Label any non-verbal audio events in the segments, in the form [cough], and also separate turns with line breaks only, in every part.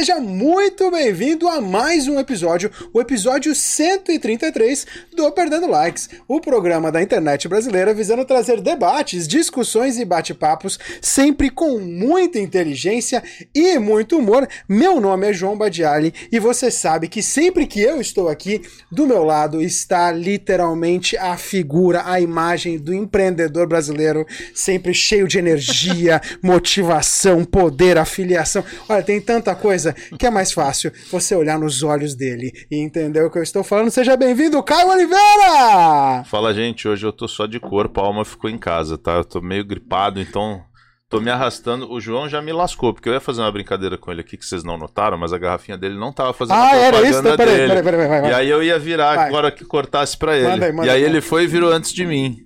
Seja muito bem-vindo a mais um episódio, o episódio 133 do Perdendo Likes, o programa da internet brasileira visando trazer debates, discussões e bate-papos, sempre com muita inteligência e muito humor. Meu nome é João Badiali e você sabe que sempre que eu estou aqui, do meu lado está literalmente a figura, a imagem do empreendedor brasileiro, sempre cheio de energia, [laughs] motivação, poder, afiliação. Olha, tem tanta coisa que é mais fácil você olhar nos olhos dele e entender o que eu estou falando. Seja bem-vindo, Caio Oliveira!
Fala, gente. Hoje eu tô só de corpo, a alma ficou em casa, tá? Eu tô meio gripado, então tô me arrastando. O João já me lascou, porque eu ia fazer uma brincadeira com ele aqui que vocês não notaram, mas a garrafinha dele não tava fazendo
ah,
a
era isso?
propaganda
Peraí, peraí, peraí, vai, vai.
E aí eu ia virar
Vai.
agora que cortasse pra ele.
Manda aí, manda
e aí
aí.
ele foi e virou antes de mim.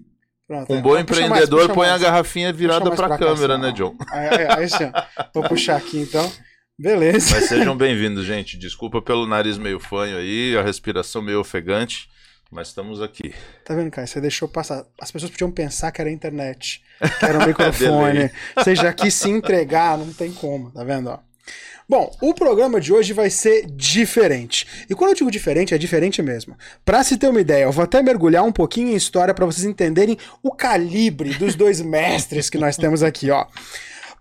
Pronto,
Um
é.
bom empreendedor
mais,
põe
mais.
a garrafinha virada pra
cá,
câmera,
ó.
né, John?
Aí, aí, aí, ó. Vou puxar aqui então. Beleza.
Mas sejam bem-vindos, gente. Desculpa pelo nariz meio fanho aí, a respiração meio ofegante, mas estamos aqui.
Tá vendo, Caio? Você deixou passar. As pessoas podiam pensar que era internet, que era o [laughs] microfone. Você já quis se entregar, não tem como, tá vendo? Ó? Bom, o programa de hoje vai ser diferente. E quando eu digo diferente, é diferente mesmo. Pra se ter uma ideia, eu vou até mergulhar um pouquinho em história pra vocês entenderem o calibre dos dois [laughs] mestres que nós temos aqui, ó.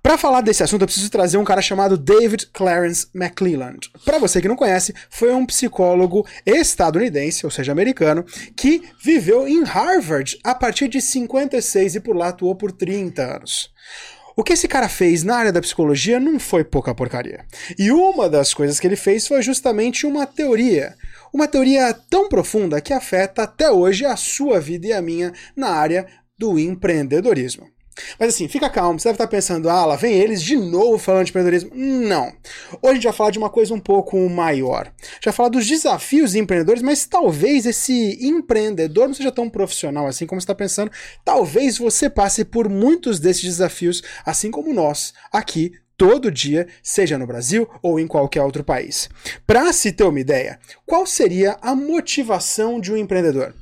Pra falar desse assunto, eu preciso trazer um cara chamado David Clarence McClelland. Pra você que não conhece, foi um psicólogo estadunidense, ou seja, americano, que viveu em Harvard a partir de 56 e por lá atuou por 30 anos. O que esse cara fez na área da psicologia não foi pouca porcaria. E uma das coisas que ele fez foi justamente uma teoria. Uma teoria tão profunda que afeta até hoje a sua vida e a minha na área do empreendedorismo. Mas assim, fica calmo, você deve estar pensando, ah, lá vem eles de novo falando de empreendedorismo. Não. Hoje a gente vai falar de uma coisa um pouco maior. Vai falar dos desafios de empreendedores, mas talvez esse empreendedor não seja tão profissional assim como você está pensando. Talvez você passe por muitos desses desafios, assim como nós, aqui todo dia, seja no Brasil ou em qualquer outro país. Para se ter uma ideia, qual seria a motivação de um empreendedor?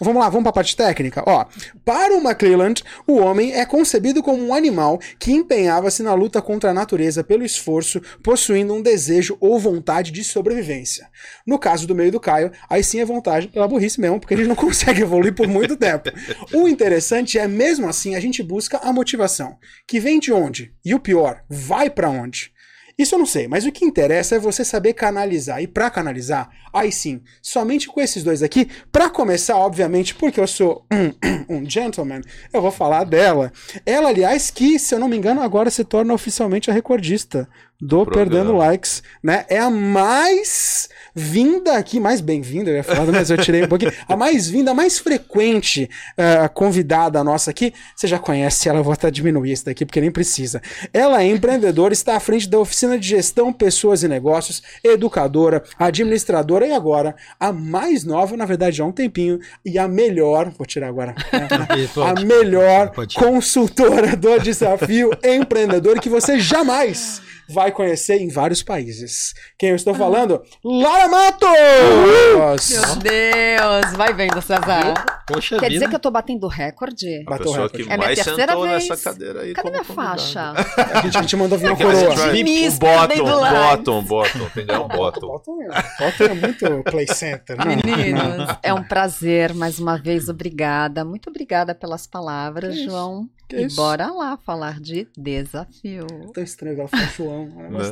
Vamos lá, vamos para a parte técnica. Ó, para o McClelland, o homem é concebido como um animal que empenhava-se na luta contra a natureza pelo esforço, possuindo um desejo ou vontade de sobrevivência. No caso do meio do Caio, aí sim é vontade pela burrice mesmo, porque ele não [laughs] consegue evoluir por muito tempo. O interessante é, mesmo assim, a gente busca a motivação, que vem de onde? E o pior, vai para onde? Isso eu não sei, mas o que interessa é você saber canalizar. E para canalizar, aí sim, somente com esses dois aqui, para começar, obviamente, porque eu sou um, [coughs] um gentleman, eu vou falar dela. Ela, aliás, que, se eu não me engano, agora se torna oficialmente a recordista do
Programa.
Perdendo Likes, né? É a mais vinda aqui, mais bem-vinda, eu ia falar, mas eu tirei um pouquinho. [laughs] A mais vinda, a mais frequente eh, convidada nossa aqui. Você já conhece ela, eu vou até diminuir isso daqui, porque nem precisa. Ela é empreendedora, está à frente da oficina de gestão, pessoas e negócios, educadora, administradora e agora a mais nova, na verdade, há um tempinho, e a melhor, vou tirar agora, né? [laughs] a melhor consultora do desafio empreendedor que você jamais vai conhecer em vários países. Quem eu estou falando? Lara Matos!
Meu Deus, vai vendo, César.
Poxa
Quer
vida.
dizer que eu tô batendo recorde?
A
Bateu recorde.
que
É minha terceira
sentou
vez.
nessa cadeira aí.
Cadê minha
convidado.
faixa? [laughs]
A gente, a gente mandou vir uma coroa.
vai- um bottom, bottom, bottom. Tem que um bottom.
Bottom é- Bottom é muito play center. Não,
Meninos, é um prazer, mais uma vez, obrigada. Muito obrigada pelas palavras,
Que isso,
João.
que
e
isso.
bora lá falar de desafio.
Tão estranho, ela falou João.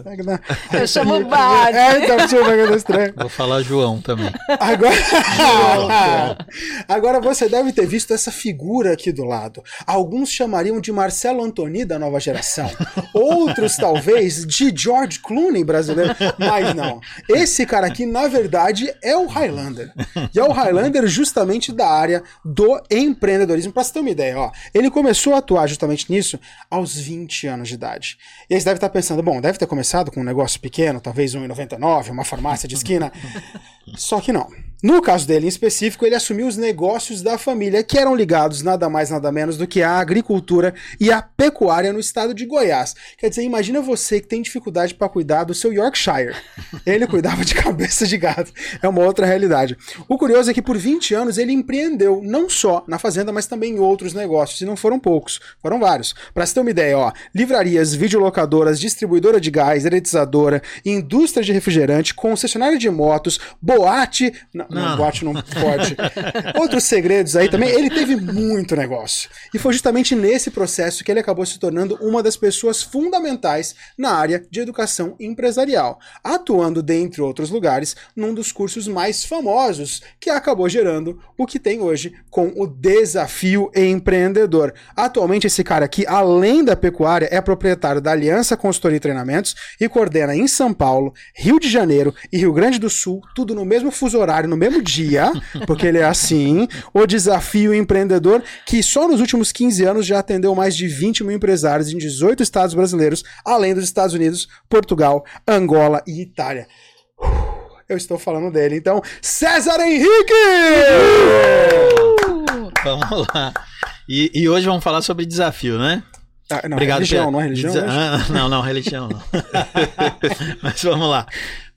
É que dá-
Eu chamo o [laughs] Bad.
É, então, é estranho.
Vou falar João também.
Agora, [laughs] agora você deve ter visto essa figura aqui do lado. Alguns chamariam de Marcelo Antoni da nova geração. Outros, talvez, de George Clooney brasileiro. Mas não. Esse cara aqui, na verdade, é o Highlander. E é o Highlander justamente da área do empreendedorismo. Pra você ter uma ideia, ó. Ele começou a atuar justamente nisso aos 20 anos de idade. E aí você deve estar pensando, bom, deve ter começado com um negócio pequeno, talvez 1,99, uma farmácia de esquina. Só que não. No caso dele em específico, ele assumiu os negócios negócios da família, que eram ligados nada mais nada menos do que à agricultura e à pecuária no estado de Goiás. Quer dizer, imagina você que tem dificuldade para cuidar do seu Yorkshire. Ele cuidava de [laughs] cabeça de gado. É uma outra realidade. O curioso é que por 20 anos ele empreendeu não só na fazenda, mas também em outros negócios, e não foram poucos, foram vários. Para você ter uma ideia, ó, livrarias, videolocadoras, distribuidora de gás, eletrizadora, indústria de refrigerante, concessionária de motos, boate. Não, não. boate não pode. [laughs] Outros segredos aí também. Ele teve muito negócio. E foi justamente nesse processo que ele acabou se tornando uma das pessoas fundamentais na área de educação empresarial, atuando, dentre outros lugares, num dos cursos mais famosos, que acabou gerando o que tem hoje com o Desafio Empreendedor. Atualmente, esse cara aqui, além da pecuária, é proprietário da Aliança Consultoria e Treinamentos e coordena em São Paulo, Rio de Janeiro e Rio Grande do Sul, tudo no mesmo fuso horário, no mesmo dia, porque ele é assim, o Desafio Empreendedor, que só nos últimos 15 anos já atendeu mais de 20 mil empresários em 18 estados brasileiros, além dos Estados Unidos, Portugal, Angola e Itália. Eu estou falando dele. Então, César Henrique!
Vamos lá. E, e hoje vamos falar sobre desafio, né?
Ah, não, Obrigado, religião, não é religião?
Ah, não, não, religião não. [laughs] Mas vamos lá.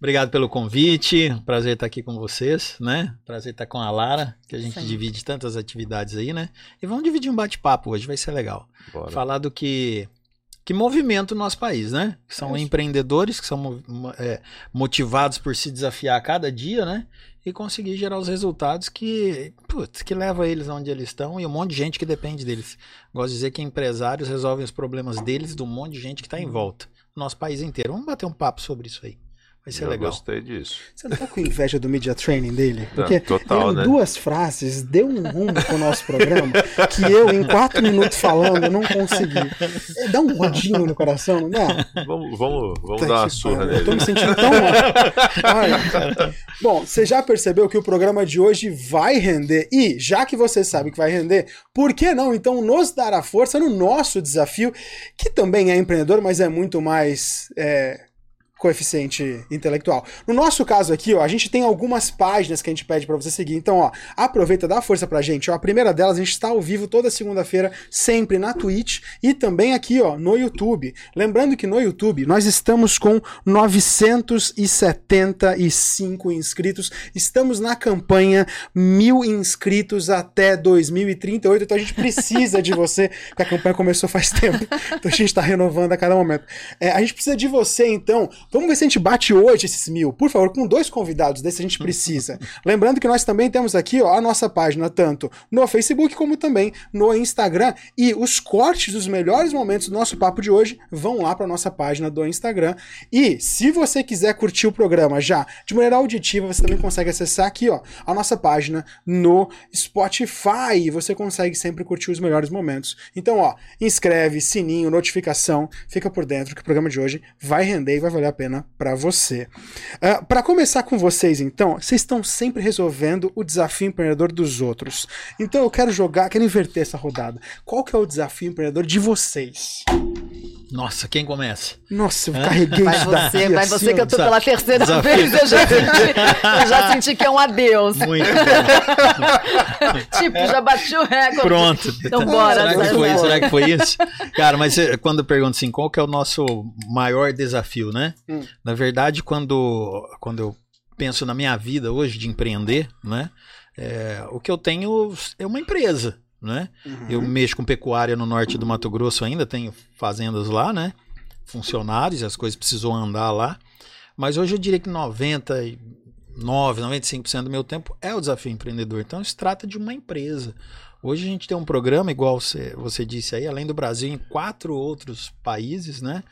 Obrigado pelo convite. Prazer estar aqui com vocês, né? Prazer estar com a Lara, que a gente Sim. divide tantas atividades aí, né? E vamos dividir um bate-papo hoje, vai ser legal. Bora. Falar do que que movimenta o nosso país, né? Que são é empreendedores que são é, motivados por se desafiar a cada dia, né? E conseguir gerar os resultados que, putz, que leva eles onde eles estão e um monte de gente que depende deles. Gosto de dizer que empresários resolvem os problemas deles do monte de gente que está em volta. Nosso país inteiro. Vamos bater um papo sobre isso aí. Vai ser
eu
legal.
gostei disso.
Você não tá com inveja do media training dele? Porque total, né? duas frases deu um rumo pro nosso programa que eu, em quatro minutos falando, não consegui. É, dá um rodinho no coração, não dá?
Vamos, vamos, vamos dar uma surra nele.
Eu tô me sentindo tão mal. Bom, você já percebeu que o programa de hoje vai render. E, já que você sabe que vai render, por que não, então, nos dar a força no nosso desafio, que também é empreendedor, mas é muito mais... É, coeficiente intelectual. No nosso caso aqui, ó, a gente tem algumas páginas que a gente pede para você seguir. Então, ó, aproveita, dá força pra gente. Ó, a primeira delas, a gente está ao vivo toda segunda-feira, sempre na Twitch e também aqui, ó, no YouTube. Lembrando que no YouTube nós estamos com 975 inscritos. Estamos na campanha mil inscritos até 2038. Então a gente precisa de você, [laughs] porque a campanha começou faz tempo. Então a gente está renovando a cada momento. É, a gente precisa de você, então, Vamos ver se a gente bate hoje esses mil. Por favor, com dois convidados desses a gente precisa. [laughs] Lembrando que nós também temos aqui ó, a nossa página, tanto no Facebook como também no Instagram. E os cortes dos melhores momentos do nosso papo de hoje vão lá para nossa página do Instagram. E se você quiser curtir o programa já de maneira auditiva, você também consegue acessar aqui ó, a nossa página no Spotify. Você consegue sempre curtir os melhores momentos. Então, ó, inscreve, sininho, notificação, fica por dentro que o programa de hoje vai render e vai valer a pena pena para você. Uh, ah, para começar com vocês, então, vocês estão sempre resolvendo o desafio empreendedor dos outros. Então eu quero jogar, quero inverter essa rodada. Qual que é o desafio empreendedor de vocês?
Nossa, quem começa?
Nossa, eu carreguei
vai
isso
você, daqui, Vai você, que eu tô pela terceira desafio. vez, eu já, senti, eu já [laughs] senti que é um adeus. Muito [laughs] tipo, já bati o recorde.
Pronto.
Então bora.
Será que, foi, será que foi isso? Cara, mas eh, quando eu pergunto assim, qual que é o nosso maior desafio, né? Hum. Na verdade, quando, quando eu penso na minha vida hoje de empreender, né? É, o que eu tenho é uma empresa, né? Uhum. Eu mexo com pecuária no norte do Mato Grosso ainda, tenho fazendas lá, né? Funcionários, as coisas precisam andar lá. Mas hoje eu diria que 99, 95% do meu tempo é o desafio empreendedor. Então se trata de uma empresa. Hoje a gente tem um programa, igual você, você disse aí, além do Brasil, em quatro outros países, né?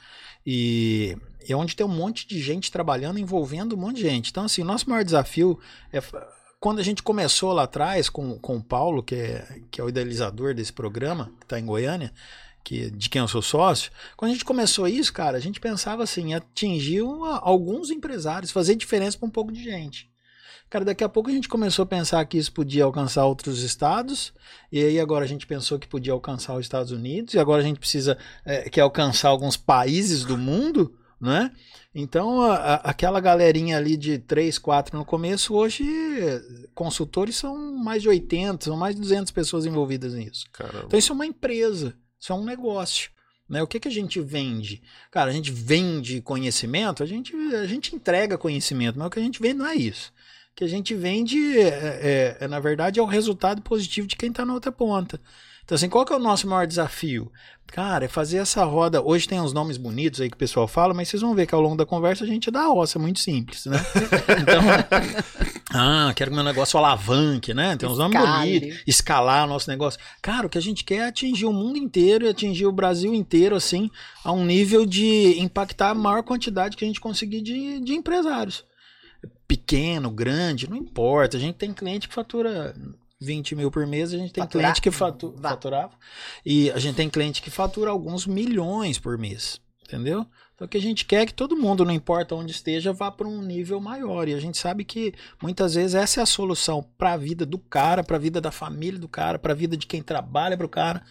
E, e onde tem um monte de gente trabalhando, envolvendo um monte de gente. Então, assim, o nosso maior desafio é quando a gente começou lá atrás com, com o Paulo, que é, que é o idealizador desse programa, que está em Goiânia, que, de quem eu sou sócio, quando a gente começou isso, cara, a gente pensava assim, atingir alguns empresários, fazer diferença para um pouco de gente. Cara, daqui a pouco a gente começou a pensar que isso podia alcançar outros estados, e aí agora a gente pensou que podia alcançar os Estados Unidos, e agora a gente precisa é, que alcançar alguns países do mundo, né? Então, a, a, aquela galerinha ali de 3, 4 no começo, hoje, consultores são mais de 80, são mais de 200 pessoas envolvidas nisso. Caramba. Então, isso é uma empresa, isso é um negócio. Né? O que, que a gente vende? Cara, a gente vende conhecimento, a gente, a gente entrega conhecimento, mas o que a gente vende não é isso. O que a gente vende, é, é, é na verdade, é o resultado positivo de quem está na outra ponta. Então, assim, qual que é o nosso maior desafio? Cara, é fazer essa roda. Hoje tem uns nomes bonitos aí que o pessoal fala, mas vocês vão ver que ao longo da conversa a gente dá a roça, é muito simples, né? [laughs] então, ah, quero que meu negócio alavanque, né? Tem uns nomes bonitos, escalar o nosso negócio. Cara, o que a gente quer é atingir o mundo inteiro e atingir o Brasil inteiro, assim, a um nível de impactar a maior quantidade que a gente conseguir de, de empresários pequeno, grande, não importa. A gente tem cliente que fatura 20 mil por mês, a gente tem Faturar? cliente que fatu faturava. E a gente tem cliente que fatura alguns milhões por mês. Entendeu? Então o que a gente quer é que todo mundo, não importa onde esteja, vá para um nível maior. E a gente sabe que muitas vezes essa é a solução para a vida do cara, para a vida da família do cara, para a vida de quem trabalha para o cara,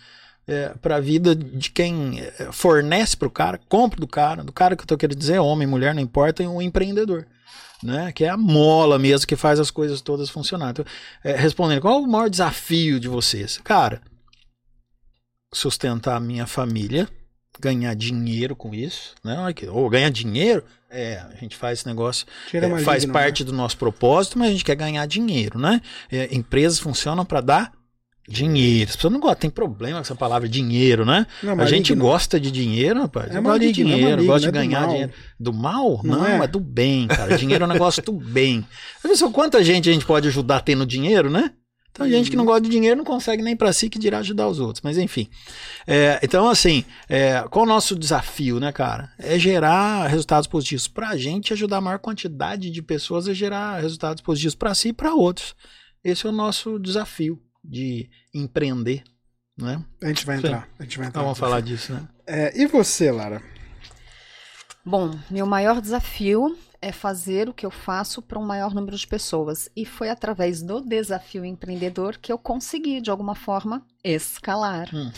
é, para a vida de quem é, fornece para o cara, compra do cara, do cara que eu estou querendo dizer, homem, mulher, não importa, e um empreendedor né? Que é a mola mesmo que faz as coisas todas funcionar. Então, é, respondendo, qual é o maior desafio de vocês? Cara, sustentar a minha família, ganhar dinheiro com isso, né? Ou ganhar dinheiro, é, a gente faz esse negócio, é, faz né? parte do nosso propósito, mas a gente quer ganhar dinheiro, né? É, empresas funcionam para dar Dinheiro. As pessoas não gostam, tem problema com essa palavra dinheiro, né? Não, a gente gosta de dinheiro, rapaz. É gosta de dinheiro, gosta de é ganhar do dinheiro. Do mal? Não, não é. é. do bem, cara. Dinheiro é um negócio do bem. Olha quanta gente a gente pode ajudar tendo dinheiro, né? Então, gente que não gosta de dinheiro não consegue nem para si que dirá ajudar os outros. Mas enfim. É, então, assim, é, qual o nosso desafio, né, cara? É gerar resultados positivos para a gente, ajudar a maior quantidade de pessoas a gerar resultados positivos para si e para outros. Esse é o nosso desafio de empreender, né?
A gente vai entrar. A gente vai entrar.
vamos falar disso, né?
É, e você, Lara?
Bom, meu maior desafio é fazer o que eu faço para um maior número de pessoas. E foi através do desafio empreendedor que eu consegui, de alguma forma, escalar. Uhum.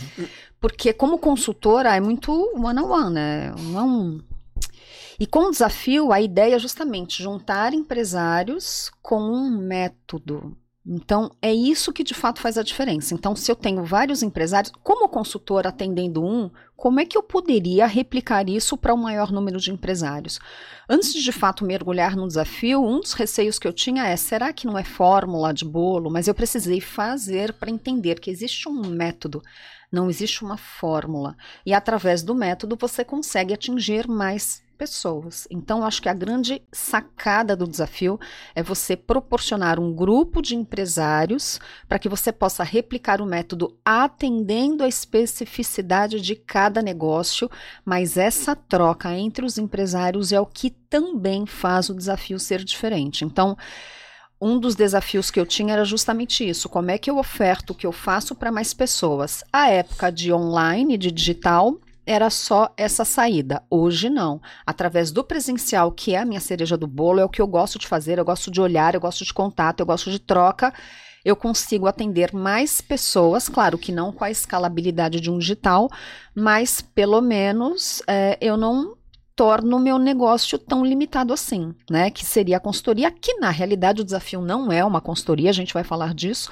Porque, como consultora, é muito one-on-one, -on -one, né? Um a um. E com o desafio, a ideia é justamente juntar empresários com um método então, é isso que de fato faz a diferença. Então, se eu tenho vários empresários, como consultor atendendo um, como é que eu poderia replicar isso para um maior número de empresários? Antes de de fato mergulhar no desafio, um dos receios que eu tinha é: será que não é fórmula de bolo? Mas eu precisei fazer para entender que existe um método, não existe uma fórmula. E através do método você consegue atingir mais pessoas. Então, acho que a grande sacada do desafio é você proporcionar um grupo de empresários para que você possa replicar o método atendendo a especificidade de cada negócio, mas essa troca entre os empresários é o que também faz o desafio ser diferente. Então, um dos desafios que eu tinha era justamente isso: como é que eu oferto o que eu faço para mais pessoas? A época de online, de digital, era só essa saída. Hoje não. Através do presencial, que é a minha cereja do bolo, é o que eu gosto de fazer, eu gosto de olhar, eu gosto de contato, eu gosto de troca. Eu consigo atender mais pessoas, claro que não com a escalabilidade de um digital, mas pelo menos é, eu não torno o meu negócio tão limitado assim, né? Que seria a consultoria, que na realidade o desafio não é uma consultoria, a gente vai falar disso,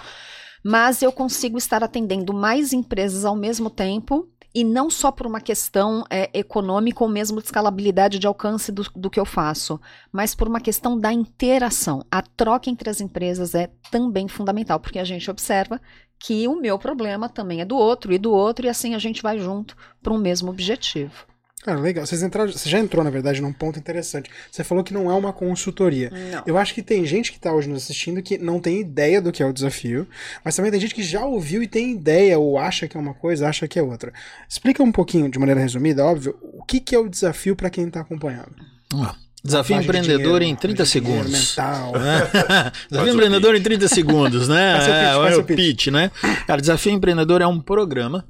mas eu consigo estar atendendo mais empresas ao mesmo tempo e não só por uma questão é, econômica ou mesmo de escalabilidade de alcance do, do que eu faço, mas por uma questão da interação. A troca entre as empresas é também fundamental, porque a gente observa que o meu problema também é do outro e do outro, e assim a gente vai junto para um mesmo objetivo.
Cara, legal. Vocês entraram, você já entrou, na verdade, num ponto interessante. Você falou que não é uma consultoria. Não. Eu acho que tem gente que está hoje nos assistindo que não tem ideia do que é o desafio, mas também tem gente que já ouviu e tem ideia, ou acha que é uma coisa, acha que é outra. Explica um pouquinho, de maneira resumida, óbvio, o que, que é o desafio para quem está acompanhando.
Ah. Desafio empreendedor dinheiro, em 30 segundos. Mental. [laughs] desafio empreendedor em 30 segundos, né? Faz é, o, pitch, é, o pitch. pitch, né? Cara, desafio empreendedor é um programa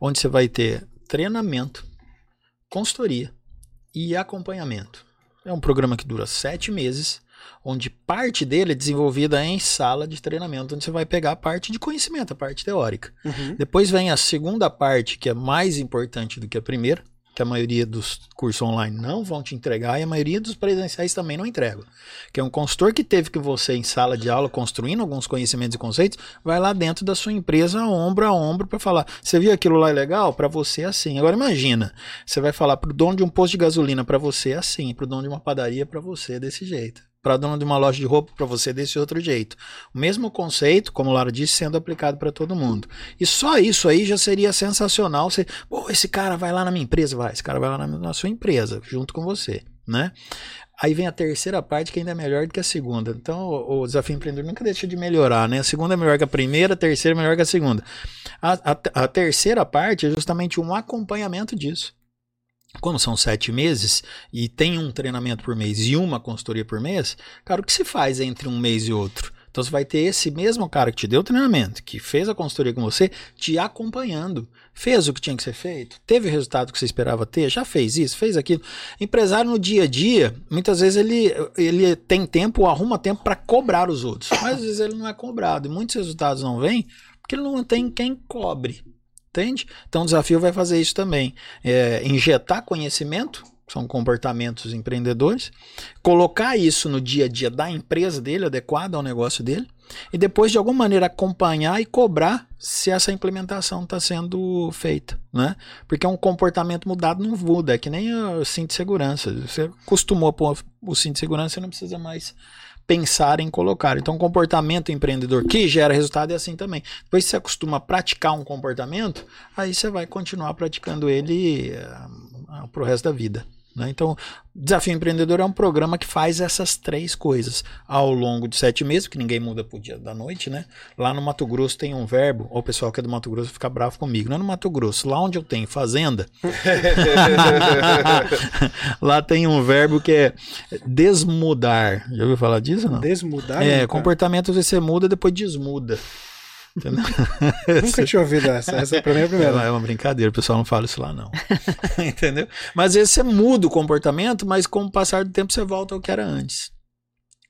onde você vai ter treinamento consultoria e acompanhamento. É um programa que dura sete meses, onde parte dele é desenvolvida em sala de treinamento, onde você vai pegar a parte de conhecimento, a parte teórica. Uhum. Depois vem a segunda parte, que é mais importante do que a primeira, que a maioria dos cursos online não vão te entregar e a maioria dos presenciais também não entregam. Que é um consultor que teve que você, em sala de aula, construindo alguns conhecimentos e conceitos, vai lá dentro da sua empresa, ombro a ombro, para falar: você viu aquilo lá é legal? Para você é assim. Agora imagina, você vai falar para o dono de um posto de gasolina, para você é assim, para o dono de uma padaria, para você é desse jeito para dono de uma loja de roupa para você desse outro jeito. O mesmo conceito, como o Lara disse, sendo aplicado para todo mundo. E só isso aí já seria sensacional. Você, pô, esse cara vai lá na minha empresa, vai, esse cara vai lá na, na sua empresa, junto com você, né? Aí vem a terceira parte que ainda é melhor do que a segunda. Então, o, o desafio empreendedor nunca deixa de melhorar, né? A segunda é melhor que a primeira, a terceira é melhor que a segunda. A, a, a terceira parte é justamente um acompanhamento disso como são sete meses e tem um treinamento por mês e uma consultoria por mês, cara, o que se faz entre um mês e outro? Então você vai ter esse mesmo cara que te deu o treinamento, que fez a consultoria com você, te acompanhando. Fez o que tinha que ser feito? Teve o resultado que você esperava ter? Já fez isso? Fez aquilo? Empresário no dia a dia, muitas vezes ele, ele tem tempo, arruma tempo para cobrar os outros. Mas às vezes ele não é cobrado. E muitos resultados não vêm porque ele não tem quem cobre. Entende? Então o desafio vai fazer isso também. É, injetar conhecimento, são comportamentos empreendedores, colocar isso no dia a dia da empresa dele, adequado ao negócio dele, e depois de alguma maneira acompanhar e cobrar se essa implementação está sendo feita, né? Porque um comportamento mudado não muda, é que nem o cinto de segurança. Você acostumou a pôr o cinto de segurança, você não precisa mais pensar em colocar. Então, comportamento empreendedor que gera resultado é assim também. Depois que você acostuma a praticar um comportamento, aí você vai continuar praticando ele uh, pro resto da vida. Né? Então, Desafio Empreendedor é um programa que faz essas três coisas ao longo de sete meses, que ninguém muda pro dia da noite, né? Lá no Mato Grosso tem um verbo, o pessoal que é do Mato Grosso fica bravo comigo. Não é no Mato Grosso, lá onde eu tenho fazenda, [laughs] lá tem um verbo que é desmudar. Já ouviu falar disso? Não?
Desmudar?
É, comportamento você muda, depois desmuda.
Entendeu? [laughs] Nunca tinha ouvido essa. Essa pra mim é a primeira.
É uma brincadeira, o pessoal não fala isso lá, não. [laughs] Entendeu? Mas às vezes você muda o comportamento, mas com o passar do tempo você volta ao que era antes.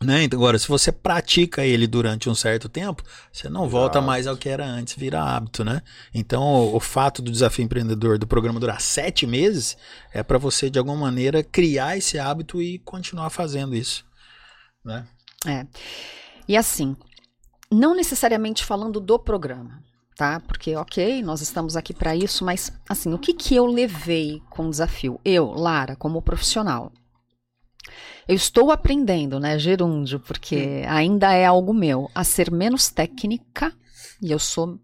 Né? Então, agora, se você pratica ele durante um certo tempo, você não volta mais ao que era antes, vira hábito, né? Então, o, o fato do desafio empreendedor do programa durar sete meses é para você, de alguma maneira, criar esse hábito e continuar fazendo isso. Né?
É. E assim, não necessariamente falando do programa, tá? Porque, ok, nós estamos aqui para isso, mas, assim, o que, que eu levei com o desafio? Eu, Lara, como profissional. Eu estou aprendendo, né, gerúndio, porque ainda é algo meu, a ser menos técnica, e eu sou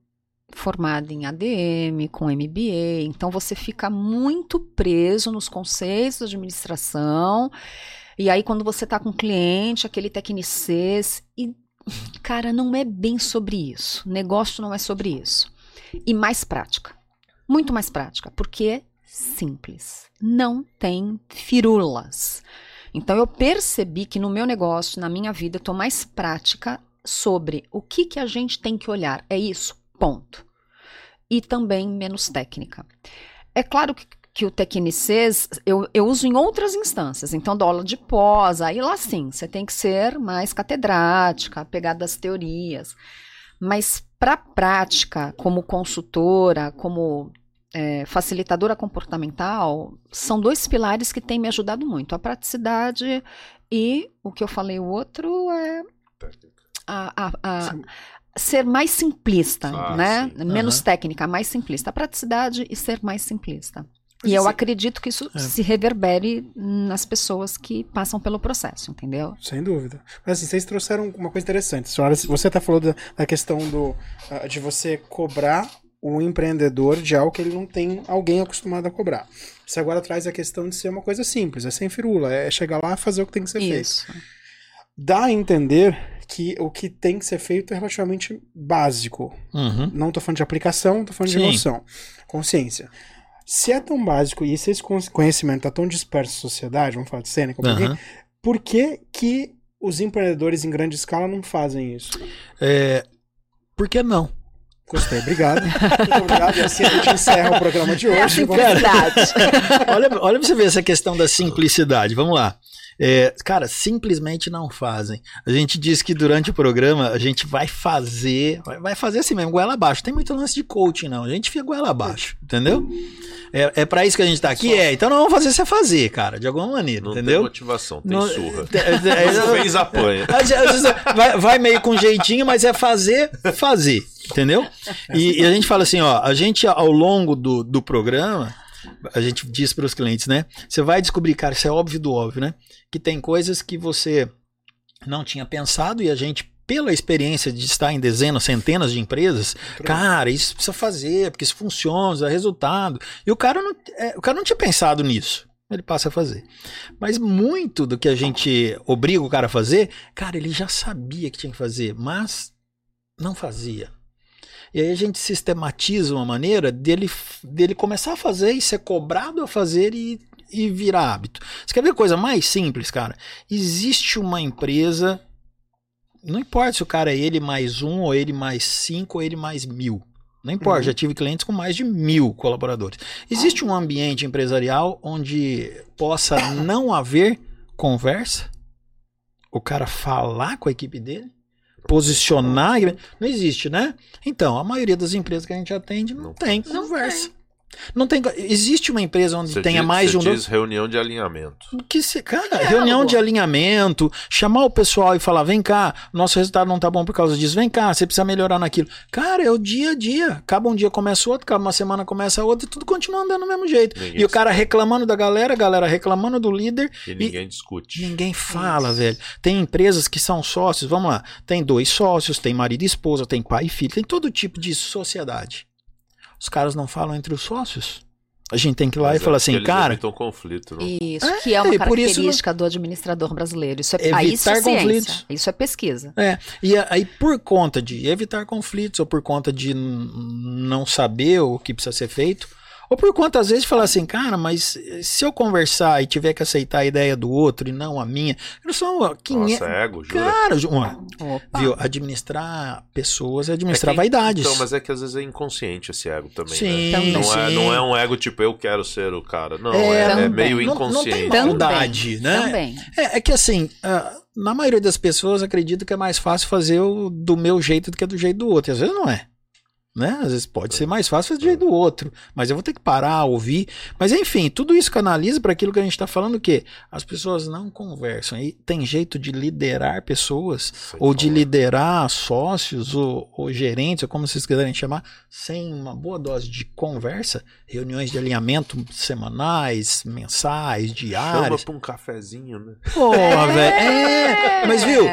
formada em ADM, com MBA, então você fica muito preso nos conceitos de administração, e aí quando você está com o cliente, aquele tecnicês, e Cara, não é bem sobre isso. Negócio não é sobre isso. E mais prática. Muito mais prática, porque simples. Não tem firulas. Então eu percebi que no meu negócio, na minha vida, eu tô mais prática sobre o que que a gente tem que olhar. É isso, ponto. E também menos técnica. É claro que que o tecnicês eu, eu uso em outras instâncias. Então, dou aula de pós, aí lá sim, você tem que ser mais catedrática, pegar das teorias. Mas para a prática, como consultora, como é, facilitadora comportamental, são dois pilares que têm me ajudado muito: a praticidade e o que eu falei, o outro é a, a, a ser mais simplista, ah, né? Sim. Menos uhum. técnica, mais simplista. A praticidade e ser mais simplista. E eu acredito que isso é. se reverbere nas pessoas que passam pelo processo, entendeu?
Sem dúvida. Mas assim, vocês trouxeram uma coisa interessante. Senhora, você até falou da, da questão do, de você cobrar o empreendedor de algo que ele não tem alguém acostumado a cobrar. Você agora traz a questão de ser uma coisa simples, é sem firula, é chegar lá e fazer o que tem que ser isso. feito. Dá a entender que o que tem que ser feito é relativamente básico. Uhum. Não estou falando de aplicação, estou falando Sim. de noção. Consciência. Se é tão básico e se esse conhecimento está tão disperso na sociedade, vamos falar de cena, uhum. por que, que os empreendedores em grande escala não fazem isso?
É, por que não?
Gostei, obrigado. Muito obrigado. E assim a gente encerra o programa de hoje. É
a simplicidade.
olha, olha pra você ver essa questão da simplicidade. Vamos lá. É, cara, simplesmente não fazem. A gente diz que durante o programa a gente vai fazer, vai, fazer assim mesmo, goela abaixo. Tem muito lance de coaching, não. A gente fica goela abaixo, entendeu? É, é pra isso que a gente tá aqui? É. Então não vamos fazer você fazer, cara, de alguma maneira,
Não
entendeu?
tem motivação, tem
Não-
surra.
É, é, é,
Não fez apanha.
vai, vai meio com jeitinho, mas é fazer, fazer, entendeu? E, e a gente fala assim, ó, a gente ao longo do, do programa, a gente diz para os clientes, né? Você vai descobrir, cara, isso é óbvio do óbvio, né? Que tem coisas que você não tinha pensado e a gente pela experiência de estar em dezenas, centenas de empresas, cara, isso precisa fazer, porque isso funciona, dá resultado. E o cara não, é, o cara não tinha pensado nisso. Ele passa a fazer. Mas muito do que a gente obriga o cara a fazer, cara, ele já sabia que tinha que fazer, mas não fazia. E aí a gente sistematiza uma maneira dele, dele começar a fazer e ser cobrado a fazer e, e virar hábito. Você quer ver a coisa mais simples, cara? Existe uma empresa, não importa se o cara é ele mais um, ou ele mais cinco, ou ele mais mil. Não importa,
Uhum.
já tive clientes com mais de mil colaboradores. Existe um ambiente empresarial onde possa não haver conversa? O cara falar com a equipe dele? Posicionar? Não existe, né? Então, a maioria das empresas que a gente atende não, tem
Não
conversa. Não tem. Existe uma empresa onde
Você
tenha
diz-
mais de
você
um.
diz reunião de alinhamento.
Que se, cara,
Diálogo.
reunião de alinhamento, chamar o pessoal e falar: vem cá, nosso resultado não tá bom por causa disso, vem cá, você precisa melhorar naquilo. Cara, é o dia a dia. Acaba um dia, começa outro, acaba uma semana, começa outra, e tudo continua andando do mesmo jeito.
Ninguém
E o cara reclamando da galera, a galera reclamando do líder,
E ninguém discute.
Ninguém fala, velho. Tem empresas que são sócios, vamos lá. Tem dois sócios, tem marido e esposa, tem pai e filho, tem todo tipo de sociedade. Os caras não falam entre os sócios. A gente tem que ir lá
Mas
e
é
falar assim,
eles
cara,
evitam conflito. Não?
Isso, que é uma
por isso
característica do administrador brasileiro. Isso é,
Evitar
aí isso é ciência,
conflitos.
isso é pesquisa.
É, e aí por conta de evitar conflitos, ou por conta de não saber o que precisa ser feito, ou por conta, às vezes, falar assim, cara, mas se eu conversar e tiver que aceitar a ideia do outro e não a minha, eu sou 500...
Nossa, é ego, jura?
Cara,
Opa.
viu, administrar pessoas é administrar
É que-
vaidades.
Então, mas é que às vezes é inconsciente esse ego também,
Sim,
né? Não,
sim.
é, não é um ego tipo, eu quero ser o cara. Não,
É,
é, é meio
Não- não tem
inconsciente.
mal.
Também,
maldade, né?
Também.
É, é que assim, ah, na maioria das pessoas acredita que é mais fácil fazer o do meu jeito do que do jeito do outro. E às vezes não é. Né? Às vezes pode ser mais fácil fazer do jeito do outro. Mas eu vou ter que parar, ouvir. Mas enfim, tudo isso canaliza para aquilo que a gente está falando que as pessoas não conversam. E tem jeito de liderar pessoas,
Sei
ou de
falar.
liderar sócios, ou, ou gerentes, ou como vocês quiserem chamar, sem uma boa dose de conversa, reuniões de alinhamento semanais, mensais,
Chama
diárias.
pra um cafezinho, né?
Porra, velho. É, mas viu?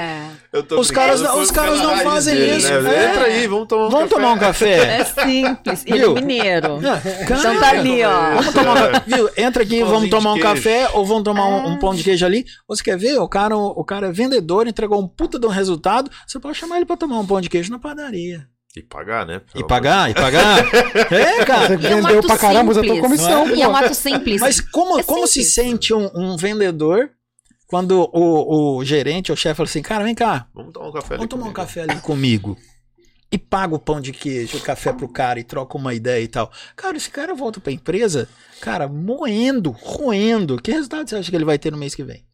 É,
Eu tô
Os caras não- os caras não fazem
dele,
isso.
né?
É.
Entra aí, vamos tomar um
Vamos
café.
tomar um café?
é simples. Ele é
Viu?
mineiro. Então tá ali, ó.
Vamos tomar um café. Viu? Entra aqui, vamos tomar um café ou vamos tomar um,
É.
um pão de queijo ali. Ou você quer ver? O cara, o cara é vendedor, entregou um puta de um resultado. Você pode chamar ele pra tomar um pão de queijo na padaria.
E pagar, né?
E pagar, e pagar. [laughs] É, cara.
Você
E é um
vendeu pra caramba, tua
simples.
comissão,
E é um ato simples.
Mas como,
É
como se
simples.
sente um, um vendedor quando o, o gerente, o chefe, fala assim: cara, vem cá,
Vamos tomar um café ali
Vamos tomar um
comigo.
café ali comigo. E paga o pão de queijo, o café pro cara e troca uma ideia e tal. Cara, esse cara volta pra empresa, cara, moendo, roendo. Que resultado você acha que ele vai ter no mês que vem?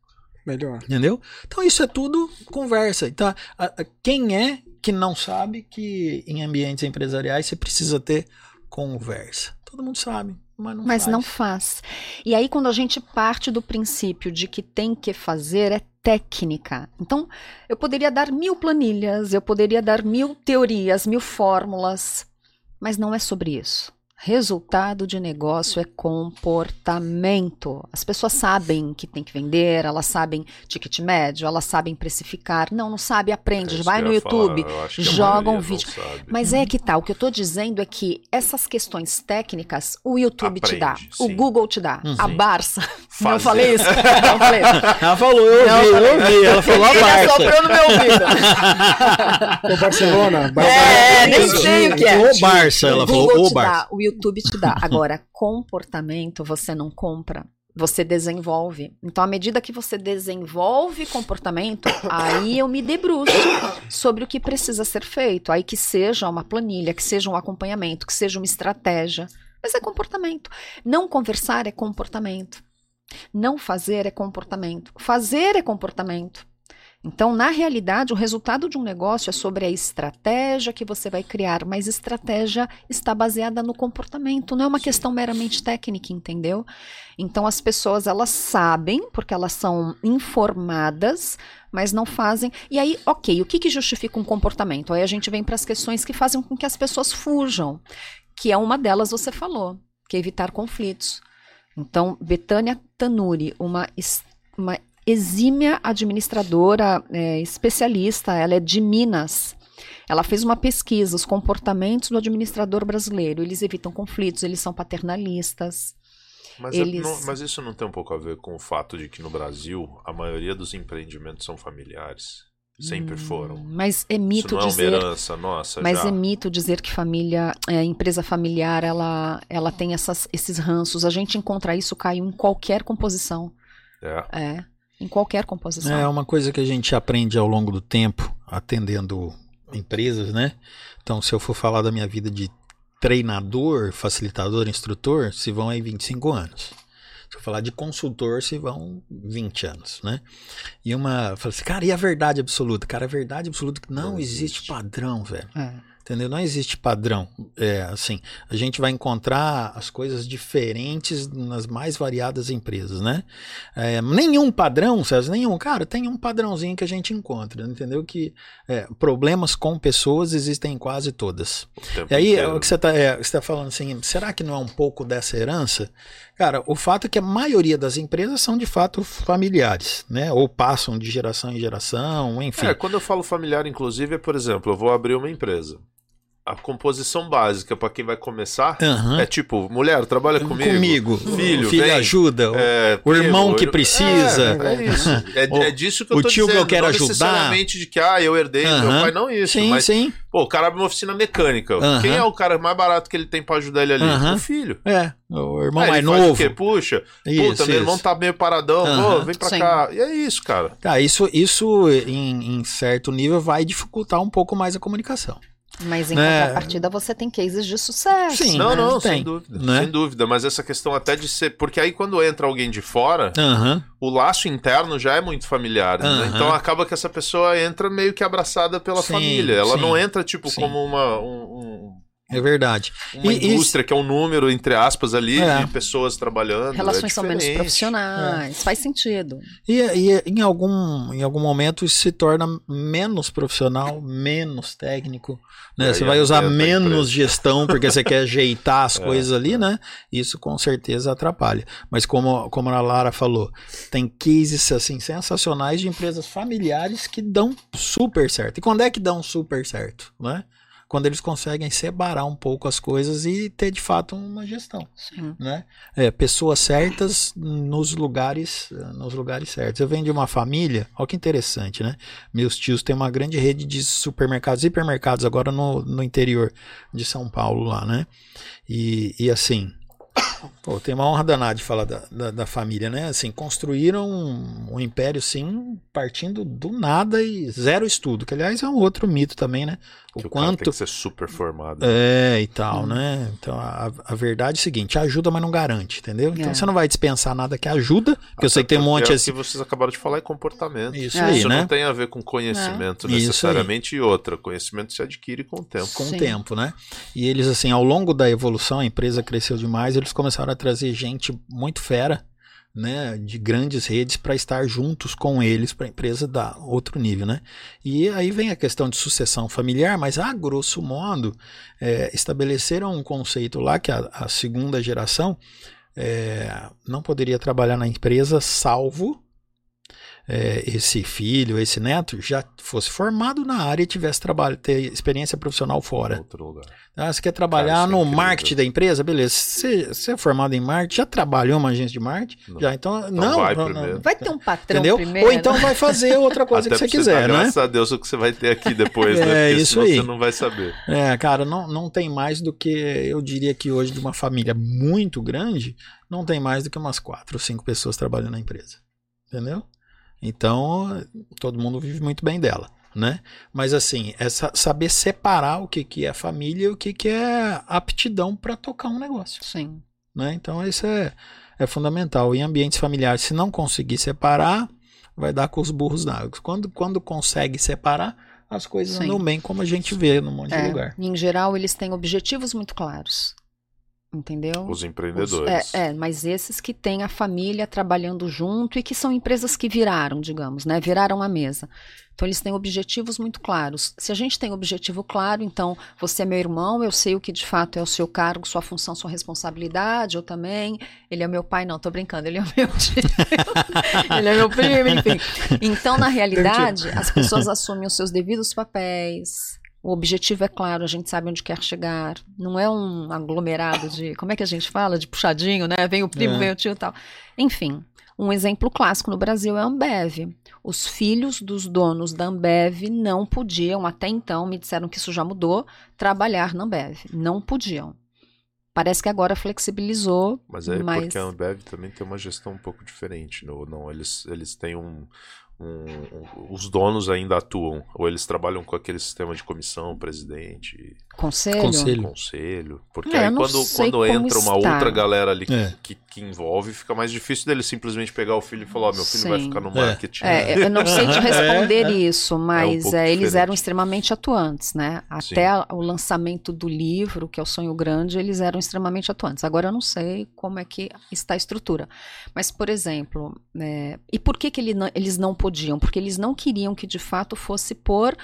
Melhor.
Entendeu? Então isso é tudo conversa. Então, a- a- quem é que não sabe que em ambientes empresariais você precisa ter conversa? Todo mundo sabe, mas não
Mas
faz.
não faz. E aí, quando a gente parte do princípio de que tem que fazer, é técnica. Então, eu poderia dar mil planilhas, eu poderia dar mil teorias, mil fórmulas, mas não é sobre isso. Resultado de negócio é comportamento. As pessoas sabem que tem que vender, elas sabem ticket médio, elas sabem precificar. Não, não sabe,
É
aprende.
isso
vai no
falar,
YouTube, joga um vídeo. Mas é que tá, o que eu tô dizendo é que essas questões técnicas o YouTube te dá,
Aprende,
o
sim.
Google te dá,
Hum,
a
sim.
Barça. Não
Fazer.
falei isso? [laughs] Não falei isso.
Ela falou, eu ouvi, eu ouvi. Ela falou a
assoprou no meu ouvido.
Ô, Barcelona.
É, nem
Barcelona.
sei o que é.
O Barça, ela
o
falou,
Google
o Barça.
dá, o YouTube te dá. Agora, comportamento você não compra. Você desenvolve. Então, à medida que você desenvolve comportamento, aí eu me debruço sobre o que precisa ser feito. Aí que seja uma planilha, que seja um acompanhamento, que seja uma estratégia. Mas é comportamento. Não conversar é comportamento. Não fazer é comportamento. Fazer é comportamento. Então, na realidade, o resultado de um negócio é sobre a estratégia que você vai criar, mas estratégia está baseada no comportamento, não é uma questão meramente técnica, entendeu? Então, as pessoas elas sabem, porque elas são informadas, mas não fazem. E aí, ok, o que, que justifica um comportamento? Aí a gente vem para as questões que fazem com que as pessoas fujam, que é uma delas você falou, que é evitar conflitos. Então, Betânia Tanuri, uma, uma exímia administradora, é, especialista, ela é de Minas. Ela fez uma pesquisa, os comportamentos do administrador brasileiro. Eles evitam conflitos, eles são paternalistas.
Mas, é-
Eles-
não- mas isso não tem um pouco a ver com o fato de que no Brasil a maioria dos empreendimentos são familiares? Sempre foram.
Mas é
Isso
mito
não é uma
dizer.
herança nossa
Mas
já.
é mito dizer que família, é, empresa familiar, ela, ela tem essas, esses ranços. A gente encontra isso, Caio, em qualquer composição.
É.
É, em qualquer composição.
É uma coisa que a gente aprende ao longo do tempo, atendendo empresas, né? Então, se eu for falar da minha vida de treinador, facilitador, instrutor, se vão aí 25 anos. Se eu falar de consultor, se vão 20 anos, né? E uma. eu falo assim, cara, e a verdade absoluta? Cara, a verdade absoluta é que não,
Não
existe.
existe.
padrão, velho.
É.
Entendeu? Não existe padrão. É assim, a gente vai encontrar as coisas diferentes nas mais variadas empresas, né? É, nenhum padrão, César, nenhum. Cara, tem um padrãozinho que a gente encontra, entendeu? Que é, problemas com pessoas existem em quase todas. E aí,
inteiro.
o que você está tá falando assim, será que não é um pouco dessa herança? Cara, o fato é que a maioria das empresas são de fato familiares, né? Ou passam de geração em geração, enfim.
É, quando eu falo familiar, inclusive, é, por exemplo, eu vou abrir uma empresa. A composição básica para quem vai começar
Aham.
é tipo, mulher, trabalha comigo.
Comigo.
Filho,
filho
vem.
ajuda.
É,
O irmão que precisa.
É, é isso. É, [laughs]
O-
é disso que eu
o
tô
tio que
dizendo.
eu quero
não
ajudar.
necessariamente de que, ah, eu herdei do meu pai, não isso.
sim,
mas,
sim.
pô, o cara abre uma oficina mecânica.
Aham.
Quem é o cara mais barato que ele tem pra ajudar ele ali? O filho.
É, o irmão
Aí
mais
ele faz o
novo.
quê? Puxa,
Isso,
puta, meu irmão
isso.
tá meio paradão, pô,
Aham.
vem pra
Sim.
cá. E é isso, cara.
Cara, isso, isso em, em certo nível vai dificultar um pouco mais a comunicação.
Mas em
É.
contrapartida você tem cases de sucesso.
Sim,
não,
né?
não,
Tem,
sem dúvida.
né?
Sem dúvida, mas essa questão até de ser. Porque aí quando entra alguém de fora,
Aham.
o laço interno já é muito familiar. né?
Aham.
Então acaba que essa pessoa entra meio que abraçada pela
Sim,
família. Ela
sim,
não entra, tipo,
sim.
como uma. um- um-
É verdade.
uma
E- e-
indústria que é um número, entre aspas, ali,
É.
de pessoas trabalhando.
Relações
é
são menos profissionais. Faz sentido.
E, e em, algum, em algum momento isso se torna menos profissional, menos técnico. Né? Você vai usar menos gestão porque você quer ajeitar as [laughs]
É,
coisas ali, né? Isso com certeza atrapalha. Mas como, como a Lara falou, tem cases assim sensacionais de empresas familiares que dão super certo. E quando é que dão super certo? Né? Quando eles conseguem separar um pouco as coisas e ter de fato uma gestão
Sim.
né? É, pessoas certas nos lugares, nos lugares certos. Eu venho de uma família, olha que interessante, né? Meus tios têm uma grande rede de supermercados e hipermercados agora no, no interior de São Paulo lá, né? E, e assim, pô, tem uma honra danada de falar da, da, da família, né? Assim, construíram um, um império, sim, partindo do nada e zero estudo, que aliás é um outro mito também, né?
Que
O
o cara tem
quanto
que ser super formado.
é, e tal, né? Então a, a verdade é o seguinte: ajuda, mas não garante, entendeu? Então
É.
você não vai dispensar nada que ajuda, porque eu sei que tem um
Até
monte assim.
é o que vocês acabaram de falar é comportamento.
Isso
É.
aí,
Isso
né?
não tem a ver com conhecimento
É.
Necessariamente e outra. Conhecimento se adquire com o tempo.
Com o
Sim.
tempo, né? E eles, assim, ao longo da evolução, a empresa cresceu demais, eles começaram a trazer gente muito fera, né? De grandes redes para estar juntos com eles, para a empresa dar outro nível, né? E aí vem a questão de sucessão familiar, mas a grosso modo, é, estabeleceram um conceito lá que a, a segunda geração é, não poderia trabalhar na empresa salvo é, esse filho, esse neto já fosse formado na área e tivesse trabalho, ter experiência profissional fora.
Outro lugar.
Ah, você quer trabalhar
Cara, é
no
incrível.
marketing da empresa? Beleza. Você, você é formado em marketing, já trabalhou em uma agência de marketing?
Não.
Já, então, não.
vai
não,
primeiro.
não.
Vai ter um patrão
Entendeu?
primeiro.
Ou então vai fazer outra coisa
Até
que você quiser, né?
Graças a Deus o que você vai ter aqui depois, [laughs]
É,
né? Porque
isso
senão
aí.
você não vai saber.
É, cara, não, não tem mais do que, eu diria que hoje, de uma família muito grande, não tem mais do que umas quatro ou cinco pessoas trabalhando na empresa. Entendeu? Então, todo mundo vive muito bem dela, né? Mas assim, é sa- saber separar o que, que é família e o que, que é aptidão para tocar um negócio,
Sim.
né? Então isso é, é fundamental. Em ambientes familiares, se não conseguir separar, vai dar com os burros na água. Quando, quando consegue separar, as coisas
Sim.
andam bem, como a gente vê num monte de
É,
lugar.
Em geral, eles têm objetivos muito claros. Entendeu?
Os
Os-
empreendedores.
é, é, mas esses que têm a família trabalhando junto e que são empresas que viraram, digamos, né? Viraram a mesa. Então eles têm objetivos muito claros. Se a gente tem objetivo claro, então você é meu irmão, eu sei o que de fato é o seu cargo, sua função, sua responsabilidade, eu também. Ele é meu pai, não, tô brincando, ele é meu tio. [laughs] ele é meu primo, enfim. Então, na realidade, as pessoas assumem os seus devidos papéis. O objetivo é claro, a gente sabe onde quer chegar. Não é um aglomerado de. Como é que a gente fala? De puxadinho, né? Vem o primo,
É.
vem o tio e tal. Enfim, um exemplo clássico no Brasil é a Ambev. Os filhos dos donos da Ambev não podiam, até então, me disseram que isso já mudou, trabalhar na Ambev. Não podiam. Parece que agora flexibilizou,
Mas é
mas
porque a Ambev também tem uma gestão um pouco diferente. Não, não eles, eles têm um, um- um- Os donos ainda atuam. Ou eles trabalham com aquele sistema de comissão, presidente,
conselho.
Conselho.
conselho. Porque
É,
aí quando, quando entra uma
está.
outra galera ali que,
É.
que, que envolve, fica mais difícil dele simplesmente pegar o filho e falar: Ó, meu filho vai
Sim.
ficar no
É.
marketing.
É, eu não sei te [laughs] responder
É, é.
isso, mas
pouco
é, eles
diferente.
eram extremamente atuantes, né?
Sim.
Até a- o lançamento do livro, que é o Sonho Grande, eles eram extremamente atuantes. Agora eu não sei como é que está a estrutura. Mas, por exemplo, é, e por que, que ele não- eles não podiam? Porque eles não queriam que de fato fosse por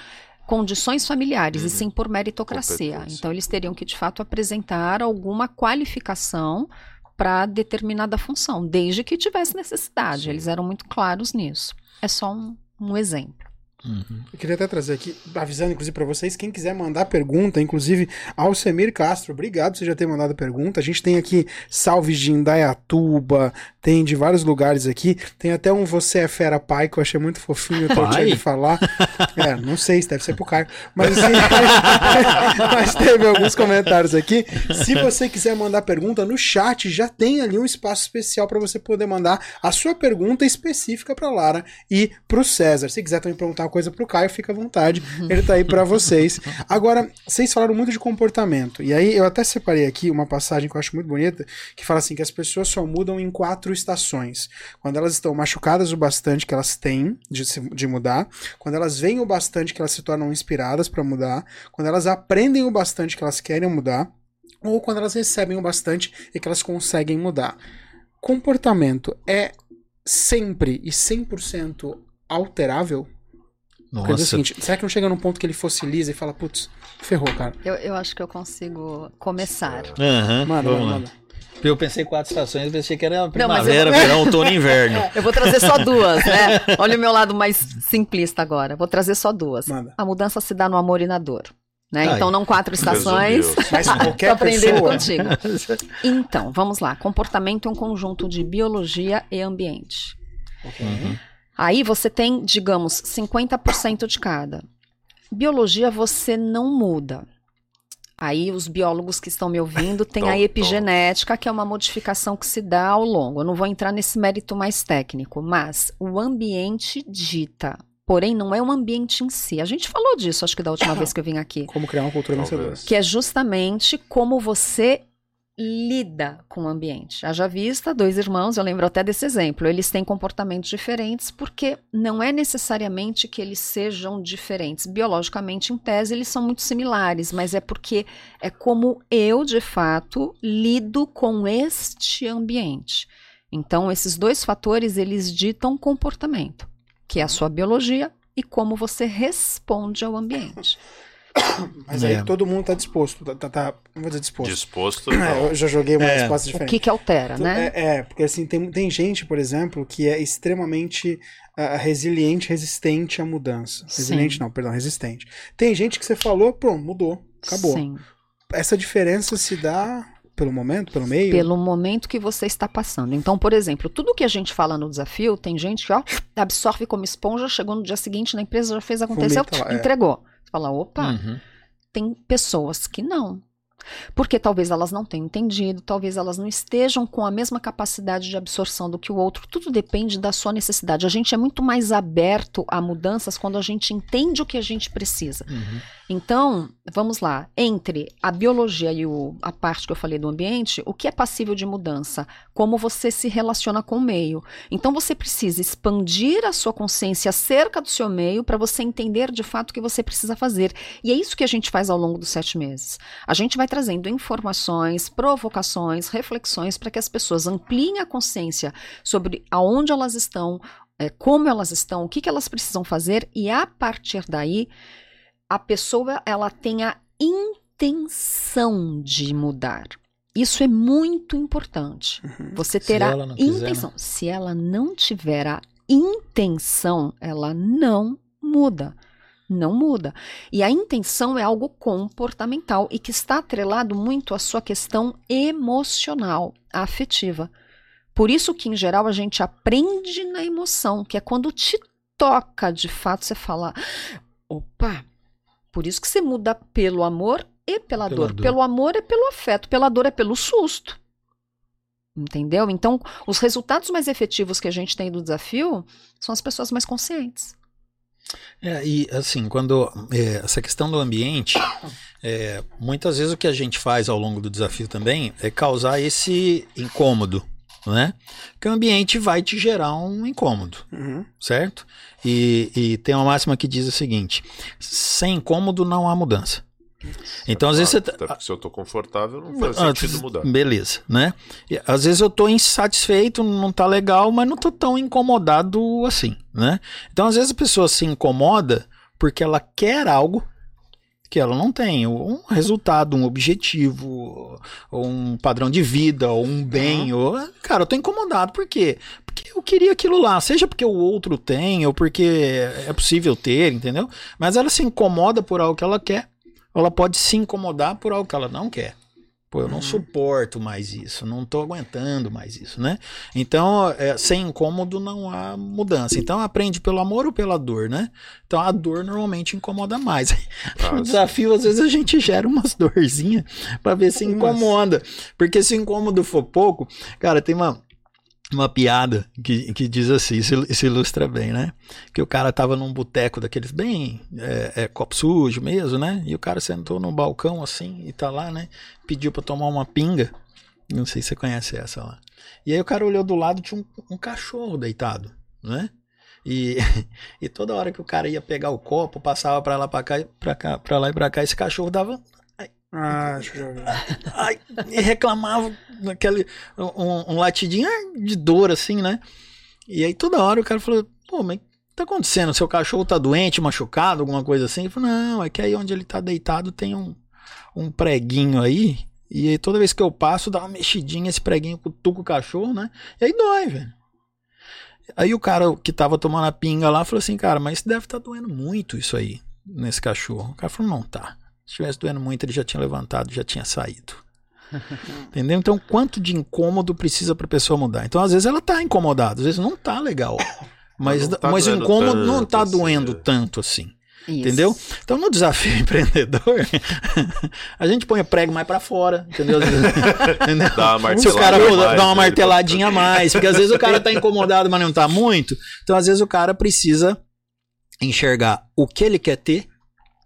condições familiares e
Uhum.
sim por meritocracia. Então eles teriam que de fato apresentar alguma qualificação para determinada função, desde que tivesse necessidade.
Sim.
Eles eram muito claros nisso. É só um, um exemplo.
Uhum.
Eu queria até trazer aqui, avisando inclusive para vocês, quem quiser mandar pergunta, inclusive Alcemir Castro, obrigado por você já ter mandado pergunta. A gente tem aqui salves de Indaiatuba, tem de vários lugares aqui. Tem até um Você é Fera Pai, que eu achei muito fofinho, eu
Pai?
de falar. É, não sei se deve ser pro Caio. Mas, assim, [laughs] mas teve alguns comentários aqui. Se você quiser mandar pergunta no chat, já tem ali um espaço especial para você poder mandar a sua pergunta específica para Lara e pro César. Se quiser também perguntar coisa pro Caio, fica à vontade. Ele tá aí para vocês. Agora, vocês falaram muito de comportamento. E aí eu até separei aqui uma passagem que eu acho muito bonita, que fala assim que as pessoas só mudam em quatro estações. Quando elas estão machucadas o bastante que elas têm de, se- de mudar, quando elas veem o bastante que elas se tornam inspiradas para mudar, quando elas aprendem o bastante que elas querem mudar, ou quando elas recebem o bastante e que elas conseguem mudar. Comportamento é sempre e 100% alterável? Quer dizer o
Nossa.
seguinte, será que não chega num ponto que ele fossiliza e fala, putz, ferrou, cara?
Eu, eu acho que eu consigo começar.
Aham,
Manda,
vamos
manda,
lá.
manda.
Eu pensei quatro estações, pensei que era primavera,
vou-
verão, outono e [laughs] inverno.
Eu vou trazer só duas, né? Olha o meu lado mais simplista agora. Vou trazer só duas.
Manda.
A mudança se dá no amor e na dor. Né?
Ai.
Então, não quatro estações.
Mas qualquer
aprendendo
pessoa...
contigo. Então, vamos lá. Comportamento é um conjunto de biologia e ambiente.
Uhum.
Aí você tem, digamos, 50% de cada. Biologia você não muda. Aí os biólogos que estão me ouvindo [laughs] têm a epigenética, que é uma modificação que se dá ao longo. Eu não vou entrar nesse mérito mais técnico, mas o ambiente dita. Porém, não é o ambiente em si. A gente falou disso, acho que da última [laughs] vez que eu vim aqui.
Como criar uma cultura
Talvez.
vencedora.
Que é justamente como você lida com o ambiente. Haja vista, dois irmãos, eu lembro até desse exemplo, eles têm comportamentos diferentes porque não é necessariamente que eles sejam diferentes. Biologicamente, em tese, eles são muito similares, mas é porque é como eu, de fato, lido com este ambiente. Então, esses dois fatores, eles ditam comportamento, que é a sua biologia e como você responde ao ambiente. [laughs] [coughs]
Mas aí
É.
todo mundo tá disposto, tá, tá, tá- não vou dizer disposto.
Disposto. [coughs]
É,
não.
eu já joguei uma
É.
resposta
O
diferente.
que que altera,
Então,
né?
É, é, porque assim, tem, tem gente, por exemplo, que é extremamente ah, resiliente, resistente à mudança.
Sim.
Resiliente não, perdão, resistente. Tem gente que você falou, pronto, mudou, acabou.
Sim.
Essa diferença se dá pelo momento, pelo meio?
Pelo momento que você está passando. Então, por exemplo, tudo que a gente fala no desafio, tem gente que ó, absorve como esponja, chegou no dia seguinte na empresa, já fez, aconteceu,
Vomita lá, é.
Entregou. Você fala, opa,
Uhum.
tem pessoas que não. Porque talvez elas não tenham entendido, talvez elas não estejam com a mesma capacidade de absorção do que o outro. Tudo depende da sua necessidade. A gente é muito mais aberto a mudanças quando a gente entende o que a gente precisa.
Uhum.
Então, vamos lá. Entre a biologia e o, a parte que eu falei do ambiente, o que é passível de mudança? Como você se relaciona com o meio. Então, você precisa expandir a sua consciência acerca do seu meio para você entender de fato o que você precisa fazer. E é isso que a gente faz ao longo dos sete meses. A gente vai trazendo informações, provocações, reflexões para que as pessoas ampliem a consciência sobre aonde elas estão, é, como elas estão, o que, que elas precisam fazer e a partir daí a pessoa ela tem a intenção de mudar. Isso é muito importante. Você
Se
terá
não quiser, né?
intenção. Se ela não tiver a intenção, ela não muda. Não muda. E a intenção é algo comportamental e que está atrelado muito à sua questão emocional, afetiva. Por isso que, em geral, a gente aprende na emoção, que é quando te toca de fato, você fala: opa, por isso que você muda pelo amor e pela,
Pela
dor.
dor.
Pelo amor é pelo afeto, pela dor é pelo susto. Entendeu? Então, os resultados mais efetivos que a gente tem do desafio são as pessoas mais conscientes.
É, e assim, quando é, essa questão do ambiente, é, muitas vezes o que a gente faz ao longo do desafio também é causar esse incômodo, né? Porque o ambiente vai te gerar um incômodo,
Uhum.
certo? E, e tem uma máxima que diz o seguinte: sem incômodo não há mudança. Então, às vezes você.
Até
tá-
porque se eu tô confortável, não faz
ah,
sentido mudar.
Beleza, né? E, às vezes eu tô insatisfeito, não tá legal, mas não tô tão incomodado assim, né? Então, às vezes a pessoa se incomoda porque ela quer algo que ela não tem, um resultado, um objetivo, ou um padrão de vida, ou um bem, ou cara, eu tô incomodado por quê? Porque eu queria aquilo lá, seja porque o outro tem ou porque é possível ter, entendeu? Mas ela se incomoda por algo que ela quer, ela pode se incomodar por algo que ela não quer. Pô, eu não suporto mais isso, não tô aguentando mais isso, né? Então, é, sem incômodo não há mudança. Então, aprende pelo amor ou pela dor, né? Então, a dor normalmente incomoda mais. [laughs]
Ah,
o desafio, às vezes, a gente gera umas dorzinhas pra ver se incomoda. Porque se o incômodo for pouco, cara, tem uma, uma piada que, que diz assim, se, ilustra bem, né? Que o cara tava num boteco daqueles bem é, é, copo sujo mesmo, né? E o cara sentou no balcão assim e tá lá, né? Pediu pra tomar uma pinga. Não sei se você conhece essa lá. E aí o cara olhou do lado, tinha um, um cachorro deitado, né? E, [laughs] e toda hora que o cara ia pegar o copo, passava pra lá, pra cá, pra cá, pra lá e pra cá, esse cachorro dava
Ah.
Ai, e reclamava naquele um, um latidinho ah, de dor assim, né? E aí toda hora o cara falou: "Pô, mas o que tá acontecendo? Seu cachorro tá doente, machucado, alguma coisa assim?" Ele falou: "Não, é que aí onde ele tá deitado tem um, um preguinho aí, e aí toda vez que eu passo dá uma mexidinha esse preguinho cutuca o cachorro, né? E aí dói, velho." Aí o cara que tava tomando a pinga lá falou assim: "Cara, mas deve estar doendo muito isso aí nesse cachorro." O cara falou: "Não tá." Se estivesse doendo muito, ele já tinha levantado, já tinha saído. [laughs] Entendeu? Então, quanto de incômodo precisa pra pessoa mudar? Então, às vezes ela tá incomodada, às vezes não tá legal. [laughs] Mas,
tá
mas o incômodo não tá
assim,
doendo
né?
tanto assim.
Isso.
Entendeu? Então, no desafio [laughs] empreendedor, a gente põe o prego mais pra fora, entendeu? entendeu?
Dá uma
Se o cara
a mais,
dá uma
né?
marteladinha a mais, porque às vezes o cara tá incomodado, mas não tá muito. Então, às vezes o cara precisa enxergar o que ele quer ter,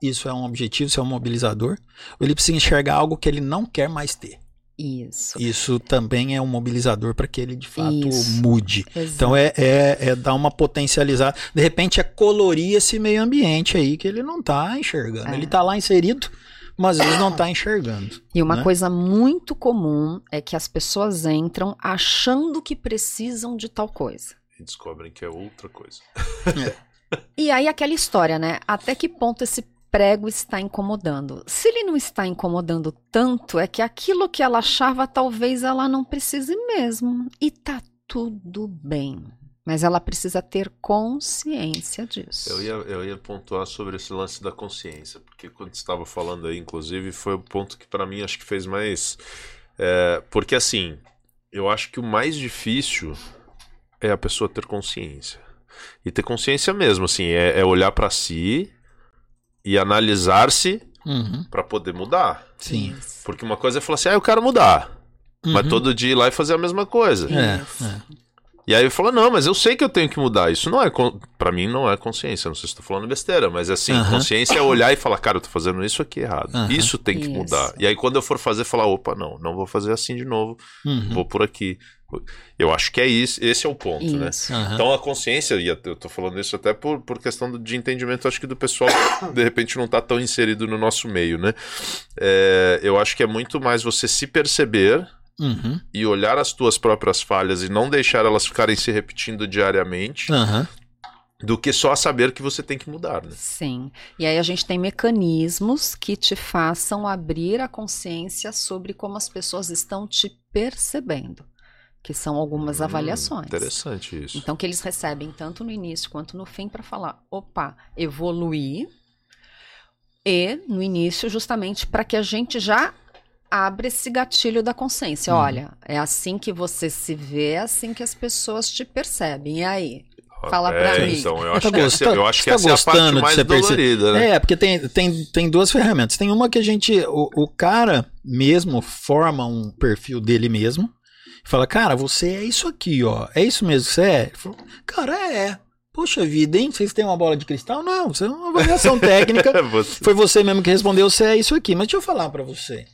isso é um objetivo, isso é um mobilizador, ou ele precisa enxergar algo que ele não quer mais ter.
Isso.
Isso também é um mobilizador para que ele de fato
Isso.
mude.
Exato.
Então é, é, é dar uma potencializada. De repente é colorir esse meio ambiente aí que ele não tá enxergando.
É.
Ele tá lá inserido, mas às vezes não tá enxergando.
E uma
né?
coisa muito comum é que as pessoas entram achando que precisam de tal coisa.
E descobrem que é outra coisa.
E aí aquela história, né? Até que ponto esse prego está incomodando? Se ele não está incomodando tanto, é que aquilo que ela achava talvez ela não precise mesmo. E tá tudo bem. Mas ela precisa ter consciência disso.
Eu ia, eu ia pontuar sobre esse lance da consciência, porque quando estava falando aí, inclusive, foi o ponto que pra mim acho que fez mais. é, porque assim, eu acho que o mais difícil é a pessoa ter consciência. E ter consciência mesmo, assim, é, é olhar pra si e analisar-se
Uhum.
Pra poder mudar.
Sim.
Isso.
Porque uma coisa é falar assim, ah, eu quero mudar. Mas
Uhum.
todo dia ir lá e fazer a mesma coisa.
É, é.
E aí eu falo, não, mas eu sei que eu tenho que mudar. Isso não é, con- pra mim não é consciência. Não sei se estou falando besteira, mas assim,
Aham.
consciência é olhar e falar, cara, eu tô fazendo isso aqui errado. Isso tem que
Isso.
mudar. E aí quando eu for fazer, falar, opa, não, não vou fazer assim de novo,
Uhum.
vou por aqui. Eu acho que é isso, esse é o ponto, né?
Isso.
Aham.
Então a consciência, e eu tô falando isso até por, por questão de entendimento, acho que do pessoal que [coughs] de repente não tá tão inserido no nosso meio, né? É, eu acho que é muito mais você se perceber
Uhum.
e olhar as tuas próprias falhas e não deixar elas ficarem se repetindo diariamente,
Aham.
do que só saber que você tem que mudar, né?
Sim. E aí a gente tem mecanismos que te façam abrir a consciência sobre como as pessoas estão te percebendo, que são algumas
Hum,
avaliações.
Interessante isso.
Então que eles recebem tanto no início quanto no fim para falar, opa, evoluir. E no início justamente para que a gente já abra esse gatilho da consciência.
Uhum.
Olha, é assim que você se vê, é assim que as pessoas te percebem. E aí? Fala
é,
pra mim.
Então, eu
Tá
acho que,
gost-
essa, eu acho que
tá
essa é a parte mais dolorida, né?
É, porque tem, tem, tem duas ferramentas. Tem uma que a gente. O, o cara mesmo forma um perfil dele mesmo. Fala, cara, você é isso aqui, ó. É isso mesmo que você é? Cara, é. Poxa vida, hein? Vocês têm uma bola de cristal? Não, você é uma avaliação técnica. [laughs]
Você-
Foi você mesmo que respondeu, você é isso aqui. Mas deixa eu falar pra você.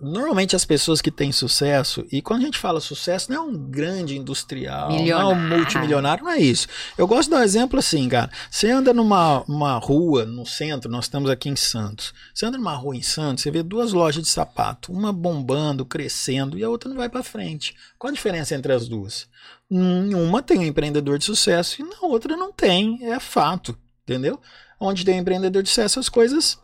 Normalmente as pessoas que têm sucesso, e quando a gente fala sucesso, não é um grande industrial, não é um
Milionário.
multimilionário, não é isso. Eu gosto de dar um exemplo assim, cara. Você anda numa uma rua no centro, nós estamos aqui em Santos. Você anda numa rua em Santos, você vê duas lojas de sapato, uma bombando, crescendo, e a outra não vai pra frente. Qual a diferença entre as duas? Em uma tem um empreendedor de sucesso e na outra não tem, é fato, entendeu? Onde tem um empreendedor de sucesso, as coisas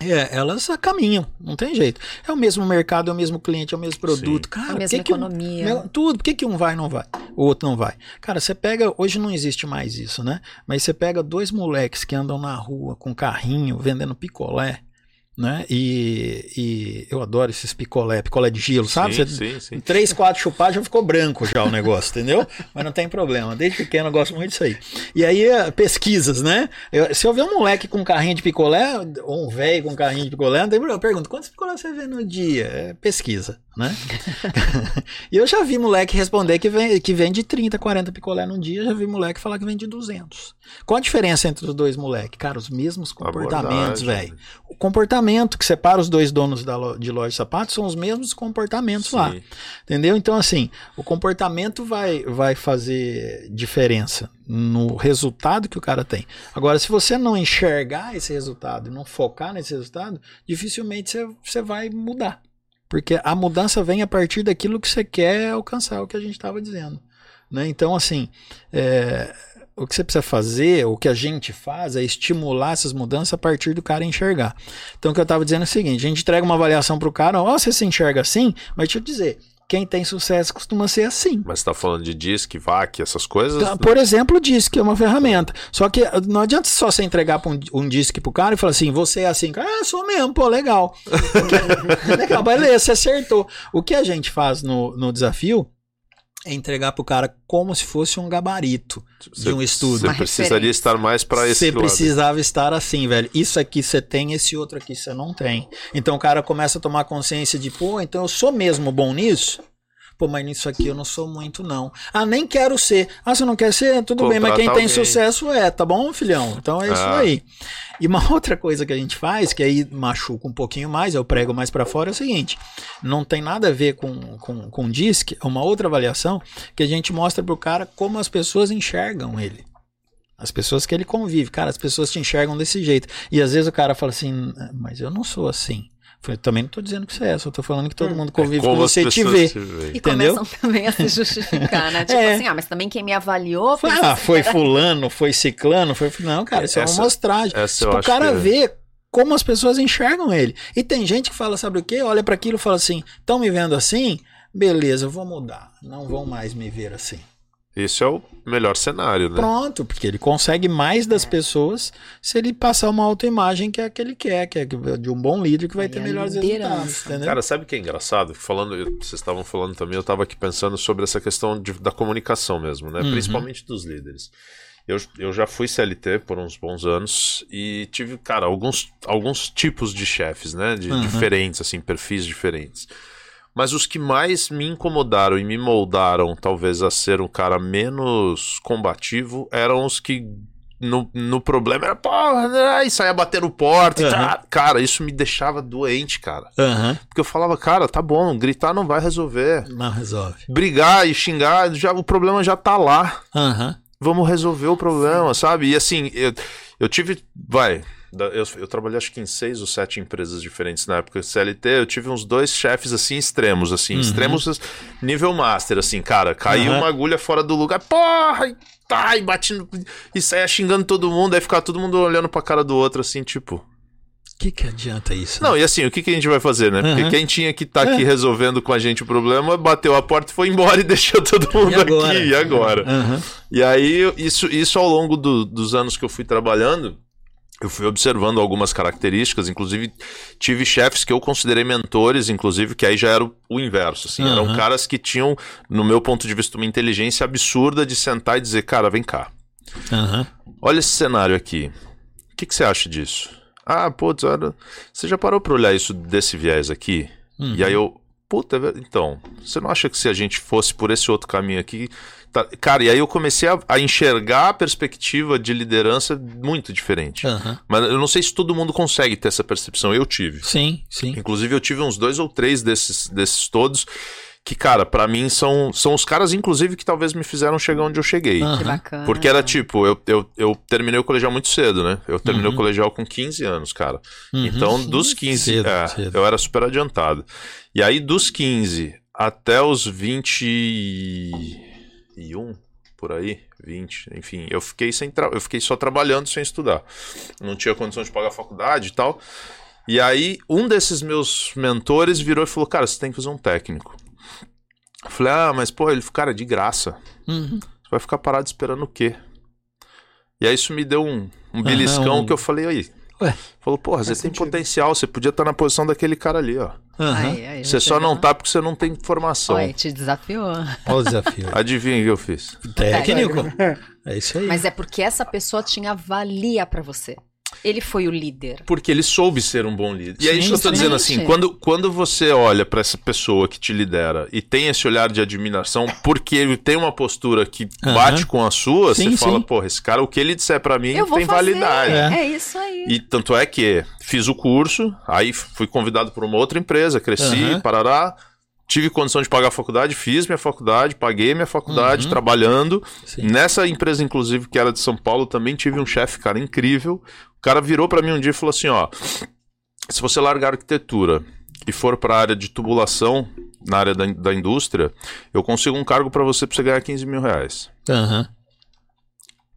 é, elas caminham, não tem jeito. É o mesmo mercado, é o mesmo cliente, é o mesmo produto.
Sim.
Cara,
a mesma
que que um-
economia.
tudo. Por que, que um vai e não vai? O outro não vai. Cara, você pega. Hoje não existe mais isso, né? Mas você pega dois moleques que andam na rua com carrinho vendendo picolé, né? E, e eu adoro esses picolé, picolé de gelo, sabe?
Sim,
Você-
sim, sim.
Três, quatro chupadas já ficou branco já o negócio, entendeu? Mas não tem problema. Desde pequeno eu gosto muito disso aí. E aí, eh, pesquisas, né? Eu- se eu ver um moleque com carrinho de picolé, ou um velho com carrinho de picolé, não tem problema. Eu pergunto, quantos picolé você vê no dia? É pesquisa, né? [laughs] e eu já vi moleque responder que, vem, que vende 30, 40 picolé num dia. Já vi moleque falar que vende 200. Qual a diferença entre os dois moleques? Cara, os mesmos comportamentos, velho. O comportamento que separa os dois donos da lo- de loja de sapatos são os mesmos comportamentos lá.
Sim.
Entendeu? Então, assim, o comportamento vai, vai fazer diferença no resultado que o cara tem. Agora, se você não enxergar esse resultado e não focar nesse resultado, dificilmente você vai mudar. Porque a mudança vem a partir daquilo que você quer alcançar, o que a gente estava dizendo. Né? Então, assim, é, o que você precisa fazer, o que a gente faz é estimular essas mudanças a partir do cara enxergar. Então, o que eu estava dizendo é o seguinte: a gente entrega uma avaliação para o cara, ó, você se enxerga assim, mas deixa eu dizer, quem tem sucesso costuma ser assim.
Mas você tá falando de disc, VAC, essas coisas?
Então, Por exemplo, DISC é uma ferramenta. Só que não adianta só você entregar pra um, um DISC pro cara e falar assim: você é assim, ah, sou mesmo, pô, legal. [laughs] legal, beleza, você acertou. O que a gente faz no, no desafio é entregar pro cara como se fosse um gabarito de um estudo.
Você precisaria
referência.
estar mais pra esse
Você precisava estar assim, velho. Isso aqui você tem, esse outro aqui você não tem. Então o cara começa a tomar consciência de, pô, então eu sou mesmo bom nisso? Pô, mas nisso aqui eu não sou muito, não. Ah, nem quero ser. Ah, você não quer ser? Tudo bem, mas
Contrata
quem tem
alguém.
sucesso é, tá bom, filhão? Então é isso
Ah.
aí. E uma [laughs] outra coisa que a gente faz, que aí machuca um pouquinho mais, eu prego mais pra fora, é o seguinte: não tem nada a ver com, com, com DISC, é uma outra avaliação que a gente mostra pro cara como as pessoas enxergam ele. As pessoas que ele convive, cara, as pessoas te enxergam desse jeito. E às vezes o cara fala assim, mas eu não sou assim. Falei, também não tô dizendo que você é, só tô falando que todo mundo convive com
É Como as
você te vê.
te veem.
E
Entendeu?
começam também a se justificar, né? [laughs] Tipo
É.
assim, ah, mas também quem me avaliou.
Foi, ah, foi
era-
fulano, foi ciclano, foi. Não, cara, isso é
Essa-
uma amostragem.
essa eu
Tipo, o cara
que é-
vê como as pessoas enxergam ele. E tem gente que fala, sabe o quê? Olha para aquilo e fala assim: estão me vendo assim? Beleza, eu vou mudar. Não vão mais me ver assim.
Esse é o melhor cenário, né?
Pronto, porque ele consegue mais das pessoas se ele passar uma autoimagem que é a que ele quer, que é de um bom líder que vai
Aí
ter
é
melhores
liderança.
resultados. Entendeu?
Cara, sabe o que é engraçado? Falando, eu- vocês estavam falando também, eu estava aqui pensando sobre essa questão de- da comunicação mesmo, né?
Uhum.
Principalmente dos líderes. Eu, eu já fui CLT por uns bons anos e tive, cara, alguns, alguns tipos de chefes, né? De,
Uhum.
Diferentes, assim, perfis diferentes. Mas os que mais me incomodaram e me moldaram, talvez, a ser um cara menos combativo, eram os que no, no problema era, porra, e saia batendo porta.
Uhum.
tá. Cara, isso me deixava doente, cara.
Aham,
Porque eu falava, cara, tá bom, gritar não vai resolver.
não resolve.
Brigar e xingar, já, o problema já tá lá.
Aham,
Vamos resolver o problema, sabe? E assim, eu, eu tive. Vai. Eu, eu trabalhei acho que em seis ou sete empresas diferentes na época CLT. Eu tive uns dois chefes assim extremos, assim,
Uhum.
extremos nível master, assim, cara. Caiu
Aham.
uma agulha fora do lugar, porra! E, tá, e batendo. E saia xingando todo mundo, aí ficava todo mundo olhando pra cara do outro, assim, tipo.
O que, que adianta isso?
Não, e assim, o que, que a gente vai fazer, né? Porque
Uhum.
quem tinha que estar aqui
É.
resolvendo com a gente o problema, bateu a porta, foi embora e [laughs] deixou todo mundo
E
aqui. E agora?
Aham,
E aí, isso, isso ao longo do- dos anos que eu fui trabalhando, eu fui observando algumas características, inclusive tive chefes que eu considerei mentores, inclusive, que aí já era o, o inverso, assim, eram
Uhum.
caras que tinham, no meu ponto de vista, uma inteligência absurda de sentar e dizer, cara, vem cá,
aham.
olha esse cenário aqui, o que, que você acha disso? Ah, putz, olha, você já parou pra olhar isso desse viés aqui?
Uhum.
E aí eu, puta, é então, você não acha que se a gente fosse por esse outro caminho aqui. Tá- Cara, e aí eu comecei a, a enxergar a perspectiva de liderança muito diferente.
Aham.
Mas eu não sei se todo mundo consegue ter essa percepção. Eu tive.
Sim, sim.
Inclusive, eu tive uns dois ou três desses, desses todos. Que, cara, pra mim são, são os caras, inclusive, que talvez me fizeram chegar onde eu cheguei.
Que
Aham.
bacana.
Porque era tipo, eu, eu, eu terminei o colegial muito cedo, né? Eu terminei
Uhum.
o colegial com 15 anos, cara.
Uhum.
Então, dos 15,
Cedo,
é,
cedo.
eu era super adiantado. E aí, dos 15 até os 21, por aí, 20, enfim, eu fiquei sem eu fiquei só trabalhando sem estudar. Não tinha condição de pagar a faculdade e tal. E aí, um desses meus mentores virou e falou: Cara, você tem que fazer um técnico. Eu falei: Ah, mas pô, ele, cara, de graça.
Uhum.
Você vai ficar parado esperando o quê? E aí isso me deu um, um beliscão
um-
que eu falei, aí.
Ué,
Falou, porra, você tem
sentido.
potencial, você podia estar na posição daquele cara ali, ó.
Aí,
Você só não tá porque você não tem formação.
Olha, te desafiou. [laughs]
Olha o desafio.
Adivinha o que eu fiz?
Técnico. É isso aí.
Mas é porque essa pessoa tinha valia pra você. Ele foi o líder.
Porque ele soube ser um bom líder. E é isso que eu tô
sim.
dizendo assim, quando, quando você olha pra essa pessoa que te lidera e tem esse olhar de admiração, porque ele tem uma postura que bate com a sua,
Sim,
você fala,
sim.
porra, esse cara, o que ele disser pra mim
Eu
tem validade.
É.
É. isso aí.
E tanto é que fiz o curso, aí fui convidado por uma outra empresa, cresci,
Aham.
parará. Tive condição de pagar a faculdade, fiz minha faculdade, paguei minha faculdade,
Uhum.
trabalhando.
Sim.
Nessa empresa, inclusive, que era de São Paulo, também tive um chefe, cara, incrível. O cara virou pra mim um dia e falou assim: ó, se você largar arquitetura e for pra área de tubulação, na área da, da indústria, eu consigo um cargo pra você pra você ganhar 15 mil reais.
Aham.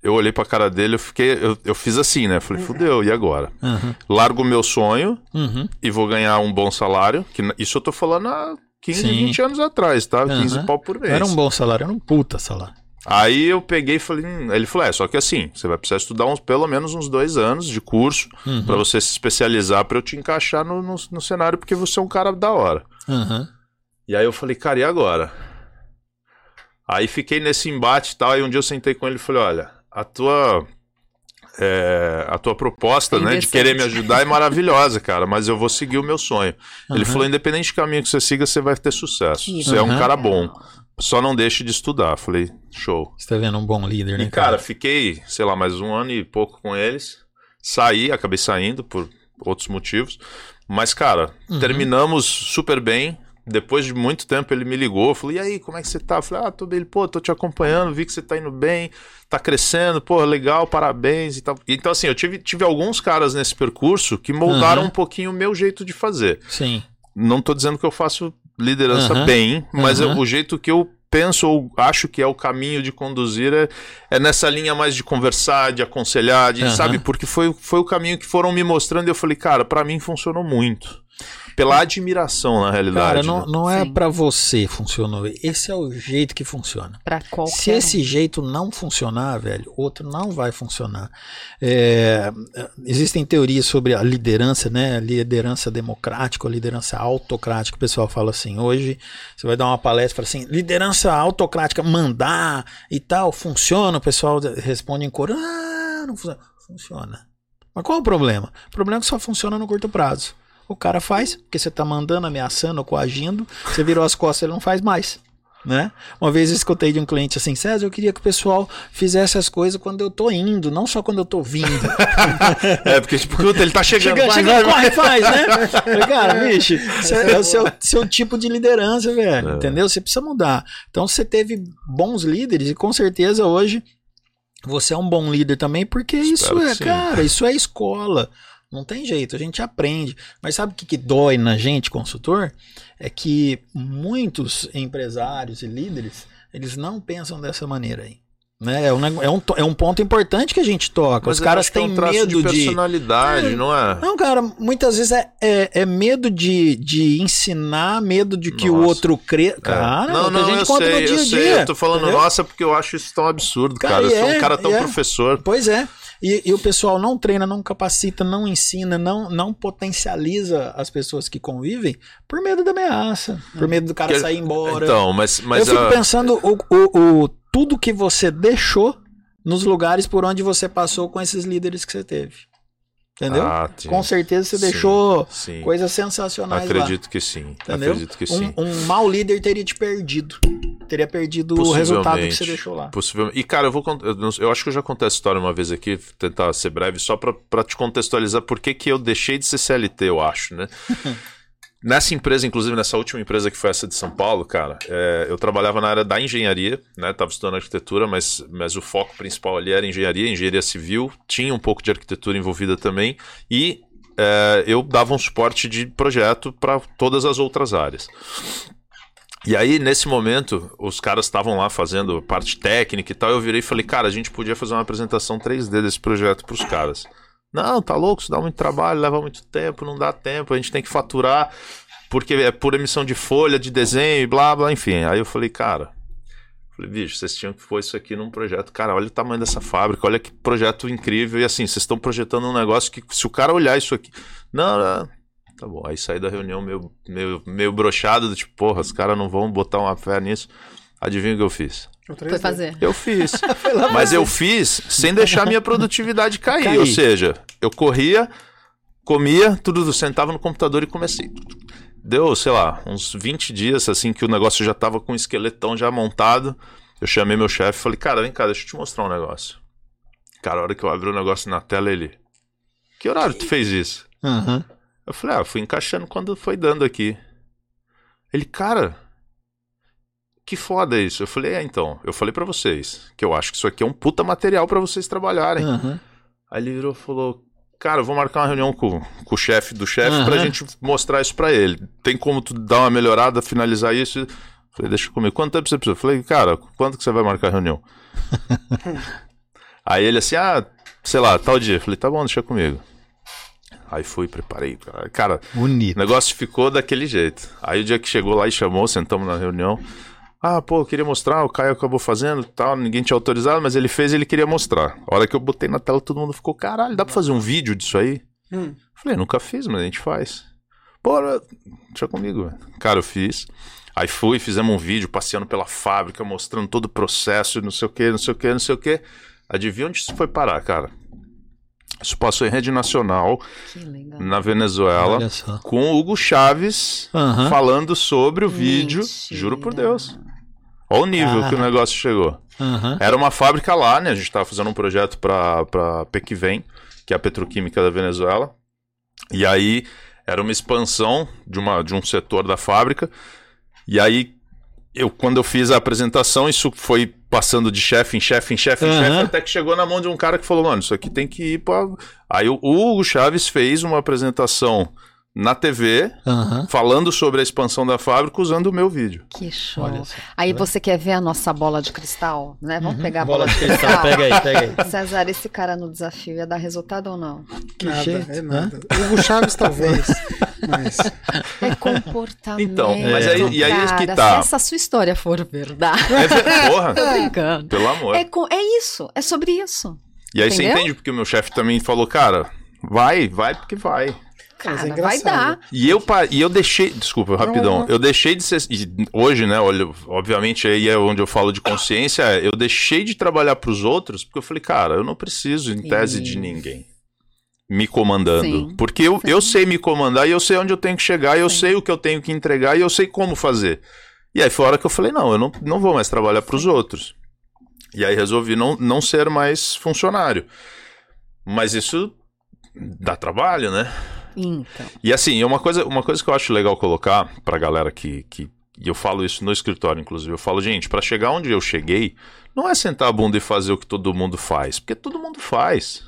Eu olhei pra cara dele, eu fiquei. Eu, eu fiz assim, né? Falei, fudeu, e agora?
Aham.
Largo o meu sonho,
Uhum.
e vou ganhar um bom salário. Que isso eu tô falando há 15,
Sim.
20 anos atrás, tá? 15
Aham.
pau por mês.
Era um bom salário, era um puta salário.
Aí eu peguei e falei, hum, ele falou, é, só que assim, você vai precisar estudar uns, pelo menos uns dois anos de curso
Uhum.
pra você se especializar pra eu te encaixar no, no, no cenário, porque você é um cara da hora.
Aham.
E aí eu falei, cara, e agora? Aí fiquei nesse embate e tal, aí um dia eu sentei com ele e falei, olha, a tua... é, a tua proposta,
É
né, de querer me ajudar é maravilhosa, cara, mas eu vou seguir o meu sonho. Ele
Aham.
falou, independente do caminho que você siga, você vai ter sucesso.
Que
Você é um cara bom. Só não deixe de estudar. Falei, show.
Você tá vendo um bom líder, né,
E, cara, fiquei, sei lá, mais um ano e pouco com eles. Saí, acabei saindo por outros motivos. Mas, cara,
Uhum.
terminamos super bem. Depois de muito tempo ele me ligou, falou: "E aí, como é que você tá?" Eu falei: "Ah, tô bem, pô, tô te acompanhando, vi que você tá indo bem, tá crescendo, pô, legal, parabéns e tal". Então assim, eu tive, tive alguns caras nesse percurso que moldaram
Uhum.
um pouquinho o meu jeito de fazer.
Sim.
Não tô dizendo que eu faço liderança
Aham.
bem, mas eu- o jeito que eu penso ou acho que é o caminho de conduzir é, é nessa linha mais de conversar, de aconselhar, de,
Aham.
sabe? Porque foi, foi o caminho que foram me mostrando e eu falei, cara, pra mim funcionou muito. Pela admiração, na realidade.
Cara, não,
né?
não é pra você funcionou. Esse é o jeito que funciona.
Pra qualquer
Se
um.
esse jeito não funcionar, velho, outro não vai funcionar. É, existem teorias sobre a liderança, né? A liderança democrática, a liderança autocrática. O pessoal fala assim: hoje você vai dar uma palestra e fala assim, liderança autocrática, mandar e tal, funciona? O pessoal responde em coro: ah, não funciona. Funciona. Mas qual é o problema? O problema é que só funciona no curto prazo. O cara faz, porque você tá mandando, ameaçando, coagindo, você virou as costas, ele não faz mais. Né? Uma vez eu escutei de um cliente assim, César, eu queria que o pessoal fizesse as coisas quando eu tô indo, não só quando eu tô vindo. [laughs]
É, porque, tipo, ele tá chegando.
Chega,
vai,
chega,
vai, vai.
corre, faz, né? [laughs] Falei, Cara, bicho, isso é o seu, seu tipo de liderança, velho.
É.
Entendeu? Você precisa mudar. Então você teve bons líderes e com certeza hoje você é um bom líder também, porque isso
Espero que
é, cara, isso é escola. Não tem jeito, a gente aprende. Mas sabe o que, que dói na gente, consultor? É que muitos empresários e líderes, eles não pensam dessa maneira aí. Né? É, um, é, um, é um ponto importante que a gente toca.
Mas
Os
eu
caras
é
têm
um traço
medo
de
de.
personalidade,
É.
não é?
Não, cara, muitas vezes é, é, é medo de, de ensinar, medo de que o
Nossa.
outro crê.
É.
Cara,
não,
o
não,
a gente
eu
conta
sei,
no dia
eu
a
sei.
dia.
Eu tô falando
entendeu?
nossa porque eu acho isso tão absurdo, cara.
Cara,
eu sou um
é,
cara tão
é.
professor.
Pois é. E, e o pessoal não treina, não capacita, não ensina, não, não potencializa as pessoas que convivem por medo da ameaça, por medo do cara
Que-
sair embora.
Então, mas, mas
Eu fico
a-
pensando o, o, o- tudo que você deixou nos lugares por onde você passou com esses líderes que você teve. Entendeu?
Ah,
com certeza você
Sim,
deixou
sim.
coisas sensacionais lá.
Acredito que sim.
Entendeu?
Acredito que sim.
Um, um mau líder teria te perdido. Teria perdido o resultado que você deixou lá.
Possivelmente. E, cara, eu vou eu, acho que eu já contei essa história uma vez aqui, tentar ser breve, só pra, pra te contextualizar por que que eu deixei de ser CLT, eu acho, né? [laughs] Nessa empresa, inclusive nessa última empresa que foi essa de São Paulo, cara, é, eu trabalhava na área da engenharia, né? Tava estudando arquitetura, mas, mas o foco principal ali era engenharia, engenharia civil, tinha um pouco de arquitetura envolvida também, e é, eu dava um suporte de projeto para todas as outras áreas. E aí, nesse momento, os caras estavam lá fazendo parte técnica e tal. Eu virei e falei, cara, a gente podia fazer uma apresentação 3D desse projeto pros caras. Não, tá louco, isso dá muito trabalho, leva muito tempo, não dá tempo, a gente tem que faturar, porque é por emissão de folha, de desenho e blá blá, enfim. Aí eu falei, cara. Falei, bicho, vocês tinham que pôr isso aqui num projeto. Cara, olha o tamanho dessa fábrica, olha que projeto incrível. E assim, vocês estão projetando um negócio que, se o cara olhar isso aqui. Não, não, Tá bom, aí saí da reunião meio, meio, meio brochado, do tipo, porra, os caras não vão botar uma fé nisso. Adivinha o que eu fiz?
Foi fazer.
Eu fiz. [laughs] Mas eu fiz sem deixar minha produtividade cair.
Cair.
Ou seja, eu corria, comia, tudo, sentava no computador e comecei. Deu, sei lá, uns 20 dias assim que o negócio já tava com o esqueletão já montado. Eu chamei meu chefe e falei, cara, vem cá, deixa eu te mostrar um negócio. Cara, a hora que eu abri o negócio na tela, ele. Que horário tu fez isso?
Aham.
Eu falei, ah, fui encaixando quando foi dando aqui. Ele, cara, que foda isso. Eu falei, é, então, eu falei pra vocês que eu acho que isso aqui é um puta material pra vocês trabalharem.
Aham.
Aí ele virou e falou, cara, eu vou marcar uma reunião com, com o chefe do chefe pra
Aham.
gente mostrar isso pra ele. Tem como tu dar uma melhorada, finalizar isso? Eu falei, deixa comigo. Quanto tempo você precisa? Eu falei, cara, quando que você vai marcar a reunião? [laughs] Aí ele assim, ah, sei lá, tal dia. Eu falei, tá bom, deixa comigo. Aí fui, preparei. Cara, o negócio ficou daquele jeito. Aí o dia que chegou lá e chamou, sentamos na reunião. Ah, pô, eu queria mostrar, o Caio acabou fazendo e tal, ninguém tinha autorizado, mas ele fez e ele queria mostrar. A hora que eu botei na tela, todo mundo ficou, caralho, dá pra fazer um vídeo disso aí?
Hum.
Falei, nunca fiz, mas a gente faz. Bora, deixa comigo, velho. Cara, eu fiz. Aí fui, fizemos um vídeo passeando pela fábrica, mostrando todo o processo, não sei o que, não sei o que, não sei o que. Adivinha onde isso foi parar, cara? Isso passou em rede nacional, na Venezuela, com o Hugo Chaves falando sobre o vídeo.
Mentira.
Juro por Deus. Olha o nível que o negócio chegou.
Aham.
Era uma fábrica lá, né? A gente tava fazendo um projeto pra, pra Pequivem, que é a petroquímica da Venezuela. E aí era uma expansão de, uma, de um setor da fábrica. E aí, eu, quando eu fiz a apresentação, isso foi passando de chefe em chefe em chefe em chefe, até que chegou na mão de um cara que falou, mano, isso aqui tem que ir pra... Aí o Hugo Chaves fez uma apresentação na TV,
Aham.
falando sobre a expansão da fábrica usando o meu vídeo.
Que show.
Olha só.
Aí você quer ver a nossa bola de cristal, né? Vamos pegar a bola,
Bola
de cristal.
cristal, pega aí, pega aí. [laughs]
César, esse cara no desafio ia dar resultado ou não?
Que
nada,
jeito,
é
né?
nada. Hugo Chaves talvez, mas
É comportamento.
Então, mas aí- e aí é que tá.
Se essa sua história for verdade.
É, ver- porra, [laughs]
Tô brincando.
pelo amor.
É, com- é isso, é sobre isso.
E aí você
Entendeu?
entende porque o meu chefe também falou, cara, vai, vai porque vai.
Mas é
Cara, vai dar.
E eu, e eu deixei, desculpa, rapidão,
não.
eu deixei de ser, e hoje, né, olha, obviamente aí é onde eu falo de consciência, é, eu deixei de trabalhar pros outros, porque eu falei, cara, eu não preciso, em tese, de ninguém me comandando.
Sim,
porque eu,
sim.
eu sei me comandar e eu sei onde eu tenho que chegar, e eu
Sim.
sei o que eu tenho que entregar e eu sei como fazer. E aí foi a hora que eu falei, não, eu não, não vou mais trabalhar pros outros. E aí resolvi não, não ser mais funcionário. Mas isso dá trabalho, né?
Então.
E assim, uma coisa, uma coisa que eu acho legal colocar pra galera que, que e eu falo isso no escritório, inclusive, eu falo, gente, pra chegar onde eu cheguei, não é sentar a bunda e fazer o que todo mundo faz, porque todo mundo faz.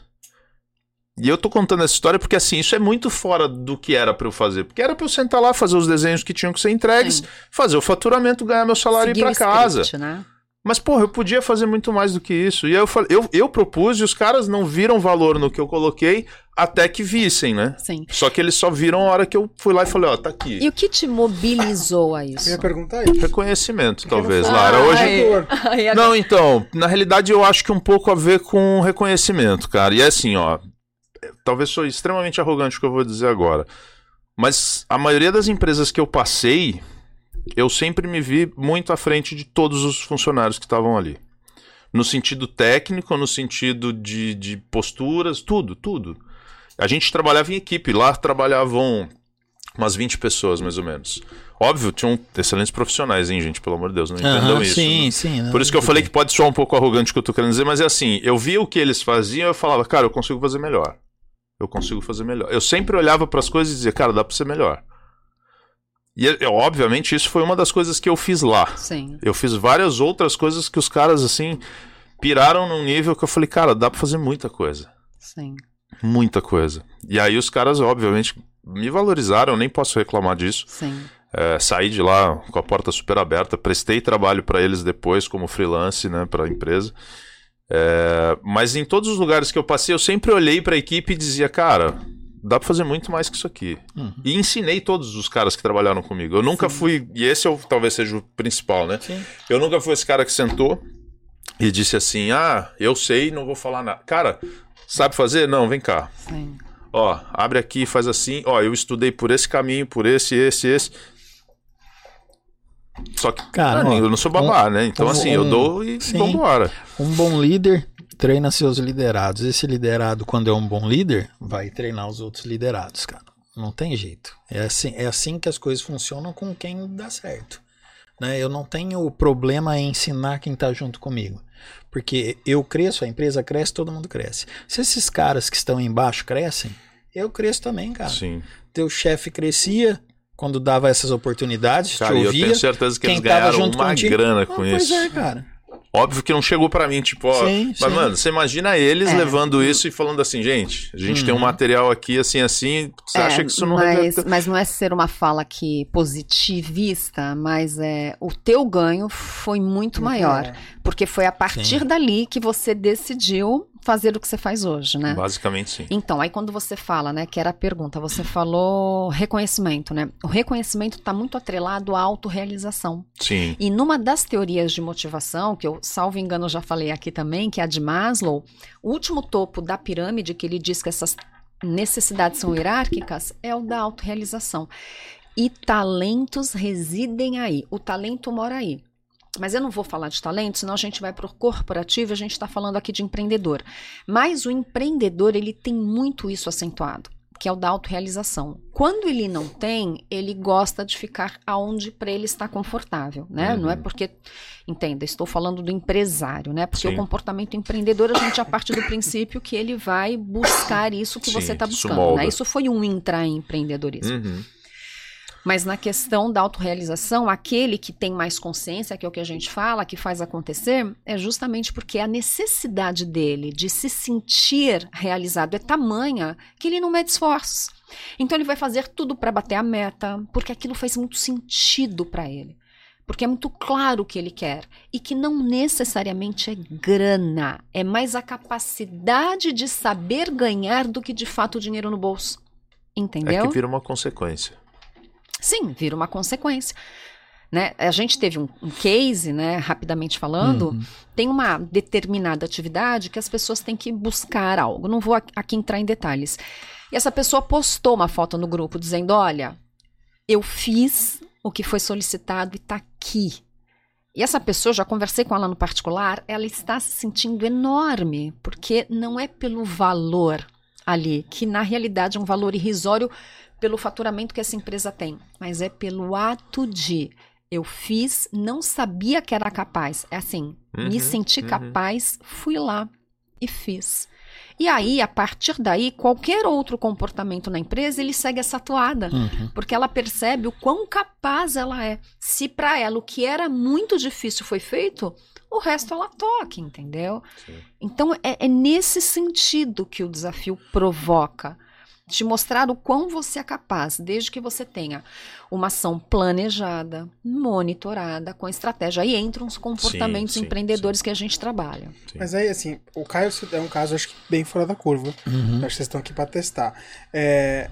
E eu tô contando essa história porque assim, isso é muito fora do que era pra eu fazer, porque era pra eu sentar lá, fazer os desenhos que tinham que ser entregues,
Sim.
fazer o faturamento, ganhar meu salário
Seguir
e ir pra casa.
script, né?
Mas, porra, eu podia fazer muito mais do que isso. E aí eu falei, eu, eu propus e os caras não viram valor no que eu coloquei até que vissem, né?
Sim.
Só que eles só viram a hora que eu fui lá e falei, ó, tá aqui.
E o que te mobilizou a
eu
isso?
ia perguntar isso.
Reconhecimento, talvez, Lara. Hoje.
Ai.
Não, então, na realidade eu acho que um pouco a ver com reconhecimento, cara. E é assim, ó. Talvez sou extremamente arrogante o que eu vou dizer agora. Mas a maioria das empresas que eu passei, eu sempre me vi muito à frente de todos os funcionários que estavam ali. No sentido técnico, no sentido de, de posturas, tudo, tudo. A gente trabalhava em equipe, lá trabalhavam umas 20 pessoas, mais ou menos. Óbvio, tinham excelentes profissionais, hein, gente? Pelo amor de Deus, não entendam isso.
sim,
né?
sim. não,
Por isso que eu falei que pode soar um pouco arrogante o que eu tô querendo dizer, mas é assim, eu via o que eles faziam e eu falava, cara, eu consigo fazer melhor. Eu consigo fazer melhor. Eu sempre olhava para as coisas e dizia, cara, dá para ser melhor. E eu, obviamente isso foi uma das coisas que eu fiz lá.
Sim.
Eu fiz várias outras coisas que os caras assim piraram num nível que eu falei, cara, dá para fazer muita coisa.
Sim.
Muita coisa. E aí os caras, obviamente, me valorizaram, eu nem posso reclamar disso.
Sim.
É, saí de lá com a porta super aberta, prestei trabalho para eles depois como freelance, né, para a empresa. É, mas em todos os lugares que eu passei, eu sempre olhei para a equipe e dizia, cara, dá para fazer muito mais que isso aqui.
Uhum.
E ensinei todos os caras que trabalharam comigo. Eu nunca fui, e esse o- talvez seja o principal, né?
Sim.
Eu nunca fui esse cara que sentou e disse assim: "Ah, eu sei, não vou falar nada". Cara, sabe fazer? Não, vem cá.
Sim.
Ó, abre aqui, faz assim. Ó, eu estudei por esse caminho, por esse, esse, esse. Só que,
Cara, ó,
eu não sou babá, né? Então,
um-
assim, eu
um-
dou e
sim.
vambora.
Um bom líder treina seus liderados. Esse liderado, quando é um bom líder, vai treinar os outros liderados, cara. Não tem jeito. É assim, é assim que as coisas funcionam com quem dá certo. Né? Eu não tenho problema em ensinar quem está junto comigo. Porque eu cresço, a empresa cresce, todo mundo cresce. Se esses caras que estão embaixo crescem, eu cresço também, cara.
Sim.
Teu chefe crescia quando dava essas oportunidades,
Cara,
te
e eu
ouvia.
tenho certeza que
quem
eles ganharam uma
contigo-
grana
Ah,
com
pois
isso.
é, cara.
Óbvio que não chegou pra mim, tipo, ó.
Sim,
mas,
sim.
mano, você imagina eles
É.
levando isso e falando assim, gente, a gente tem um
Uhum.
material aqui, assim, assim. Você acha que isso não
É, mas, mas não é ser uma fala aqui positivista, mas é o teu ganho foi muito maior. Porque foi a partir
Sim.
dali que você decidiu fazer o que você faz hoje, né?
Basicamente, sim.
Então, aí quando você fala, né, que era a pergunta, você falou reconhecimento, né? O reconhecimento está muito atrelado à autorrealização.
Sim.
E numa das teorias de motivação, que eu, salvo engano, já falei aqui também, que é a de Maslow, o último topo da pirâmide, que ele diz que essas necessidades são hierárquicas, é o da autorrealização. E talentos residem aí. O talento mora aí. Mas eu não vou falar de talento, senão a gente vai para o corporativo e a gente está falando aqui de empreendedor. Mas o empreendedor, ele tem muito isso acentuado, que é o da autorrealização. Quando ele não tem, ele gosta de ficar aonde para ele está confortável, né?
Uhum.
Não é porque, entenda, estou falando do empresário, né? Porque
Sim.
o comportamento empreendedor, a gente já parte do princípio que ele vai buscar isso que
Sim,
você está buscando, né? Isso foi um intraempreendedorismo.
Uhum.
Mas na questão da autorrealização, aquele que tem mais consciência, que é o que a gente fala, que faz acontecer, é justamente porque a necessidade dele de se sentir realizado é tamanha que ele não mede esforços. Então ele vai fazer tudo para bater a meta, porque aquilo faz muito sentido para ele. Porque é muito claro o que ele quer e que não necessariamente é grana, é mais a capacidade de saber ganhar do que de fato o dinheiro no bolso. Entendeu?
É que vira uma consequência.
Sim, vira uma consequência. Né? A gente teve um, um case, né, rapidamente falando,
Uhum.
tem uma determinada atividade que as pessoas têm que buscar algo. Não vou aqui- entrar em detalhes. E essa pessoa postou uma foto no grupo dizendo: Olha, eu fiz o que foi solicitado e tá aqui. E essa pessoa, já conversei com ela no particular, ela está se sentindo enorme, porque não é pelo valor ali, que na realidade é um valor irrisório pelo faturamento que essa empresa tem, mas é pelo ato de eu fiz, não sabia que era capaz. É assim, me
Uhum,
senti
uhum.
capaz, fui lá e fiz. E aí, a partir daí, qualquer outro comportamento na empresa, ele segue essa toada.
Uhum.
Porque ela percebe o quão capaz ela é. Se para ela o que era muito difícil foi feito, o resto ela toca, entendeu?
Sim.
Então é, é nesse sentido que o desafio provoca. Te mostrar o quão você é capaz, desde que você tenha uma ação planejada, monitorada, com estratégia. Aí entram os comportamentos
sim,
empreendedores que a gente trabalha.
Sim.
Mas aí, assim, o Caio é um caso, acho que bem fora da curva.
Uhum.
Acho que vocês estão aqui para testar. É,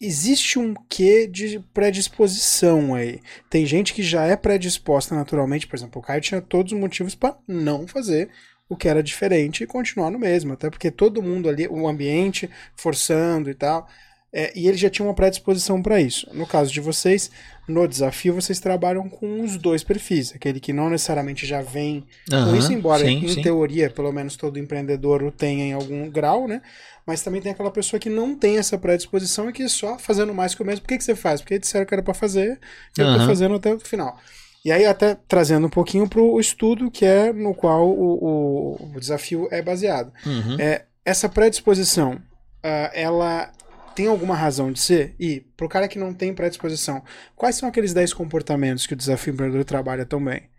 existe um quê de predisposição aí. Tem gente que já é predisposta naturalmente, por exemplo, o Caio tinha todos os motivos para não fazer o que era diferente e continuar no mesmo, até porque todo mundo ali, o ambiente forçando e tal, é, e ele já tinha uma predisposição para isso. No caso de vocês, no desafio, vocês trabalham com os dois perfis, aquele que não necessariamente já vem com
Aham,
isso, embora
sim,
em
sim.
teoria, pelo menos todo empreendedor o tenha em algum grau, né? Mas também tem aquela pessoa que não tem essa predisposição e que só fazendo mais que o mesmo. Por que, que você faz? Porque disseram que era pra fazer, e eu tô
Aham.
fazendo até o final. E aí, até trazendo um pouquinho pro estudo que é no qual o, o, o desafio é baseado.
Uhum.
É, essa predisposição, ah, ela tem alguma razão de ser? E, pro cara que não tem predisposição, quais são aqueles 10 comportamentos que o desafio empreendedor trabalha tão bem?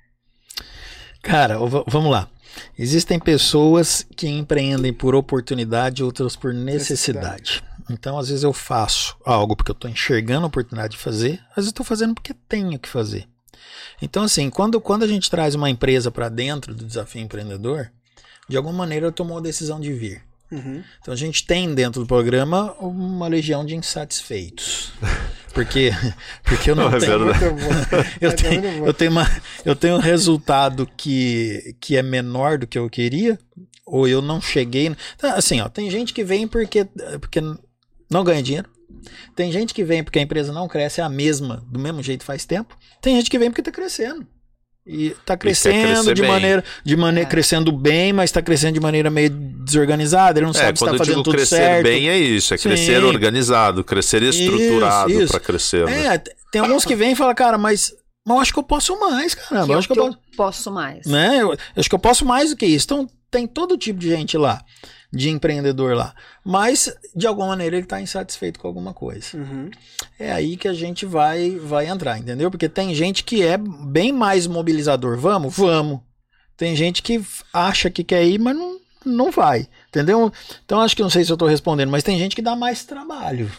Cara, vamos lá. Existem pessoas que empreendem por oportunidade, outras por necessidade. Então, às vezes eu faço algo porque eu estou enxergando a oportunidade de fazer, às vezes eu estou fazendo porque tenho que fazer. Então, assim, quando, quando a gente traz uma empresa para dentro do desafio empreendedor, de alguma maneira tomou a decisão de vir.
Uhum.
Então a gente tem dentro do programa uma legião de insatisfeitos. [laughs] Porque, porque eu não,
Não, é
tenho. [laughs] Eu
É
tenho, eu, tenho uma, eu tenho um resultado que, que é menor do que eu queria, ou eu não cheguei. Então, Assim, ó, tem gente que vem porque, porque não ganha dinheiro. Tem gente que vem porque a empresa não cresce, é a mesma, do mesmo jeito faz tempo. Tem gente que vem porque está crescendo. E está crescendo
crescer
de
bem.
maneira, de maneira
É.
crescendo bem, mas está crescendo de maneira meio desorganizada. Ele não
É,
sabe se está
eu
fazendo
digo
tudo
crescer
certo.
bem é isso, é
Sim.
crescer organizado, crescer estruturado
isso.
para crescer. né?
É, tem alguns que vêm e falam, cara, mas, mas eu acho que eu posso mais, caramba.
que
Eu
eu,
acho que eu
que
posso.
eu posso mais.
Né? Eu, eu acho que eu posso mais do que isso. Então, tem todo tipo de gente lá, de empreendedor lá. Mas, de alguma maneira, ele está insatisfeito com alguma coisa.
Uhum.
É aí que a gente vai, vai entrar, entendeu? Porque tem gente que é bem mais mobilizador. Vamos? Vamos. Tem gente que acha que quer ir, mas não, não vai. Entendeu? Então, acho que não sei se eu estou respondendo, mas tem gente que dá mais trabalho.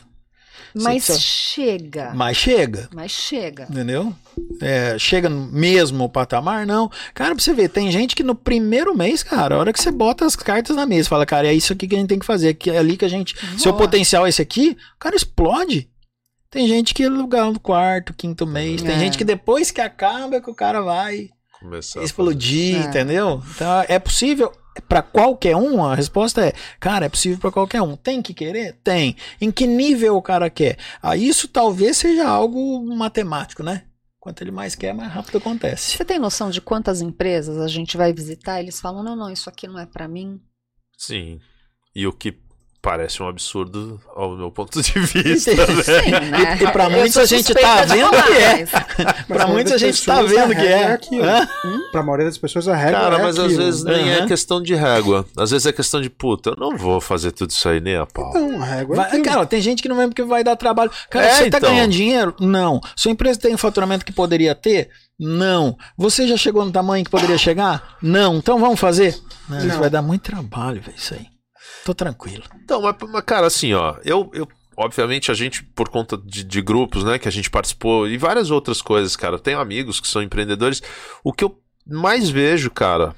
Mas
Você-
chega.
Mas chega.
Mas chega.
Entendeu? É, chega mesmo patamar, não. Cara, pra você ver, tem gente que no primeiro mês, cara, a hora que você bota as cartas na mesa, fala, cara, é isso aqui que a gente tem que fazer, que é ali que a gente. Seu
Boa.
potencial é esse aqui, o cara explode. Tem gente que lugar no quarto, quinto mês, tem
É.
gente que depois que acaba é que o cara vai
Começar a
explodir,
É.
entendeu? Então é possível pra qualquer um? A resposta é, cara, é possível pra qualquer um. Tem que querer? Tem. Em que nível o cara quer? Ah, isso talvez seja algo matemático, né? Quanto ele mais quer, mais rápido acontece.
Você tem noção de quantas empresas a gente vai visitar? Eles falam: não, não, isso aqui não é pra mim.
Sim. E o que parece um absurdo ao meu ponto de vista, [laughs]
Sim,
né?
Sim, né?
E- e pra
Eu
muitos a gente tá vendo que é.
Mas [laughs]
pra
a
gente tá vendo
a
que
regra
é.
aquilo.
Hã?
Pra maioria das pessoas a regra
Cara,
é
mas às
aquilo.
vezes nem é questão de régua. Às vezes é questão de puta, eu não vou fazer tudo isso aí nem a pau.
Não, a régua é
Vai- cara, tem gente que não vem porque vai dar trabalho. Cara,
É,
você tá
então.
ganhando dinheiro? Não. Sua empresa tem o faturamento que poderia ter? Não. Você já chegou no tamanho que poderia chegar? Não. Então vamos fazer? Não, Isso vai dar muito trabalho, velho, isso aí. Tô tranquilo.
Então, mas, mas, cara, assim, ó, eu, eu obviamente, a gente, por conta de, de, grupos, né, que a gente participou e várias outras coisas, cara. Eu tenho amigos que são empreendedores. O que eu mais vejo, cara,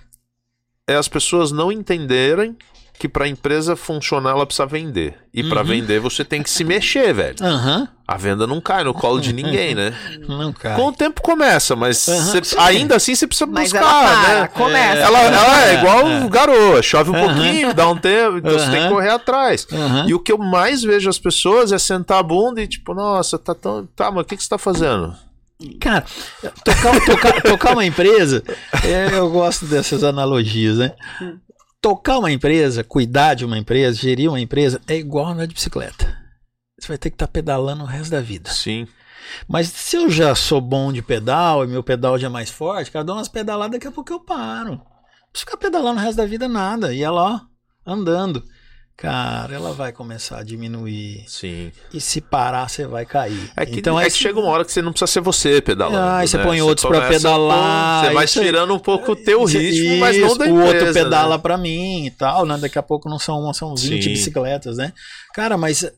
é as pessoas não entenderem que para a empresa funcionar ela precisa vender. E para uhum. vender você tem que se mexer, velho.
Uhum.
A venda não cai no colo de [laughs] ninguém, né?
Não cai.
Com o tempo começa, mas uhum, cê, ainda assim você precisa
mas
buscar,
ela
né?
Começa.
Ela, ela é, é igual é. garoa, chove um pouquinho, dá um tempo, então você tem que correr atrás. E o que eu mais vejo as pessoas é sentar a bunda e tipo, nossa, tá tão. Tá, mas o que, que você tá fazendo?
Cara, tocar, tocar, tocar uma empresa, é, eu gosto dessas analogias, né? Tocar uma empresa, cuidar de uma empresa, gerir uma empresa, é igual andar de bicicleta. Você vai ter que estar tá pedalando o resto da vida.
Sim.
Mas se eu já sou bom de pedal e meu pedal já é mais forte, cara, dou umas pedaladas, daqui a pouco eu paro. Não preciso ficar pedalando o resto da vida nada. E ela, ó, andando cara, ela vai começar a diminuir.
Sim.
E se parar, você vai cair.
É que, então, é, é que chega uma hora que você não precisa ser você pedalando. Ah,
você né? põe outros para pedalar.
Você vai tirando um pouco o teu ritmo, isso, mas não da
O
empresa,
outro pedala né? para mim e tal, né? Daqui a pouco não são, são 20 Sim. bicicletas, né? Cara, mas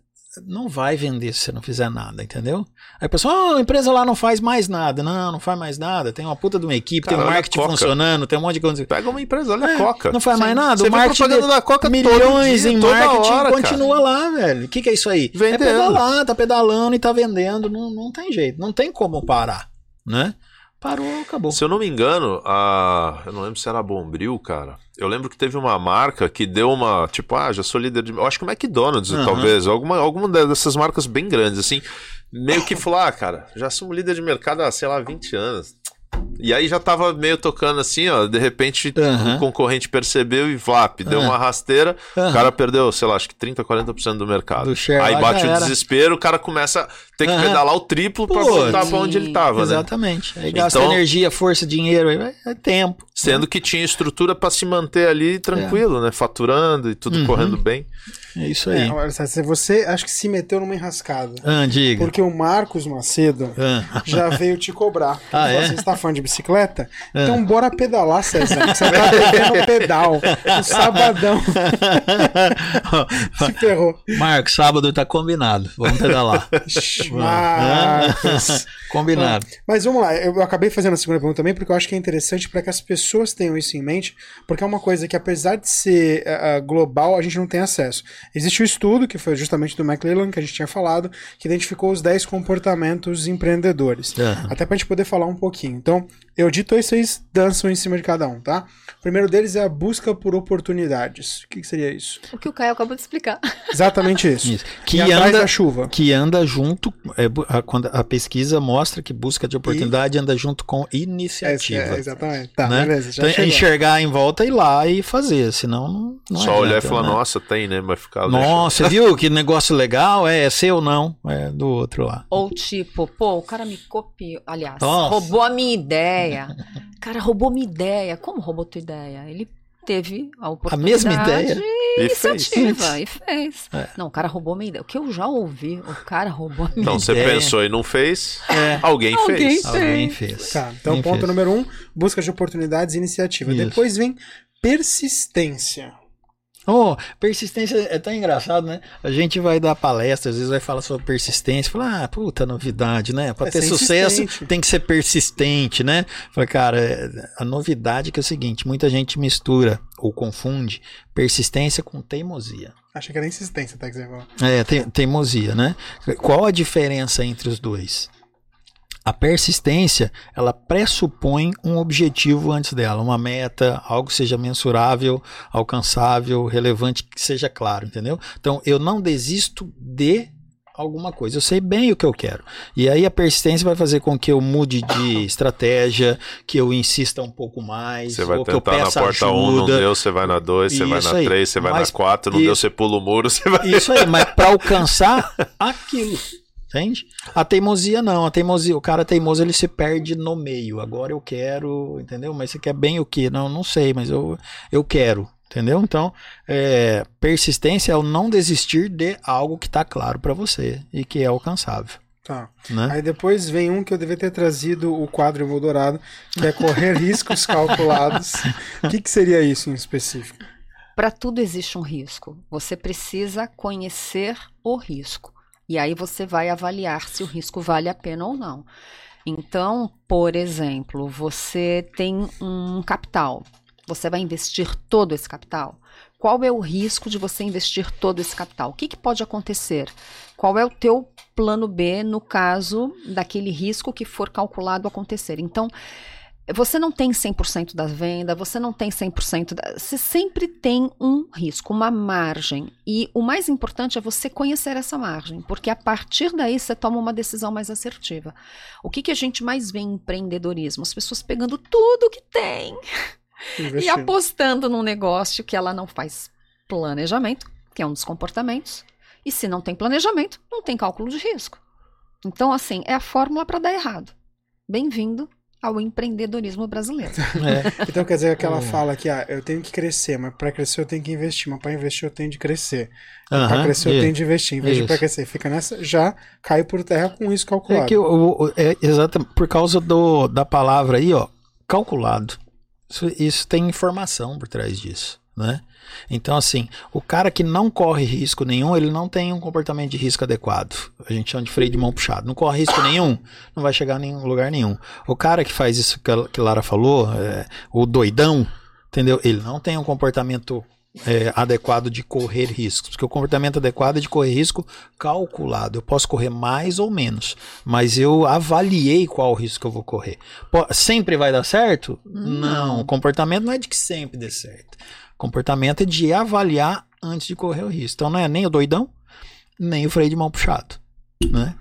não vai vender se você não fizer nada, entendeu? Aí a pessoa, oh, a empresa lá não faz mais nada. Não, não faz mais nada. Tem uma puta de uma equipe, Cara, tem um marketing funcionando, tem um monte de coisa.
Pega uma empresa, olha a é, Coca.
Não faz Sim. mais nada.
Você
o marketing
propaganda da Coca
milhões
dia,
em marketing
hora,
continua lá, velho. O que, que é isso aí?
É vendendo.
É pedalar, tá pedalando e tá vendendo. Não, não tem jeito. Não tem como parar, né? Parou, acabou.
Se eu não me engano, a. Eu não lembro se era a Bombril, cara. Eu lembro que teve uma marca que deu uma. Tipo, ah, já sou líder de. Eu acho que o McDonald's, uhum. talvez. Alguma, alguma dessas marcas bem grandes, assim. Meio que falou, ah, cara, já sou líder de mercado há, sei lá, 20 anos. E aí já tava meio tocando assim, ó. De repente uhum. o concorrente percebeu e vlap, deu uhum. uma rasteira. Uhum. O cara perdeu, sei lá, acho que 30, 40% do mercado.
Do
aí bate o desespero, o cara começa a ter que pedalar o triplo para voltar para onde ele tava,
Exatamente.
né?
Aí gasta então, energia, força, dinheiro, aí é tempo.
Sendo que tinha estrutura para se manter ali tranquilo, é. né? Faturando e tudo uhum. correndo bem.
É isso aí.
É, você acho que se meteu numa enrascada.
Ah, diga.
Porque o Marcos Macedo ah. já veio te cobrar.
Ah, é?
Você está fã de bicicleta? Ah. Então bora pedalar, César. Você tá pegando pedal. No sabadão. [laughs] se ferrou.
Marcos, sábado tá combinado. Vamos pedalar.
Marcos.
combinado.
Mas vamos lá. Eu acabei fazendo a segunda pergunta também porque eu acho que é interessante para que as pessoas tenham isso em mente. Porque é uma coisa que, apesar de ser uh, global, a gente não tem acesso. Existe um estudo, que foi justamente do McClellan, que a gente tinha falado, que identificou os 10 comportamentos empreendedores. Uhum. Até pra gente poder falar um pouquinho. Então, eu dito aí, vocês dançam em cima de cada um, tá? O primeiro deles é a busca por oportunidades. O que, que seria isso?
O que o Caio acabou de explicar. [laughs]
Exatamente isso. isso.
Que e anda da chuva. Que anda junto, é, a, quando a pesquisa mostra que busca de oportunidade e... anda junto com iniciativa. É,
é, exatamente. Tá,
né? beleza. então, é enxergar em volta e ir lá e fazer, senão não, não
Só olhar e falar, né? nossa, tem, né? Vai ficar
Nossa, viu que negócio legal? É, é seu não, é do outro lá.
Ou tipo, pô, o cara me copiou, aliás, nossa. roubou a minha ideia. Cara, roubou minha ideia. Como roubou tua ideia? Ele teve a oportunidade.
A mesma ideia.
E iniciativa, fez. e fez. É. Não, o cara roubou minha ideia. O que eu já ouvi, o cara roubou a minha
não,
ideia.
Não, você pensou e não fez, é. alguém, alguém fez.
fez. Alguém fez.
Tá, então Alguém ponto fez. número um, busca de oportunidades e iniciativa. Isso. Depois vem persistência.
Oh, persistência é tão engraçado, né? A gente vai dar palestra, às vezes vai falar sobre persistência, fala, ah, puta novidade, né? Para é ter sucesso tem que ser persistente, né? Fala, cara, a novidade é que é o seguinte, muita gente mistura ou confunde persistência com teimosia.
Acha que era insistência, tá que você
É, te, teimosia, né? Qual a diferença entre os dois? A persistência, ela pressupõe um objetivo antes dela, uma meta, algo que seja mensurável, alcançável, relevante, que seja claro, entendeu? Então, eu não desisto de alguma coisa. Eu sei bem o que eu quero. E aí a persistência vai fazer com que eu mude de [coughs] estratégia, que eu insista um pouco mais.
Você vai
ou
tentar
que eu
na porta 1, um, não deu, você vai na 2, você vai na 3, você vai na 4, não isso, deu, você pula o muro, [laughs] você vai.
Isso aí, mas para alcançar aquilo. Entende? A teimosia não, a teimosia, o cara teimoso ele se perde no meio. Agora eu quero, entendeu? Mas você quer bem o que? Não, não sei, mas eu, eu quero, entendeu? Então, é, persistência é o não desistir de algo que está claro para você e que é alcançável.
Tá. Né? Aí depois vem um que eu devia ter trazido o quadro emoldurado, que é correr [laughs] riscos calculados. O que, que seria isso em específico?
Para tudo existe um risco. Você precisa conhecer o risco. E aí você vai avaliar se o risco vale a pena ou não. Então, por exemplo, você tem um capital. Você vai investir todo esse capital? Qual é o risco de você investir todo esse capital? O que, que pode acontecer? Qual é o teu plano B no caso daquele risco que for calculado acontecer? Então, você não tem 100% da venda, você não tem 100%. Da, você sempre tem um risco, uma margem. E o mais importante é você conhecer essa margem, porque a partir daí você toma uma decisão mais assertiva. O que, que a gente mais vê em empreendedorismo? As pessoas pegando tudo que tem [laughs] e apostando num negócio que ela não faz planejamento, que é um dos comportamentos. E se não tem planejamento, não tem cálculo de risco. Então, assim, é a fórmula para dar errado. Bem-vindo ao empreendedorismo brasileiro. [laughs]
É. [laughs] Então quer dizer aquela é. fala que ah, eu tenho que crescer, mas para crescer eu tenho que investir, mas para investir eu tenho de crescer. Uh -huh, para crescer eu tenho de investir, investir para crescer. Fica nessa, já cai por terra com isso calculado.
É que o, é exatamente por causa do, da palavra aí, ó, calculado. Isso, isso tem informação por trás disso, né? Então, assim, o cara que não corre risco nenhum, ele não tem um comportamento de risco adequado. A gente chama de freio de mão puxado. Não corre risco nenhum, não vai chegar em lugar nenhum. O cara que faz isso que a, que Lara falou, é, o doidão, entendeu? Ele não tem um comportamento é, adequado de correr riscos. Porque o comportamento adequado é de correr risco calculado. Eu posso correr mais ou menos, mas eu avaliei qual risco eu vou correr. Pô, sempre vai dar certo? Não. não. O comportamento não é de que sempre dê certo. Comportamento é de avaliar antes de correr o risco. Então não é nem o doidão, nem o freio de mão puxado, né?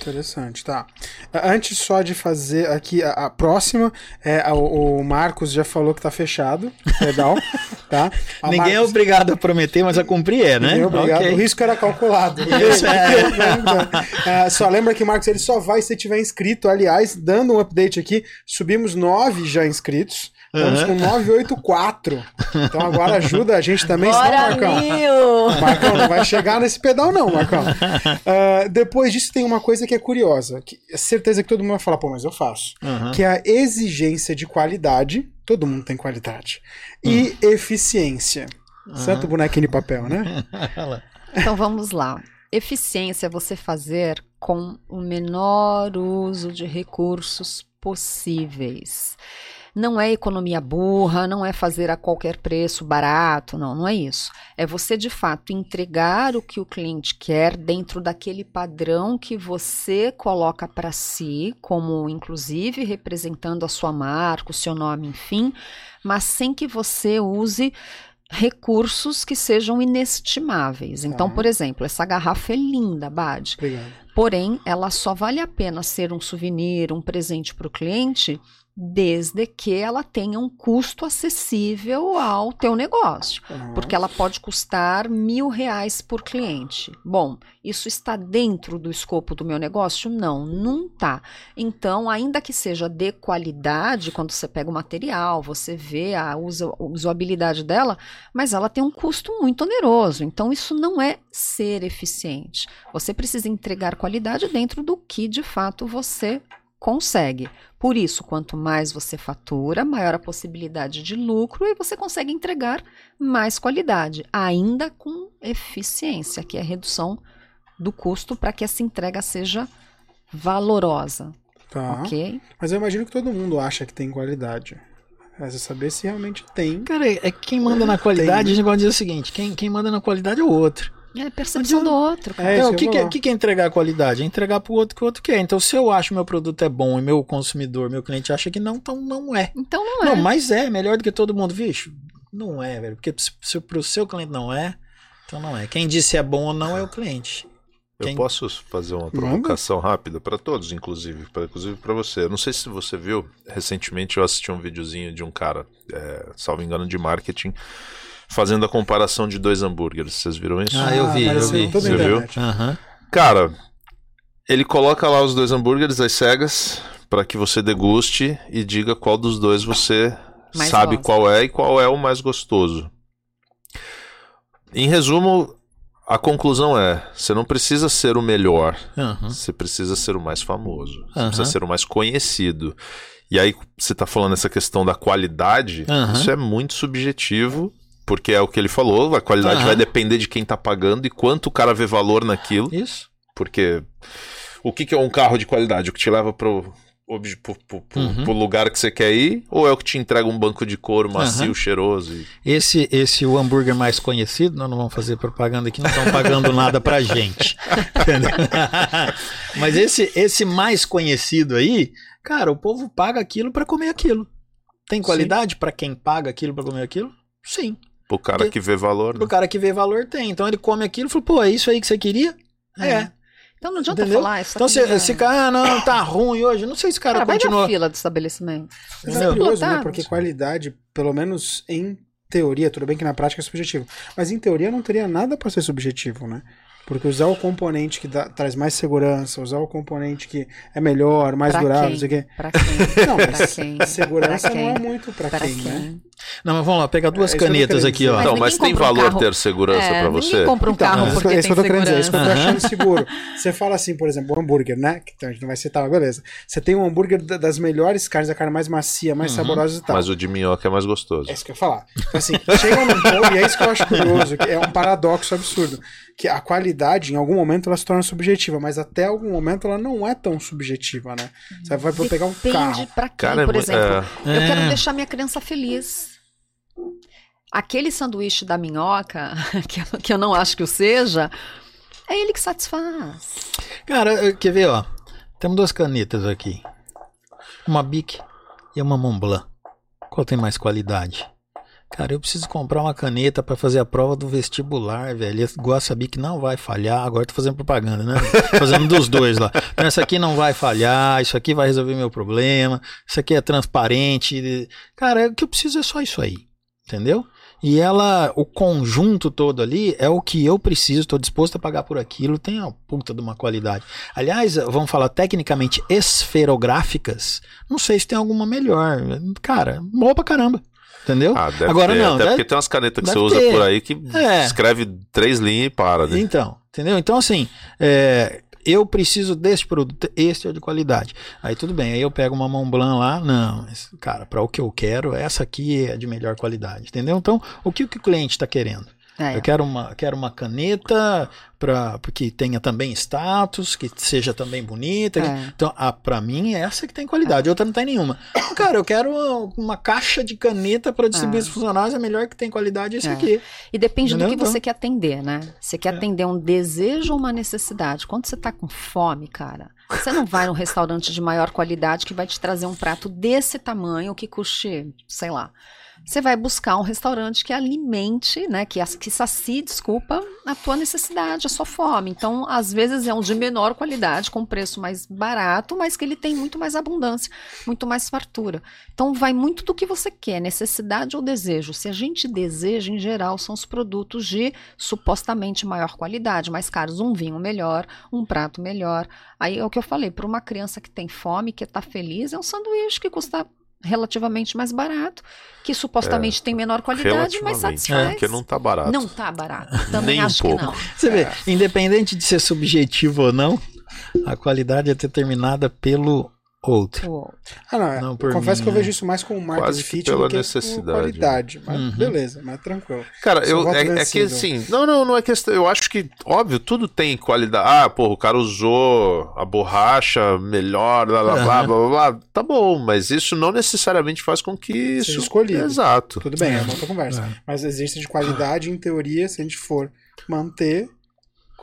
Interessante, tá. Antes só de fazer aqui a, a próxima, é, o, o, Marcos já falou que tá fechado, legal, [laughs] tá?
A Ninguém é Marcos... é obrigado a prometer, mas a cumprir é, né? É
obrigado, okay. o risco era calculado. [laughs] Isso, é. [laughs] é. só lembra que Marcos ele só vai se tiver inscrito, aliás, dando um update aqui, subimos nove já inscritos, Estamos uhum. com 984. Então agora ajuda a gente também,
Bora senão, Marcão. Mil.
Marcão, não vai chegar nesse pedal, não, Marcão. Uh, depois disso, tem uma coisa que é curiosa. Que é certeza que todo mundo vai falar, pô, mas eu faço. Uhum. Que é a exigência de qualidade. Todo mundo tem qualidade. E uhum. eficiência. Santo bonequinho de papel, né? [laughs]
então vamos lá. Eficiência é você fazer com o menor uso de recursos possíveis. Não é economia burra, não é fazer a qualquer preço barato, não, não é isso. É você de fato entregar o que o cliente quer dentro daquele padrão que você coloca para si, como inclusive representando a sua marca, o seu nome, enfim, mas sem que você use recursos que sejam inestimáveis. Então, por exemplo, essa garrafa é linda, Bad. Obrigado. Porém, ela só vale a pena ser um souvenir, um presente para o cliente desde que ela tenha um custo acessível ao teu negócio, uhum. porque ela pode custar mil reais por cliente. Bom, isso está dentro do escopo do meu negócio? Não, não está. Então, ainda que seja de qualidade, quando você pega o material, você vê a usabilidade dela, mas ela tem um custo muito oneroso. Então, isso não é ser eficiente. Você precisa entregar qualidade dentro do que de fato você consegue. Por isso, quanto mais você fatura, maior a possibilidade de lucro e você consegue entregar mais qualidade, ainda com eficiência, que é a redução do custo para que essa entrega seja valorosa. Tá. Ok?
Mas eu imagino que todo mundo acha que tem qualidade. É saber se realmente tem.
Cara, é quem manda na [laughs] qualidade, tem. a gente pode dizer o seguinte: quem, quem manda na qualidade é o outro.
É a percepção do outro,
cara. É, o que, que, é, que, que é entregar qualidade? É entregar pro outro que o outro quer. Então, se eu acho meu produto é bom e meu consumidor, meu cliente acha que não, então não é.
Então não é.
Não, mas é, melhor do que todo mundo. Vixe, não é, velho. Porque se, se pro seu cliente não é, então não é. Quem disse é bom ou não é o cliente.
Eu Quem... posso fazer uma provocação Manda. rápida para todos, inclusive, pra, inclusive para você. Eu não sei se você viu, recentemente eu assisti um videozinho de um cara, é, salvo engano, de marketing, fazendo a comparação de dois hambúrgueres. Vocês viram isso?
Ah, eu vi, ah, eu vi.
Você viu?
Uhum.
Cara, ele coloca lá os dois hambúrgueres às cegas para que você deguste e diga qual dos dois você mais sabe gosta. qual é e qual é o mais gostoso. Em resumo, a conclusão é: você não precisa ser o melhor, uhum. você precisa ser o mais famoso, você uhum. precisa ser o mais conhecido. E aí, você está falando essa questão da qualidade, uhum. isso é muito subjetivo porque é o que ele falou, a qualidade uhum. vai depender de quem tá pagando e quanto o cara vê valor naquilo.
Isso.
Porque o que, que é um carro de qualidade? O que te leva pro, pro, pro- pro-
Uhum.
pro lugar que você quer ir? Ou é o que te entrega um banco de couro macio,
Aham.
cheiroso? e-
Esse, esse o hambúrguer mais conhecido, nós não vamos fazer propaganda aqui, não estão pagando nada pra gente. [laughs] [laughs] Mas esse, esse mais conhecido aí, cara, o povo paga aquilo pra comer aquilo. Tem qualidade pra quem paga aquilo pra comer aquilo? Sim.
Pro cara
Porque-
que vê valor, né?
Pro cara que vê valor, tem. Então ele come aquilo e fala, pô, é isso aí que você queria? É.
Então não adianta
Entendeu?
falar isso.
Então se esse cara, ah, não, tá ruim hoje. Não sei se o cara,
Cara, vai
continua.
na fila do estabelecimento.
É curioso, né?
Lotado.
Porque qualidade, pelo menos em teoria, tudo bem que na prática é subjetivo, mas em teoria não teria nada para ser subjetivo, né? Porque usar o componente que dá- traz mais segurança, usar o componente que é melhor, mais
Pra
durável,
quem?
não sei o quê.
Pra quem? [laughs]
Não,
pra
mas
quem?
segurança
Pra
não é
quem?
muito pra,
Pra
quem,
quem?
né?
Não, mas vamos lá, pegar duas
É
canetas aqui, ó.
Mas
Então, mas tem
um
valor
carro-
ter segurança
É,
pra
ninguém
você?
compra um
Então,
carro
é
porque
que- é isso que eu tô querendo dizer, é isso que eu tô
segurança.
achando seguro. [laughs] Você fala assim, por exemplo, o hambúrguer, né? Que então a gente não vai citar, mas beleza. Você tem um hambúrguer da- das melhores carnes, a carne mais macia, mais
Uhum.
saborosa e tal.
Mas o de minhoca é mais gostoso.
É isso que eu ia falar. Então, assim, chega num ponto, e é isso que eu acho curioso, que é um paradoxo absurdo. Que a qualidade, em algum momento, ela se torna subjetiva, mas até algum momento ela não é tão subjetiva, né? Você vai pegar um
Depende
carro.
pra quem,
Cara, é
por exemplo.
é,
Eu
É.
quero deixar minha criança feliz. Aquele sanduíche da minhoca, [laughs] que eu, que eu não acho que o seja, é ele que satisfaz.
Cara, quer ver, ó? Temos duas canetas aqui. Uma Bic e uma Montblanc. Qual tem mais qualidade? Cara, eu preciso comprar uma caneta pra fazer a prova do vestibular, velho. Igual essa Bic não vai falhar. Agora eu tô fazendo propaganda, né? Fazendo dos dois lá. Então, essa aqui não vai falhar. Isso aqui vai resolver meu problema. Isso aqui é transparente. Cara, o que eu preciso é só isso aí. Entendeu? E ela, o conjunto todo ali é o que eu preciso, estou disposto a pagar por aquilo, tem uma puta de uma qualidade. Aliás, vamos falar tecnicamente esferográficas, não sei se tem alguma melhor. Cara, boa pra caramba. Entendeu?
Ah,
Agora
ter,
não,
até
deve-
porque tem umas canetas que
deve
você usa
ter.
por aí que
É.
escreve três linhas e para, né?
Então, entendeu? Então, assim, é, eu preciso desse produto, este é de qualidade. Aí tudo bem, aí eu pego uma Mont Blanc lá, não, mas, cara, para o que eu quero, essa aqui é de melhor qualidade, entendeu? Então, o que, o que o cliente está querendo?
É.
Eu quero uma, quero uma caneta pra, que tenha também status, que seja também bonita.
É.
Então, a, pra mim, é essa que tem qualidade, outra não tem nenhuma. Cara, eu quero uma, uma caixa de caneta para distribuir
É.
os funcionários, a melhor que tem qualidade é esse
É.
aqui.
E depende do que
Então-
você quer atender, né? Você quer
É.
atender um desejo ou uma necessidade. Quando você tá com fome, cara, você não vai num restaurante de maior qualidade que vai te trazer um prato desse tamanho que custe, sei lá. Você vai buscar um restaurante que alimente, né? Que, que sacie, desculpa, a tua necessidade, a sua fome. Então, às vezes é um de menor qualidade, com preço mais barato, mas que ele tem muito mais abundância, muito mais fartura. Então vai muito do que você quer, necessidade ou desejo. Se a gente deseja, em geral, são os produtos de supostamente maior qualidade, mais caros, um vinho melhor, um prato melhor. Aí é o que eu falei, para uma criança que tem fome, que está feliz, é um sanduíche que custa relativamente mais barato, que supostamente tem menor qualidade, mas satisfaz.
Porque não tá barato.
Não tá barato. Também
Nem um pouco.
que não.
Você vê, independente de ser subjetivo ou não, a qualidade é determinada pelo outro.
Pô,
Ah, não, é.
Não
confesso
mim,
que eu
né?
vejo isso mais como marca
Quase
fit
pela
do que
necessidade,
qualidade. Mas
Uhum.
beleza, mas tranquilo.
Cara, eu, é, é que assim, não, não, não é questão. Eu acho que, óbvio, tudo tem qualidade. Ah, porra, o cara usou a borracha melhor, blá blá blá
Aham.
blá blá. blá. Tá bom, mas isso não necessariamente faz com que isso.
Seja escolhido.
Exato.
Tudo bem, é uma outra conversa. Mas existe de qualidade, em teoria, se a gente for manter,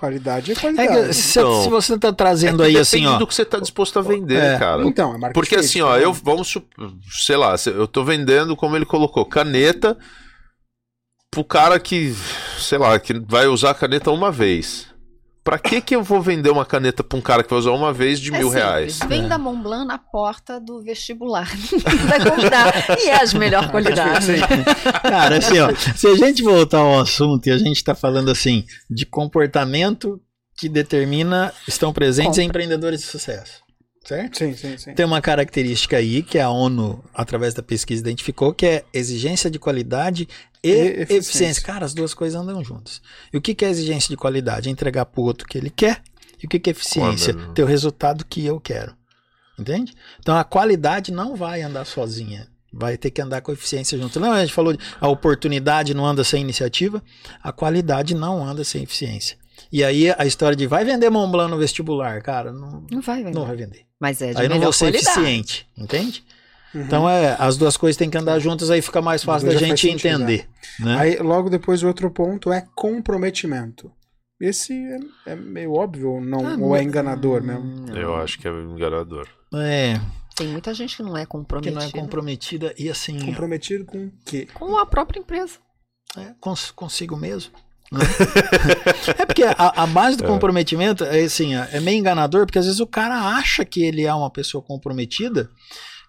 qualidade é
É
qualidade.
que se,
Então,
se você tá trazendo
É
aí assim,
depende
ó.
do que você tá disposto a vender,
É.
cara.
Então, é marca
Porque assim, ó,
tá
eu vamos, sup- sei lá, eu tô vendendo, como ele colocou, caneta pro cara que, sei lá, que vai usar a caneta uma vez. Pra que que eu vou vender uma caneta pra um cara que vai usar uma vez de
é
mil
simples.
reais?
Venda Mont Blanc na porta do vestibular. [laughs] Vai comprar. E é de melhor [laughs] qualidade.
Cara, assim, ó, se a gente voltar ao assunto e a gente tá falando assim de comportamento que determina, estão presentes em empreendedores de sucesso. Certo?
Sim, sim, sim.
Tem uma característica aí que a ONU, através da pesquisa, identificou, que é exigência de qualidade e,
E
eficiência.
eficiência.
Cara, as duas coisas andam juntas. E o que, que é exigência de qualidade? É entregar pro outro o que ele quer. E o que, que é eficiência?
Quando-
Ter o resultado que eu quero. Entende? Então a qualidade não vai andar sozinha. Vai ter que andar com a eficiência junto. Não, a gente falou de a oportunidade não anda sem iniciativa, a qualidade não anda sem eficiência. E aí a história de vai vender Mont Blanc no vestibular, cara, não,
Não vai vender.
não vai vender.
Mas é de
Aí não vou ser
qualidade.
eficiente, entende?
Uhum.
Então é, as duas coisas têm que andar juntas, aí fica mais fácil da
faz
gente entender. Né?
Aí, logo depois, o outro ponto é comprometimento. Esse é, é meio óbvio ou não?
Ah,
ou é enganador mesmo?
Não.
Eu acho que é enganador.
É,
Tem muita gente que não é
que
comprometida
não é comprometida e assim,
Comprometido com o quê?
com a própria empresa.
é, cons- consigo mesmo. né? [laughs] é porque a, a base do comprometimento é assim, é meio enganador, porque às vezes o cara acha que ele é uma pessoa comprometida,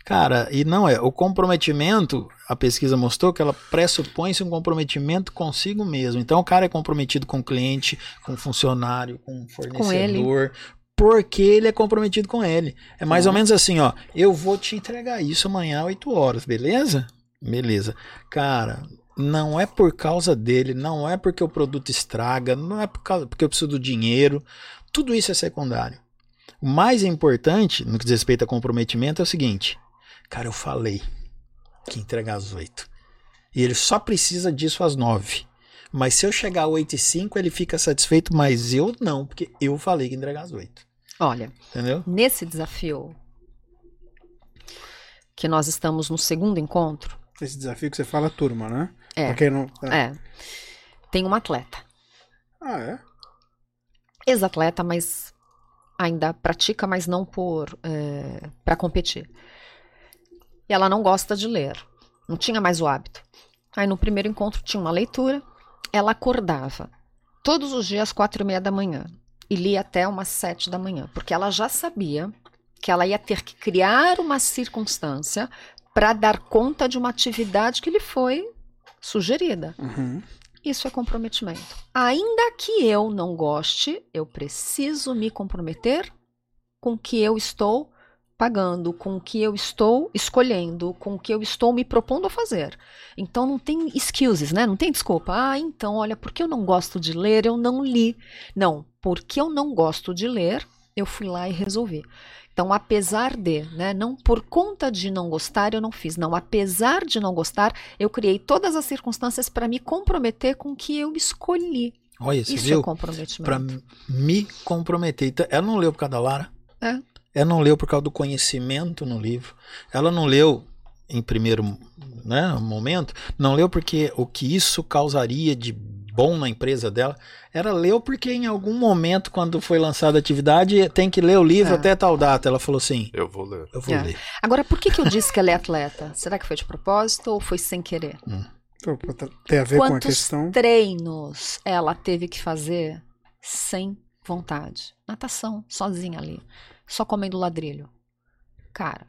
cara, e não é. O comprometimento, a pesquisa mostrou que ela pressupõe-se um comprometimento consigo mesmo. Então o cara é comprometido com o cliente, com o funcionário, com o fornecedor. Porque ele é comprometido com ele. É mais ou menos assim, ó. Eu vou te entregar isso amanhã às 8 horas, beleza? Beleza. Cara, não é por causa dele, não é porque o produto estraga, não é por causa, porque eu preciso do dinheiro. Tudo isso é secundário. O mais importante, no que diz respeito a comprometimento, é o seguinte: cara, eu falei que entregar às 8. E ele só precisa disso às 9. Mas se eu chegar às 8 e 5, ele fica satisfeito, mas eu não, porque eu falei que entregar às 8.
Olha,
Entendeu?
nesse desafio que nós estamos no segundo encontro,
Esse desafio que você fala, turma, né?
É.
Pra quem não...
é, tem uma atleta.
Ah, é?
Ex-atleta, mas ainda pratica, mas não por é, para competir. E ela não gosta de ler. Não tinha mais o hábito. Aí no primeiro encontro tinha uma leitura. Ela acordava todos os dias às quatro e meia da manhã e lia até umas sete da manhã, porque ela já sabia que ela ia ter que criar uma circunstância para dar conta de uma atividade que lhe foi sugerida.
Uhum.
Isso é comprometimento. Ainda que eu não goste, eu preciso me comprometer com o que eu estou pagando, com o que eu estou escolhendo, com o que eu estou me propondo a fazer. Então não tem excuses, né? Não tem desculpa. Ah, então, olha, porque eu não gosto de ler, eu não li. Não, porque eu não gosto de ler, eu fui lá e resolvi. Então, apesar de, né, não por conta de não gostar, eu não fiz. Não, apesar de não gostar, eu criei todas as circunstâncias para me comprometer com o que eu escolhi.
Olha, você
Isso
viu?
é comprometimento.
Pra me comprometer. Então, ela não leu por causa da Lara.
É.
Ela não leu por causa do conhecimento no livro. Ela não leu em primeiro né, momento, não leu porque o que isso causaria de bom na empresa dela. Ela leu porque em algum momento, quando foi lançada a atividade, tem que ler o livro
É.
até tal data. Ela falou assim:
Eu vou ler.
eu vou
É.
ler.
Agora, por que, que eu disse que ela é atleta? [laughs] Será que foi de propósito ou foi sem querer?
Pô, pô, tá- Tem a ver com a
Quantos
questão...
treinos ela teve que fazer sem vontade? Natação, sozinha ali, só comendo ladrilho. Cara,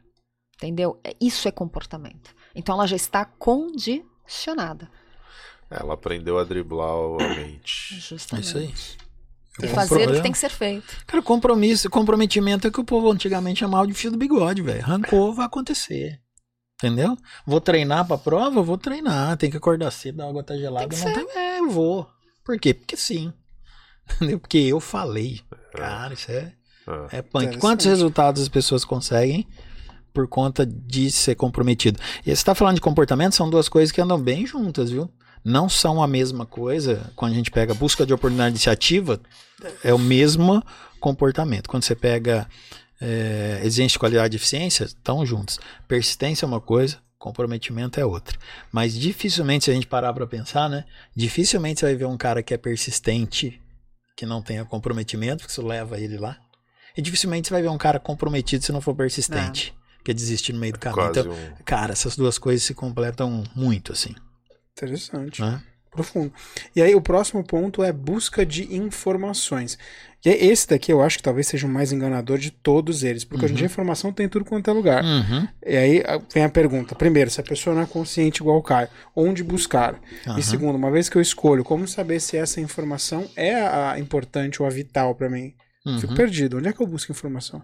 entendeu? É- Isso é comportamento. Então ela já está condicionada.
Ela aprendeu a driblar a mente.
É
Justamente.
isso aí.
E
É.
fazer o que
Problema.
tem que ser feito.
Cara, compromisso, comprometimento é que o povo antigamente chamava de fio do bigode, velho. Rancou, vai acontecer. Entendeu? Vou treinar pra prova? Vou treinar. Tem que acordar cedo, a água tá gelada.
Tem que
não
ser.
tem. É, eu vou. Por quê? Porque sim. [laughs] Entendeu? Porque eu falei. Cara, isso é,
É.
é punk. Quantos resultados as pessoas conseguem por conta de ser comprometido? E você tá falando de comportamento, são duas coisas que andam bem juntas, viu? Não são a mesma coisa. Quando a gente pega busca de oportunidade de iniciativa, é o mesmo comportamento. Quando você pega é, exigência de qualidade e eficiência, estão juntos. Persistência é uma coisa, comprometimento é outra. Mas dificilmente, se a gente parar para pensar, né? Dificilmente você vai ver um cara que é persistente, que não tenha comprometimento, porque isso leva ele lá. E dificilmente você vai ver um cara comprometido se não for persistente, que é desistir no meio do caminho.
Quase
Então,
um.
cara, essas duas coisas se completam muito, assim.
Interessante.
Né?
Profundo. E aí o próximo ponto é busca de informações. E aí, esse daqui eu acho que talvez seja o mais enganador de todos eles, porque hoje em dia a informação tem tudo quanto é lugar.
Uhum.
E aí vem a pergunta: primeiro, se a pessoa não é consciente igual o Caio, onde buscar?
Aham.
E segundo, uma vez que eu escolho, como saber se essa informação é a importante ou a vital pra mim? Fico
Uhum.
perdido. Onde é que eu busco informação?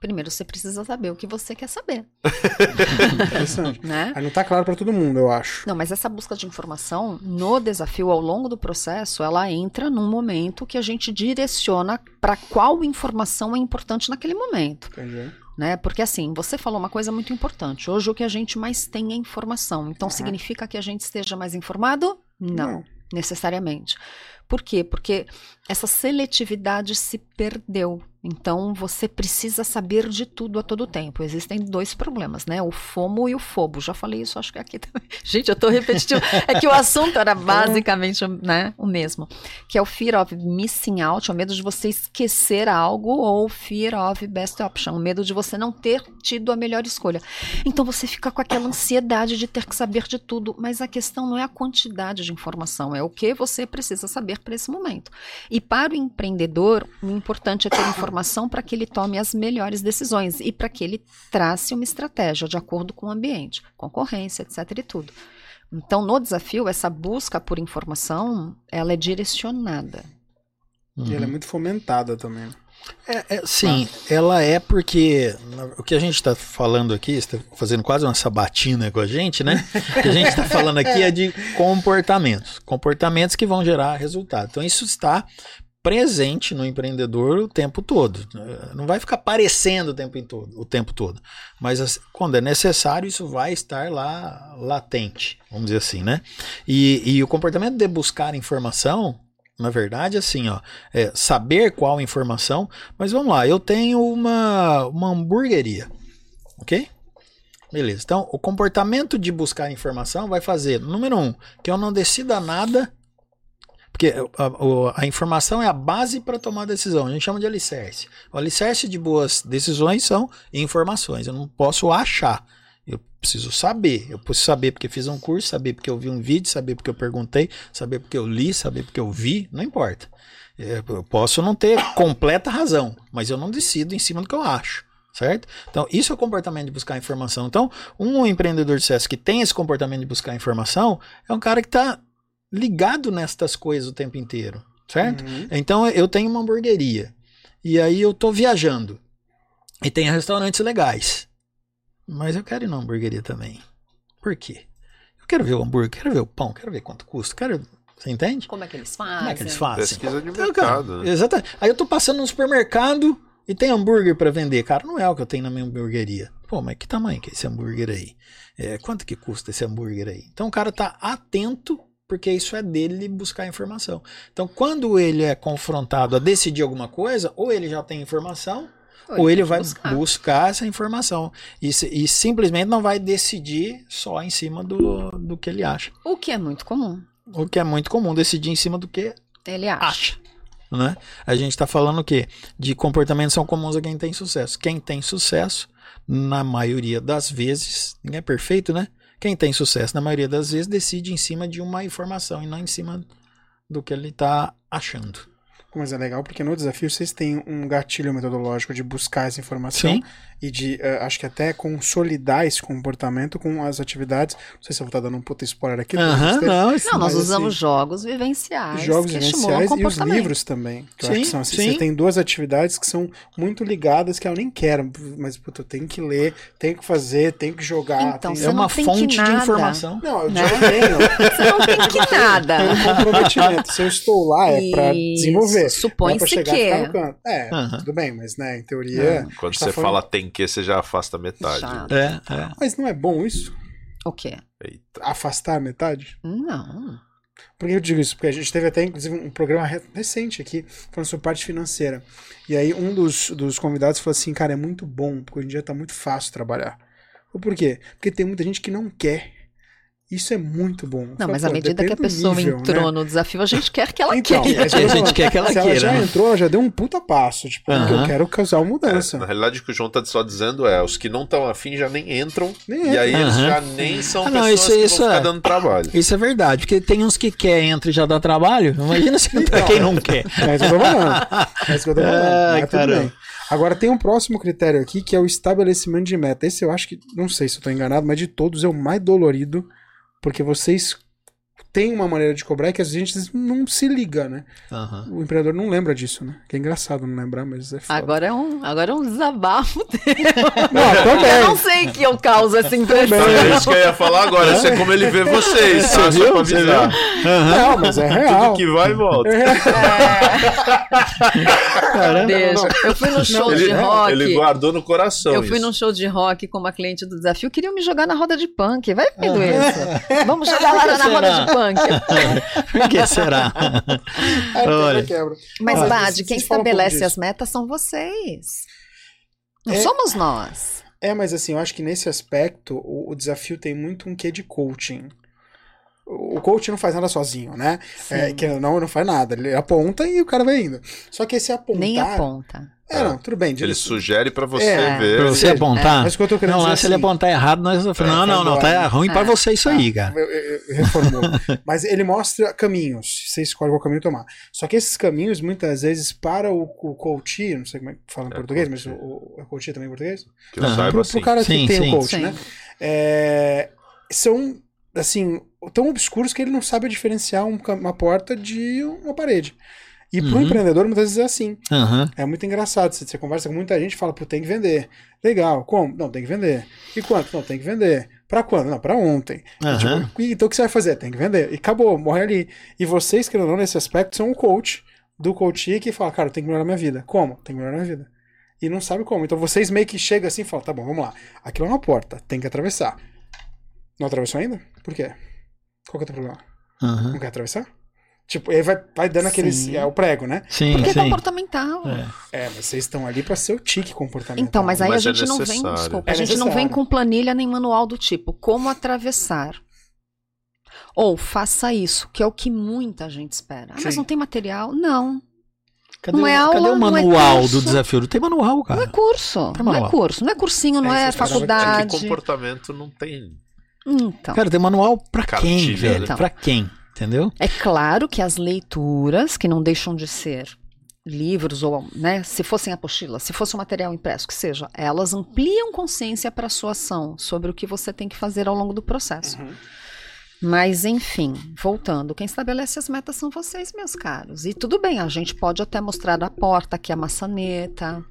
Primeiro você precisa saber o que você quer saber, [laughs]
Interessante.
né?
Aí não tá claro pra todo mundo, eu acho.
Não, mas essa busca de informação no desafio ao longo do processo, ela entra num momento que a gente direciona para qual informação é importante naquele momento,
Entendi.
né? Porque assim, você falou uma coisa muito importante. Hoje o que a gente mais tem é informação. Então
Aham.
significa que a gente esteja mais informado? Não, necessariamente. Por quê? Porque essa seletividade se perdeu. Então você precisa saber de tudo a todo tempo. Existem dois problemas, né? O FOMO e o FOBO. Já falei isso, acho que aqui também. [laughs] Gente, eu tô repetindo. É que o assunto era basicamente né, o mesmo. Que é o Fear of Missing Out, o medo de você esquecer algo, ou Fear of Best Option, o medo de você não ter tido a melhor escolha. Então você fica com aquela ansiedade de ter que saber de tudo. Mas a questão não é a quantidade de informação, é o que você precisa saber para esse momento. E para o empreendedor, o importante é ter informação para que ele tome as melhores decisões e para que ele trace uma estratégia de acordo com o ambiente, concorrência, etc. e tudo. Então, no desafio, essa busca por informação, ela é direcionada.
E ela é muito fomentada também.
É, é, sim, ela é porque o que a gente está falando aqui, está fazendo quase uma sabatina com a gente, né? O que a gente está falando aqui é de comportamentos, comportamentos que vão gerar resultado. Então isso está presente no empreendedor o tempo todo. Não vai ficar aparecendo o tempo todo, o tempo todo. Mas quando é necessário, isso vai estar lá latente, vamos dizer assim, né? E, e o comportamento de buscar informação, na verdade, assim, ó, é saber qual informação. Mas vamos lá, eu tenho uma, uma hamburgueria, ok? Beleza. Então, o comportamento de buscar informação vai fazer, número um, que eu não decida nada porque a, a, informação é a base para tomar decisão. A gente chama de alicerce. O alicerce de boas decisões são informações. Eu não posso achar. Preciso saber. Eu preciso saber porque fiz um curso, saber porque eu vi um vídeo, saber porque eu perguntei, saber porque eu li, saber porque eu vi. Não importa. É, eu posso não ter completa razão, mas eu não decido em cima do que eu acho certo? Então, isso é o comportamento de buscar informação. Então, um empreendedor de sucesso que tem esse comportamento de buscar informação é um cara que está ligado nestas coisas o tempo inteiro, certo? Uhum. Então eu tenho uma hamburgueria e aí eu tô viajando e tem restaurantes legais, mas eu quero ir na hamburgueria também. Por quê? Eu quero ver o hambúrguer, quero ver o pão, quero ver quanto custa, quero você entende?
Como é que eles fazem?
Como é que eles fazem?
Pesquisa de mercado.
Né? Exatamente. Aí eu tô passando no supermercado e tem hambúrguer para vender. Cara, não é o que eu tenho na minha hamburgueria. Pô, mas que tamanho que é esse hambúrguer aí? É, quanto que custa esse hambúrguer aí? Então o cara tá atento porque isso é dele buscar informação. Então, quando ele é confrontado a decidir alguma coisa, ou ele já tem informação, ou, ou ele, vai buscar. buscar. essa informação. E, e, simplesmente não vai decidir só em cima do, do que ele acha.
O que é muito comum.
O que é muito comum, decidir em cima do que
ele acha. acha
né? A gente está falando o quê? De comportamentos são comuns a quem tem sucesso. Quem tem sucesso, na maioria das vezes, ninguém é perfeito, né? Quem tem sucesso, na maioria das vezes, decide em cima de uma informação e não em cima do que ele está achando.
Mas é legal porque no desafio vocês têm um gatilho metodológico de buscar essa informação Sim. e de, uh, acho que até consolidar esse comportamento com as atividades. Não sei se eu vou estar dando um puta spoiler aqui. Uh
-huh, não, não, nós usamos assim, jogos vivenciais.
Jogos vivenciais e os livros também. Que sim, eu acho que são assim. Sim. Você tem duas atividades que são muito ligadas que eu nem quero, mas puta, eu tenho que ler, tenho que fazer, tenho que jogar.
Então,
tem...
É uma fonte de informação.
Não, eu né? já tenho.
Você não tem que [laughs] nada.
É um comprometimento. Se eu estou lá, é para desenvolver.
Supõe-se que.
É, tudo bem, mas né, em teoria.
Quando tá você falando... fala tem que, você já afasta metade.
É, é.
Mas não é bom isso?
O quê?
Eita.
Afastar metade?
Não.
Por que eu digo isso? Porque a gente teve até, inclusive, um programa recente aqui falando sobre parte financeira. E aí um dos, dos convidados falou assim, cara, é muito bom, porque hoje em dia tá muito fácil trabalhar. Por quê? Porque tem muita gente que não quer isso é muito bom.
Não, mas à medida que a pessoa nível, entrou né? no desafio, a gente quer que ela então, queira.
A gente quer que ela
Se
queira.
ela já entrou, ela já deu um puta passo. Tipo, uh -huh. eu quero causar mudança.
É, na realidade, o que o João tá só dizendo é: os que não estão afim já nem entram. Nem e aí uh -huh. eles já nem são ah, não, pessoas isso, que isso vão ficar é, dando trabalho.
Isso é verdade, porque tem uns que quer, entra e já dá trabalho. Imagina se então, quem não quer.
É isso que eu tô falando. É isso que eu tô falando. bem. Agora tem um próximo critério aqui que é o estabelecimento de meta. Esse eu acho que, não sei se eu tô enganado, mas de todos é o mais dolorido porque vocês têm uma maneira de cobrar que a gente não se liga, né? Uhum. O empreendedor não lembra disso, né? Que é engraçado não lembrar, mas é foda.
Agora é um, agora é um desabafo dele. [laughs] Não, também. Eu não sei que eu causo essa impressão.
É isso que eu ia falar agora. Isso é como ele vê vocês, tá? Você viu? Só pra avisar.
Uhum. Não, mas é real.
Tudo que vai, volta. É.
Caramba, Deixa. Eu fui no show
ele,
de rock.
Ele guardou no coração
Eu fui
isso.
num show de rock com uma cliente do desafio. Queriam me jogar na roda de punk. Vai vendo uhum. isso. Vamos jogar lá na roda de punk punk. [laughs]
Por que será?
Aí
Olha.
quebra, quebra.
Mas, Bad,
vocês-
quem estabelece as metas são vocês. Não
É.
somos nós.
É, mas assim, eu acho que nesse aspecto o, o desafio tem muito um quê de coaching. O o coach não faz nada sozinho, né? É, que não, não faz nada. Ele aponta e o cara vai indo. Só que esse apontar.
Nem aponta.
É, não, tudo bem.
Ele sugere pra você
É,
ver.
Pra você
É,
apontar?
Mas o que eu tô querendo
Não,
dizer
se ele
assim,
apontar errado, nós
É,
não, não, não, tá ruim pra
É.
você isso aí, cara.
Eu, eu, eu reformulo. [laughs] Mas ele mostra caminhos. Você escolhe qual caminho tomar. Só que esses caminhos, muitas vezes, para o, o coach, não sei como é que fala em
É,
português, mas
coach.
o, o é coach também em português?
Que eu
Aham.
saiba
Pro,
assim.
pro cara que
Sim,
tem
sim.
o coach,
Sim.
né? É, são, assim, tão obscuros que ele não sabe diferenciar um uma porta de uma parede. E pro
Uhum.
empreendedor, muitas vezes é assim.
Aham.
É muito engraçado. Você, você conversa com muita gente e fala, pô, tem que vender. Legal, como? Não, tem que vender. E quanto? Não, tem que vender. Pra quando? Não, pra ontem. E,
Aham.
tipo, então o que você vai fazer? Tem que vender. E acabou, morre ali. E vocês, ou não, nesse aspecto, são um coach do coach que fala, cara, eu tenho que melhorar minha vida. Como? Tem que melhorar minha vida. E não sabe como. Então vocês meio que chegam assim e falam, tá bom, vamos lá. Aquilo é uma porta, tem que atravessar. Não atravessou ainda? Por quê? Qual que é o teu problema?
Aham.
Não quer atravessar? Tipo, aí vai, vai dando aqueles.
Sim.
É o prego, né?
Sim,
Porque é
sim.
comportamental.
É.
É, mas vocês estão ali pra ser o tique comportamental.
Então, mas aí
Mas
a
é
gente não vem, desculpa,
É
a gente não vem com planilha nem manual do tipo como atravessar. Ou faça isso, que é o que muita gente espera. Ah, mas não tem material? Não.
Cadê,
Não
o-
é
cadê
aula,
o
não é
manual
curso.
do desafio? Não tem manual,
Não é
cara.
curso. Não é curso. Não é cursinho, não
É,
é,
que-
É que
faculdade.
comportamento não tem.
Então.
Cara, tem manual pra quem,
Cartilha,
velho?
né?
Pra quem? Entendeu?
É claro que as leituras, que não deixam de ser livros ou, né, se fossem apostilas, se fosse um material impresso, que seja, elas ampliam consciência para a sua ação sobre o que você tem que fazer ao longo do processo.
Uhum.
Mas, enfim, voltando, quem estabelece as metas são vocês, meus caros. E tudo bem, a gente pode até mostrar a porta, aqui a maçaneta.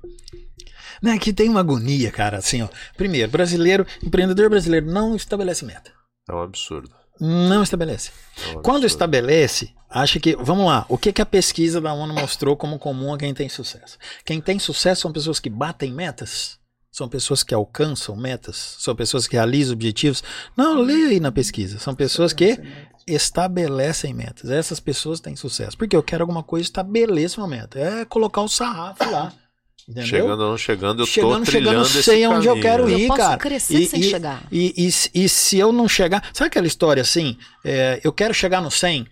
Né, que tem uma agonia, cara, assim, ó. Primeiro, brasileiro, empreendedor brasileiro não estabelece meta.
É um absurdo.
Não estabelece.
É um
Quando
absurdo.
estabelece, acha que. Vamos lá, o que, que a pesquisa da ONU mostrou como comum a quem tem sucesso? Quem tem sucesso são pessoas que batem metas, são pessoas que alcançam metas, são pessoas que realizam objetivos. Não, leia aí na pesquisa. São pessoas que estabelecem metas. Essas pessoas têm sucesso. Porque eu quero alguma coisa, estabeleça uma meta. É colocar o sarrafo lá. Entendeu?
Chegando ou não chegando, eu
Chegando,
tô
chegando,
trilhando
sei
esse
onde eu quero ir.
Eu posso
cara.
crescer
E-
sem
e-
chegar.
E, e, se- e se eu não chegar. Sabe aquela história assim? é, eu quero chegar no 100.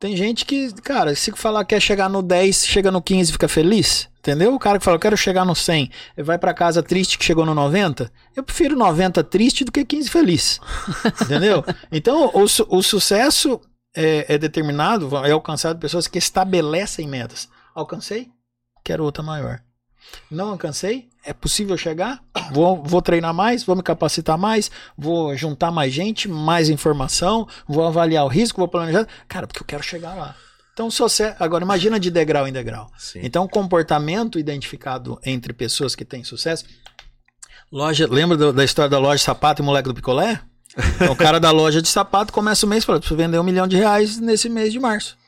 Tem gente que, cara, se falar que quer chegar no 10, chega no 15 e fica feliz. Entendeu? O cara que fala, eu quero chegar no 100, e vai pra casa triste que chegou no 90. Eu prefiro 90 triste do que 15 feliz. [laughs] Entendeu? Então, o, su- o sucesso é, é determinado, é alcançado por pessoas que estabelecem metas. Alcancei? Quero outra maior. Não alcancei? É possível chegar? Vou, vou treinar mais, vou me capacitar mais, vou juntar mais gente, mais informação, vou avaliar o risco, vou planejar. Cara, porque eu quero chegar lá. Então, se você. Agora, imagina de degrau em degrau.
Sim.
Então, comportamento identificado entre pessoas que têm sucesso. Loja, lembra do- da história da loja de sapato e moleque do picolé? [laughs] Então, o cara da loja de sapato começa o mês e fala: preciso vender um milhão de reais nesse mês de março.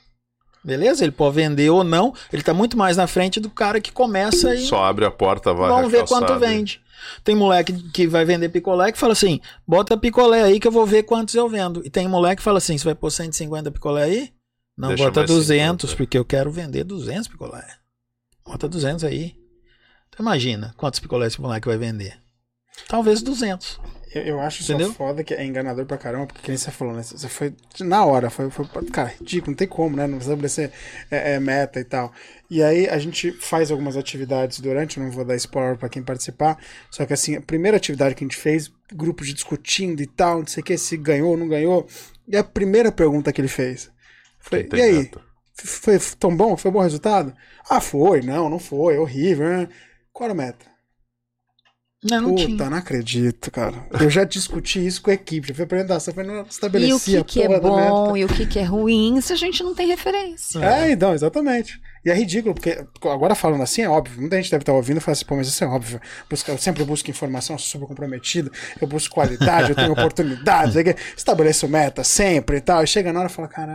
Beleza? Ele pode vender ou não. Ele tá muito mais na frente do cara que começa e.
Só abre a porta, vai
Vamos ver quanto vende. Tem moleque que vai vender picolé que fala assim: bota picolé aí que eu vou ver quantos eu vendo. E tem moleque que fala assim: você vai pôr 150 picolé aí? Não,
Deixa
bota
mais
200,
50.
porque eu quero vender 200 picolé. Bota 200 aí. Então imagina quantos picolés esse moleque vai vender. Talvez 200.
Eu, eu acho
Entendeu?
só foda que é enganador pra caramba, porque que nem você falou, né? Você foi na hora, foi, foi cara, ridículo, não tem como, né? Não estabelecer é, é, meta e tal. E aí a gente faz algumas atividades durante, eu não vou dar spoiler pra quem participar, só que assim, a primeira atividade que a gente fez, grupo de discutindo e tal, não sei o que, se ganhou ou não ganhou, e a primeira pergunta que ele fez foi: e aí?
meta?
Foi tão bom? Foi bom o resultado? Ah, foi, não, não foi, horrível, né? Qual era a meta?
Não, não
Puta,
tinha.
não acredito, cara. Eu já discuti isso com a equipe, já foi apresentação, foi não
E o
estabelecia
que, que é bom e o que, que é ruim se a gente não tem referência.
É, então, exatamente. E é ridículo, porque agora falando assim é óbvio. Muita gente deve estar ouvindo e fala assim, pô, mas isso é óbvio. Eu sempre busco informação, sou super comprometido, eu busco qualidade, eu tenho [laughs] oportunidade, sei que, estabeleço meta sempre e tal. E chega na hora e fala, cara,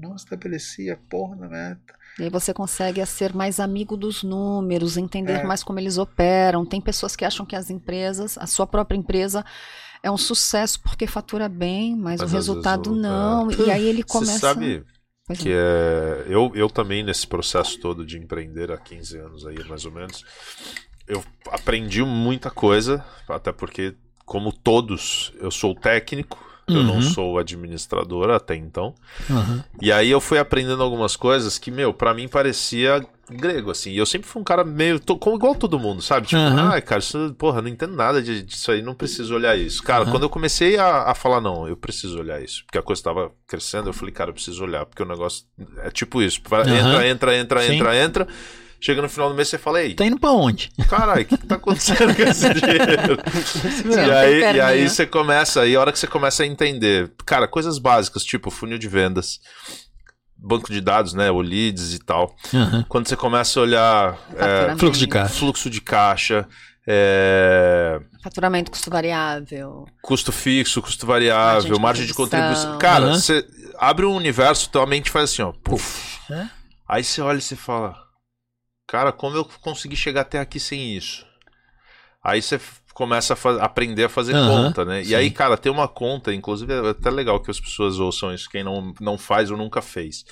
não estabeleci a porra da meta.
E aí você consegue ser mais amigo dos números, entender
É.
mais como eles operam. Tem pessoas que acham que as empresas, a sua própria empresa, é um sucesso porque fatura bem, mas,
Mas
o resultado
vezes
não. E aí ele começa.
Você sabe
Pois
que
é.
é. Eu, eu também, nesse processo todo de empreender há 15 anos aí, mais ou menos, eu aprendi muita coisa, até porque, como todos, eu sou técnico, eu não
Uhum.
sou administrador até então.
Aham.
E aí eu fui aprendendo algumas coisas que, meu, pra mim parecia grego, assim. E eu sempre fui um cara meio. to- como igual todo mundo, sabe? Tipo,
Aham.
ai, cara, isso, porra, não entendo nada de- disso aí, não preciso olhar isso. Cara, quando eu comecei a, a falar, não, eu preciso olhar isso, porque a coisa tava crescendo, eu falei, cara, eu preciso olhar, porque o negócio é tipo isso. Entra, entra, entra,
Sim.
entra, entra. Chega no final do mês, você fala, ei,
Tá indo pra onde?
caralho, o que, que tá acontecendo com esse [laughs] dinheiro? E, aí, e aí você começa, e a hora que você começa a entender, cara, coisas básicas, tipo funil de vendas, banco de dados, né, o leads e tal.
Aham.
Quando você começa a olhar é.
Fluxo de caixa.
fluxo de caixa, é,
Faturamento, custo variável.
custo fixo, custo variável,
Margem
margem
de
de contribuição. Cara,
Aham.
você abre um universo, tua mente faz assim, ó, puf.
É?
Aí você olha e você fala, cara, como eu consegui chegar até aqui sem isso? Aí você começa a aprender a fazer
Aham,
conta, né?
sim.
E aí, cara, tem uma conta, inclusive é até legal que as pessoas ouçam isso, quem não, não faz ou nunca fez.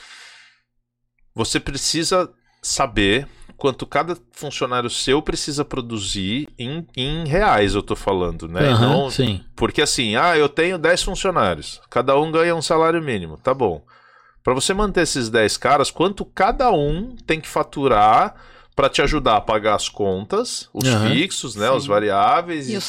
Você precisa saber quanto cada funcionário seu precisa produzir em, em reais, eu tô falando, né?
Aham,
não-
Sim.
porque assim, ah, eu tenho 10 funcionários, cada um ganha um salário mínimo, tá bom. Para você manter esses 10 caras, quanto cada um tem que faturar para te ajudar a pagar as contas, os
Aham.
fixos, né,
Sim.
os variáveis
E
e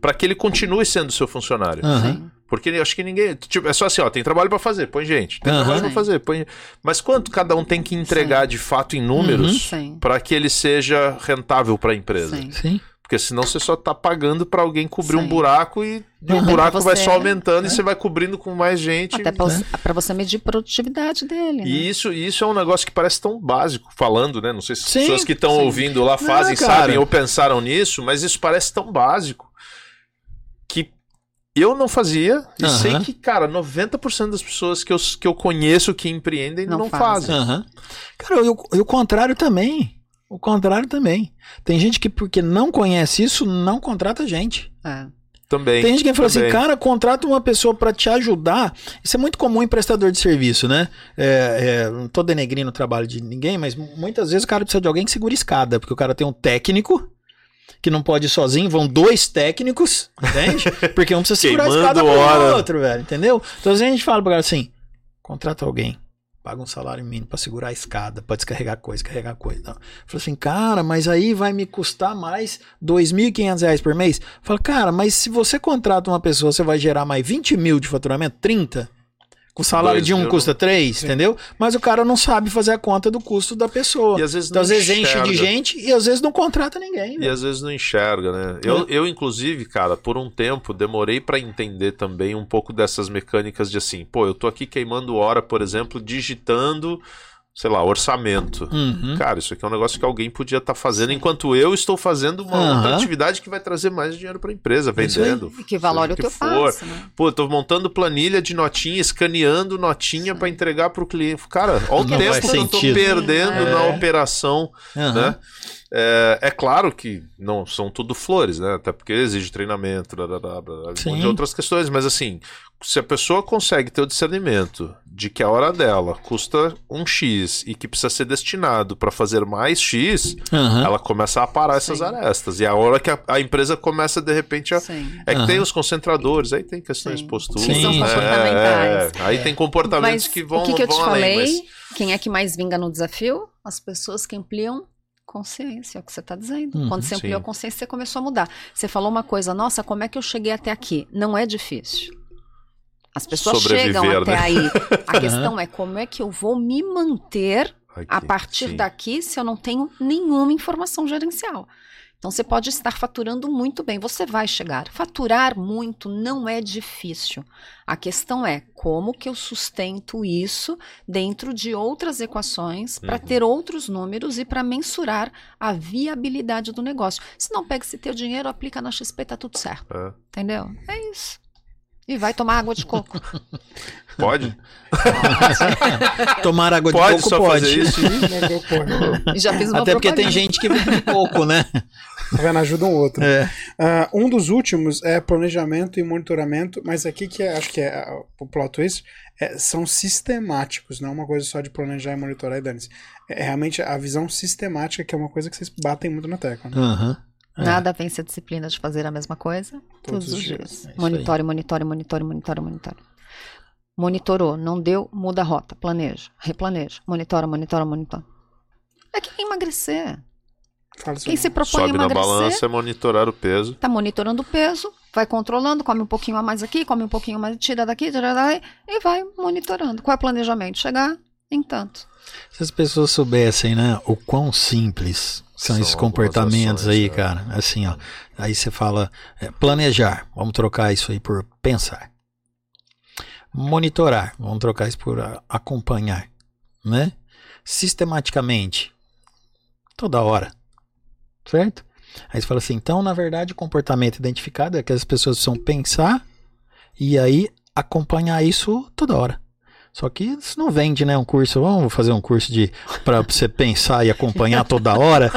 para que ele continue sendo seu funcionário.
Sim.
Porque eu acho que ninguém, tipo, é só assim, ó, tem trabalho para fazer, põe gente. Tem
Aham.
trabalho para
Sim.
fazer, põe. Mas quanto cada um tem que entregar de fato em números
Sim.
para que ele seja rentável para a empresa?
Sim.
Sim.
Porque senão você só tá pagando pra alguém cobrir um
Sim.
buraco e, e o
Uhum.
buraco
Pra
vai
você-
só aumentando
É.
e você vai cobrindo com mais gente.
Até para você medir a produtividade dele. né?
E isso, isso é um negócio que parece tão básico, falando, né? Não sei se as pessoas que estão ouvindo lá fazem,
cara.
sabem ou pensaram nisso, mas isso parece tão básico que eu não fazia e
Aham.
sei que, cara, 90% das pessoas que eu, que eu conheço que empreendem não,
Não
fazem.
fazem.
Aham. Cara, e o, e o contrário também. O contrário também. Tem gente que, porque não conhece isso, não contrata gente.
É.
Também.
Tem gente que fala assim,
também.
cara, contrata uma pessoa pra te ajudar. Isso é muito comum em prestador de serviço, né? É, é, não tô denegrindo o trabalho de ninguém, mas muitas vezes o cara precisa de alguém que segura escada, porque o cara tem um técnico que não pode ir sozinho, vão dois técnicos, entende? [laughs] Porque um precisa segurar a escada pro outro, velho, entendeu? Então às vezes a gente fala pro cara assim, contrata alguém, paga um salário mínimo pra segurar a escada, pra descarregar coisa, carregar coisa. Fala assim, cara, mas aí vai me custar mais 2.500 reais por mês? Fala, cara, mas se você contrata uma pessoa, você vai gerar mais 20 mil de faturamento? 30? Com o salário
Dois
de um custa 3, entendeu? Mas o cara não sabe fazer a conta do custo da pessoa.
E às vezes
Então, às vezes enche de gente e às vezes não contrata ninguém.
E
velho.
às vezes não enxerga, né? Eu, eu inclusive, cara, por um tempo demorei pra entender também um pouco dessas mecânicas de assim, pô, eu tô aqui queimando hora, por exemplo, digitando, sei lá, orçamento.
Uhum.
Cara, isso aqui é um negócio que alguém podia estar fazendo enquanto eu estou fazendo uma
Aham.
outra atividade que vai trazer mais dinheiro pra empresa,
É aí.
vendendo.
E que valore o que eu
for.
faço, né?
Pô, tô montando planilha de notinha, escaneando notinha pra entregar pro cliente. Cara, olha o
Não
tempo que eu tô
sentido.
perdendo
É.
na operação
Aham.
né? É, é claro que não são tudo flores, né? Até porque exige treinamento, blá, blá, blá, blá, um monte
Sim.
de outras questões, mas assim, se a pessoa consegue ter o discernimento de que a hora dela custa um X e que precisa ser destinado para fazer mais X,
Aham.
ela começa a aparar essas
Sim.
arestas. E a hora que a, a empresa começa, de repente, a, é que
Aham.
tem os concentradores, aí tem questões de
Sim.
postura.
Sim, são
é,
comportamentais.
é, aí tem comportamentos
Mas
que vão,
o que, que eu te
além,
falei?
mas-
Quem é que mais vinga no desafio? As pessoas que ampliam consciência, é o que você está dizendo.
Uhum,
Quando você ampliou
sim.
a consciência, você começou a mudar. Você falou uma coisa, nossa, como é que eu cheguei até aqui? Não é difícil. As pessoas chegam
Sobreviver,
até
né?
aí. A [laughs] questão é como é que eu vou me manter a partir
sim.
daqui se eu não tenho nenhuma informação gerencial. Então você pode estar faturando muito bem, você vai chegar. Faturar muito não é difícil. A questão é como que eu sustento isso dentro de outras equações para
Uhum.
ter outros números e para mensurar a viabilidade do negócio. Se não pega esse teu dinheiro, aplica na XP, tá tudo certo.
É.
Entendeu? É isso. E vai tomar água de [laughs] coco.
Pode? [laughs]
Tomar água de
Pode
coco
só
pode.
fazer isso? [laughs]
E já fiz uma
Até porque tem gente que vive de coco, né?
Tá vendo? Ajuda um outro.
É.
Ah, um dos últimos é planejamento e monitoramento, mas aqui que é- acho que é o plot twist, é, são sistemáticos, não é uma coisa só de planejar e monitorar e dane-se. É realmente a visão sistemática, que é uma coisa que vocês batem muito na tecla. Né?
Aham. É.
Nada vence a disciplina de fazer a mesma coisa todos, os dias.
É isso aí.
monitore, monitore, monitore, monitore, monitore. Monitorou, não deu, muda a rota, planeja, replaneja, monitora, monitora, monitora. É que emagrecer. Quem se propõe a
Sobe na
emagrecer,
balança, é monitorar o peso.
tá monitorando o peso, vai controlando, come um pouquinho a mais aqui, come um pouquinho mais, tira daqui, tira daí, e vai monitorando. Qual é o planejamento? Chegar em tanto.
Se as pessoas soubessem, né, o quão simples são,
São
esses comportamentos
ações,
aí,
né?
cara. Assim, ó. Aí você fala é, planejar, vamos trocar isso aí por pensar. Monitorar, vamos trocar isso por acompanhar, né? Sistematicamente, toda hora, certo? Aí você fala assim, então, na verdade, o comportamento identificado é que as pessoas precisam pensar e aí acompanhar isso toda hora. Só que isso não vende, né? Um curso, vamos fazer um curso de para você pensar e acompanhar toda hora.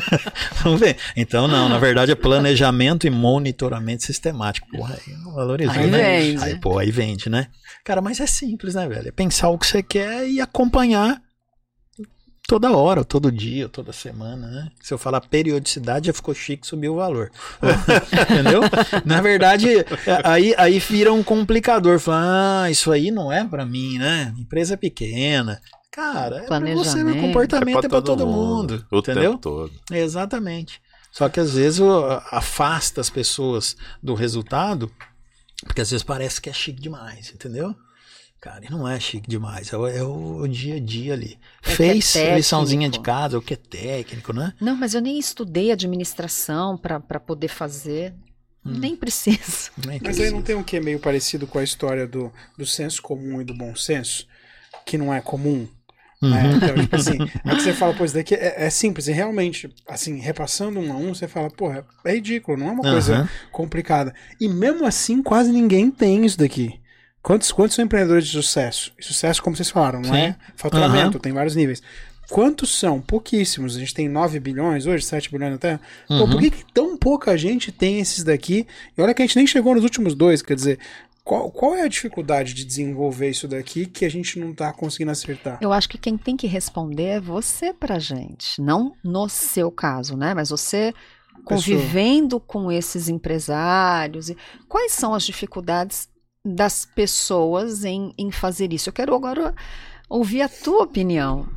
[laughs] vamos ver. Então, não, na verdade é planejamento e monitoramento sistemático. Porra, aí valorizou,
Aí
né?
vende.
Aí, pô, aí vende, né? Cara, mas é simples, né, velho? É pensar o que você quer e acompanhar toda hora, todo dia, toda semana, né? Se eu falar periodicidade, já ficou chique, subiu o valor. [laughs] Entendeu? Na verdade, é, aí, aí vira um complicador. Fala, ah, isso aí não é pra mim, né? Empresa pequena. Cara, é pra você, meu comportamento é pra todo, mundo.
O
entendeu?
tempo todo.
Exatamente. Só que às vezes afasta as pessoas do resultado, porque às vezes parece que é chique demais, entendeu? Cara, e não é chique demais, é o, é o dia a dia ali.
É é
Fez a liçãozinha de casa, o que é técnico, né?
Não, mas eu nem estudei administração para poder fazer. Nem preciso. [laughs]
Nem
Mas aí não tem um que meio parecido com a história do, do senso comum e do bom senso? Que não é comum. né?
Uhum.
Então, tipo assim, é que você fala, pô, isso daqui é, é simples. E realmente, assim, repassando um a um, você fala, porra, é ridículo, não é uma coisa
Aham.
complicada. E mesmo assim, quase ninguém tem isso daqui. Quantos, quantos são empreendedores de sucesso? E sucesso, como vocês falaram, não
Sim.
é faturamento,
Aham.
tem vários níveis. Quantos são? Pouquíssimos. A gente tem 9 bilhões hoje, 7 bilhões na Terra. Pô,
Uhum.
por que, que tão pouca gente tem esses daqui? E olha que a gente nem chegou nos últimos dois, quer dizer, qual, qual é a dificuldade de desenvolver isso daqui que a gente não tá conseguindo acertar?
Eu acho que quem tem que responder é você pra gente. Não no seu caso, né? Mas você convivendo com esses empresários. e Quais são as dificuldades das pessoas em, em fazer isso? Eu quero agora ouvir a tua opinião.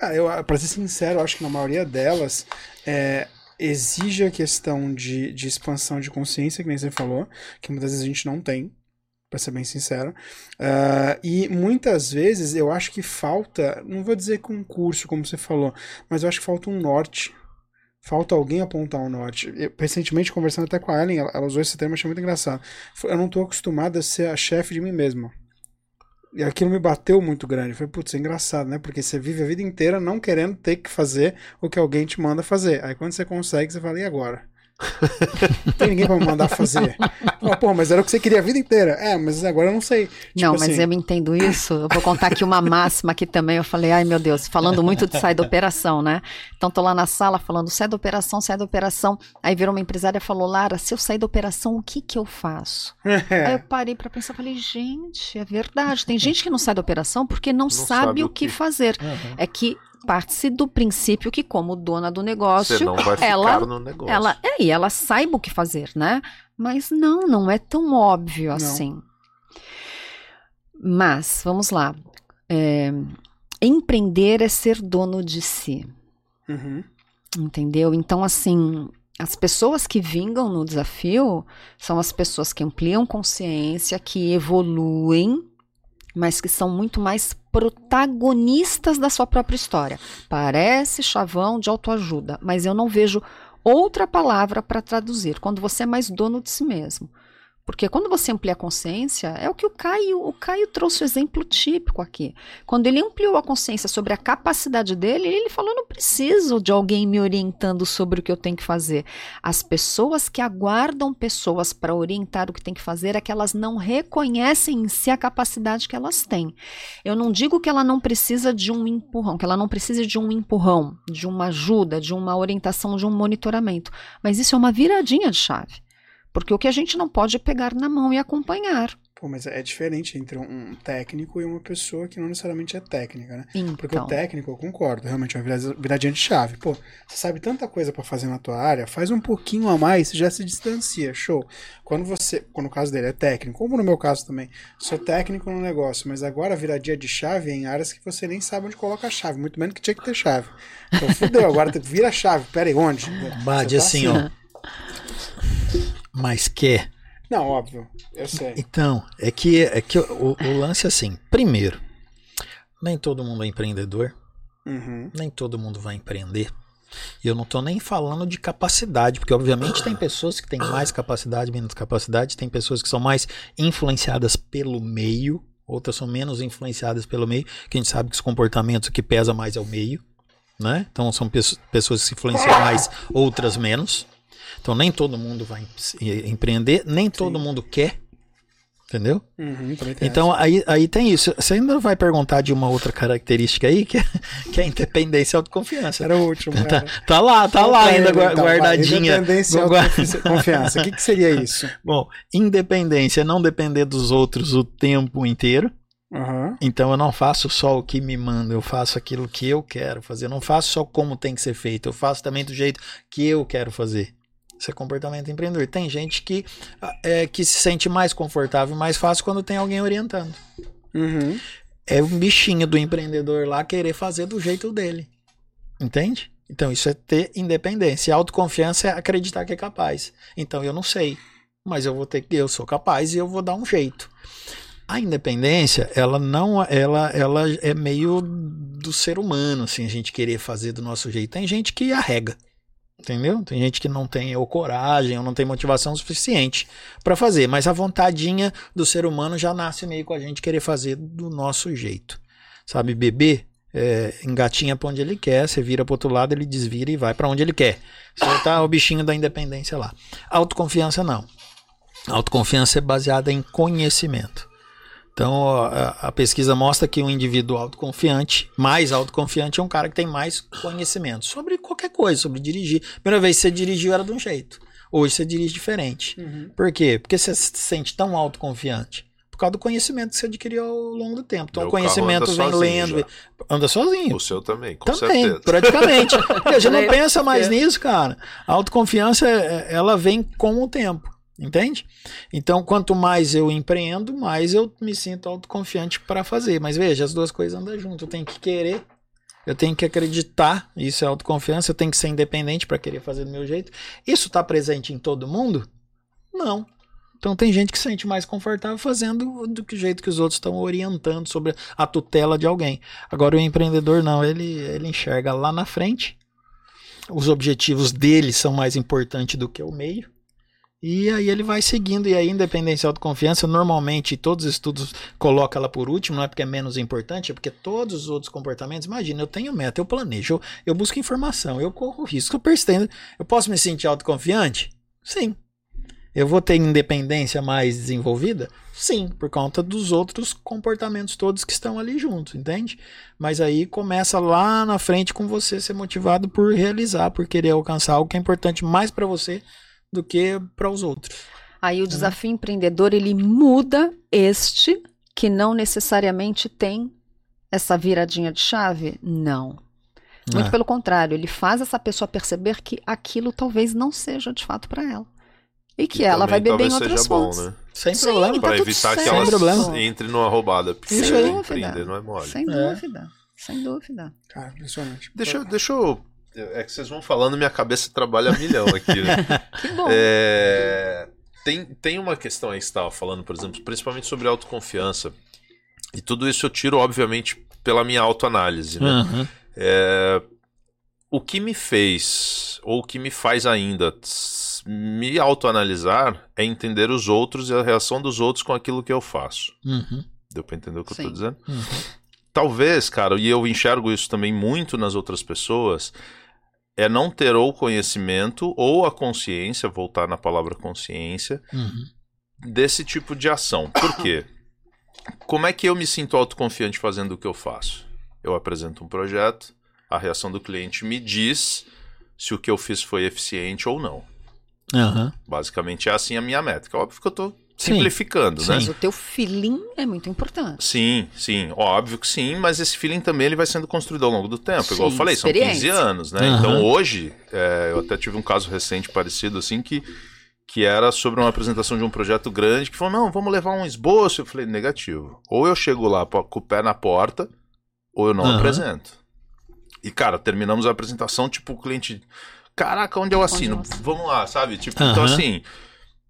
Ah, eu, pra ser sincero, acho que na maioria delas é, exige a questão de, de expansão de consciência, que nem você falou, que muitas vezes a gente não tem, pra ser bem sincero. Ah, e muitas vezes eu acho que falta, não vou dizer concurso, como você falou, mas eu acho que falta um norte. Falta alguém apontar um norte. Eu, recentemente, conversando até com a Ellen, ela, ela usou esse termo, achei muito engraçado. Foi, Eu não tô acostumado a ser a chefe de mim mesma. E aquilo me bateu muito grande. Falei, putz, é engraçado, né? Porque você vive a vida inteira não querendo ter que fazer o que alguém te manda fazer. Aí quando você consegue, você fala, e agora? Não tem ninguém pra me mandar fazer. Fala, Pô, mas era o que você queria a vida inteira. É, mas agora eu não sei.
não,
Tipo
mas
assim,
eu entendo isso. Eu vou contar aqui uma máxima aqui também. Eu falei, ai meu Deus, falando muito de sair da operação, né? Então tô lá na sala falando, sai da operação, sai da operação. Aí virou uma empresária e falou, Lara, se eu sair da operação, o que que eu faço? [laughs] Aí
É,
eu parei pra pensar, falei, gente, é verdade. Tem gente que não sai da operação porque não, sabe,
sabe
o
o
que
que.
fazer.
Uhum.
É que parte-se do princípio que, como dona do negócio,
Você não vai ficar
ela,
no negócio.
ela, é, e ela saiba o que fazer, né? Mas não, não é tão óbvio
Não.
assim. Mas, vamos lá. É, empreender é ser dono de si.
uhum.
Entendeu? Então, assim, as pessoas que vingam no desafio são as pessoas que ampliam consciência, que evoluem, mas que são muito mais protagonistas da sua própria história. Parece chavão de autoajuda, mas eu não vejo outra palavra para traduzir. Quando você é mais dono de si mesmo. Porque quando você amplia a consciência, é o que o Caio, o Caio trouxe o exemplo típico aqui. Quando ele ampliou a consciência sobre a capacidade dele, ele falou: "Eu não preciso de alguém me orientando sobre o que eu tenho que fazer". As pessoas que aguardam pessoas para orientar o que tem que fazer é que elas não reconhecem em si a capacidade que elas têm. Eu não digo que ela não precisa de um empurrão, que ela não precisa de um empurrão, de uma ajuda, de uma orientação, de um monitoramento, mas isso é uma viradinha de chave. Porque o que a gente não pode é pegar na mão e acompanhar.
Pô, mas é diferente entre um técnico e uma pessoa que não necessariamente é técnica, né?
Então,
Porque o técnico, eu concordo, realmente é uma viradinha de chave. Pô, você sabe tanta coisa pra fazer na tua área, faz um pouquinho a mais, você já se distancia, show. Quando você, quando o caso dele é técnico, como no meu caso também, sou técnico no negócio, mas agora a viradinha de chave é em áreas que você nem sabe onde coloca a chave, muito menos que tinha que ter chave. Então fudeu, agora tem que vira a chave, pera aí, onde?
Bade
tá
assim, ó. [laughs] Mas quer.
Não, óbvio, eu sei.
Então, é que, é que o, o lance é assim. Primeiro, nem todo mundo é empreendedor,
Uhum.
nem todo mundo vai empreender. E eu não tô nem falando de capacidade, porque obviamente tem pessoas que têm mais capacidade, menos capacidade, tem pessoas que são mais influenciadas pelo meio, outras são menos influenciadas pelo meio, que a gente sabe que os comportamentos que pesa mais é o meio, né? Então são pesso- pessoas que se influenciam mais, outras menos. Então nem todo mundo vai em- empreender, nem todo mundo quer, entendeu?
Uhum,
Então aí, aí tem isso. Você ainda vai perguntar de uma outra característica aí, que é, que é independência e autoconfiança.
Era o último,
Tá,
cara.
tá lá, tá lá ainda gua-
Então, vai,
guardadinha.
Independência e autoconfiança. O que, que seria isso? [laughs]
Bom, independência é não depender dos outros o tempo inteiro.
Aham.
Então eu não faço só o que me manda, eu faço aquilo que eu quero fazer. Eu não faço só como tem que ser feito, eu faço também do jeito que eu quero fazer. Isso é comportamento empreendedor. Tem gente que, ah, é, que se sente mais confortável, mais fácil quando tem alguém orientando.
Uhum.
É um bichinho do empreendedor lá querer fazer do jeito dele. Entende? Então isso é ter independência. E autoconfiança é acreditar que é capaz. Então eu não sei, mas eu vou ter que eu sou capaz e eu vou dar um jeito. A independência, ela não, ela, ela é meio do ser humano, assim, a gente querer fazer do nosso jeito. Tem gente que arrega, entendeu? Tem gente que não tem ou coragem ou não tem motivação suficiente para fazer, mas a vontadinha do ser humano já nasce meio com a gente querer fazer do nosso jeito. Sabe, bebê é, engatinha para onde ele quer, você vira para outro lado, ele desvira e vai para onde ele quer. Você tá o bichinho da independência lá. Autoconfiança não. Autoconfiança é baseada em conhecimento. Então, a, a pesquisa mostra que um indivíduo autoconfiante, mais autoconfiante, é um cara que tem mais conhecimento sobre qualquer coisa, sobre dirigir. Primeira vez que você dirigiu era de um jeito. Hoje você dirige diferente.
Uhum.
Por quê? Porque você se sente tão autoconfiante. Por causa do conhecimento que você adquiriu ao longo do tempo. Então,
Meu
o conhecimento vem lendo.
já.
Anda sozinho.
O seu também, com
Também,
certeza. [laughs]
praticamente. Porque a gente não pensa mais
é.
nisso, cara. A autoconfiança, é- ela vem com o tempo, entende? Então, quanto mais eu empreendo, mais eu me sinto autoconfiante para fazer. Mas veja, as duas coisas andam juntas. Eu tenho que querer, eu tenho que acreditar, isso é autoconfiança, eu tenho que ser independente para querer fazer do meu jeito. Isso está presente em todo mundo? Não. Então tem gente que se sente mais confortável fazendo do que jeito que os outros estão orientando sobre a tutela de alguém. Agora o empreendedor não, ele, ele enxerga lá na frente. Os objetivos dele são mais importantes do que o meio. E aí ele vai seguindo, e aí independência e autoconfiança, normalmente todos os estudos colocam ela por último, não é porque é menos importante, é porque todos os outros comportamentos, imagina, eu tenho meta, eu planejo, eu, eu busco informação, eu corro risco, eu persistendo. Eu posso me sentir autoconfiante? Sim. Eu vou ter independência mais desenvolvida? Sim, por conta dos outros comportamentos todos que estão ali juntos, entende? Mas aí começa lá na frente com você ser motivado por realizar, por querer alcançar algo que é importante mais para você do que para os outros.
Aí o desafio empreendedor ele muda este que não necessariamente tem essa viradinha de chave? Não. Muito
É.
pelo contrário, ele faz essa pessoa perceber que aquilo talvez não seja de fato para ela. E que
E
ela vai beber em outras
seja bom,
fontes.
né?
Sem
Sim,
problema.
tá tudo
evitar que
certo.
ela
Sem problema.
entre numa roubada. Porque
Isso
se
aí.
empreender não é mole.
Sem
É.
dúvida. Sem dúvida.
Cara, impressionante.
Deixa, eu- deixa eu. É que vocês vão falando, minha cabeça trabalha a milhão aqui, né? [laughs]
Que bom.
É, tem, tem uma questão aí que você estava falando, por exemplo, principalmente sobre autoconfiança. E tudo isso eu tiro, obviamente, pela minha autoanálise. Né?
Aham.
É, o que me fez, ou o que me faz ainda me autoanalisar, é entender os outros e a reação dos outros com aquilo que eu faço.
Uhum.
Deu pra entender o que eu
Sim.
tô dizendo?
Uhum.
Talvez, cara, e eu enxergo isso também muito nas outras pessoas, é não ter ou conhecimento ou a consciência, voltar na palavra consciência,
Uhum.
desse tipo de ação. Por quê? [coughs] Como é que eu me sinto autoconfiante fazendo o que eu faço? Eu apresento um projeto, a reação do cliente me diz se o que eu fiz foi eficiente ou não.
Aham.
Basicamente é assim a minha métrica. Óbvio que eu tô
Sim.
simplificando, né?
Mas o teu feeling é muito importante.
Sim, sim, óbvio que sim, mas esse feeling também ele vai sendo construído ao longo do tempo. Igual eu
Sim,
falei, são 15
experiência.
anos, né?
Aham.
Então hoje, é, eu até tive um caso recente parecido assim que, que era sobre uma apresentação de um projeto grande que falou: não, vamos levar um esboço. Eu falei, negativo. Ou eu chego lá com o pé na porta, ou eu não
Aham.
apresento. E, cara, terminamos a apresentação, tipo, o cliente. Caraca, onde eu assino?
eu assino?
Vamos lá, sabe? Tipo, então
Aham.
assim.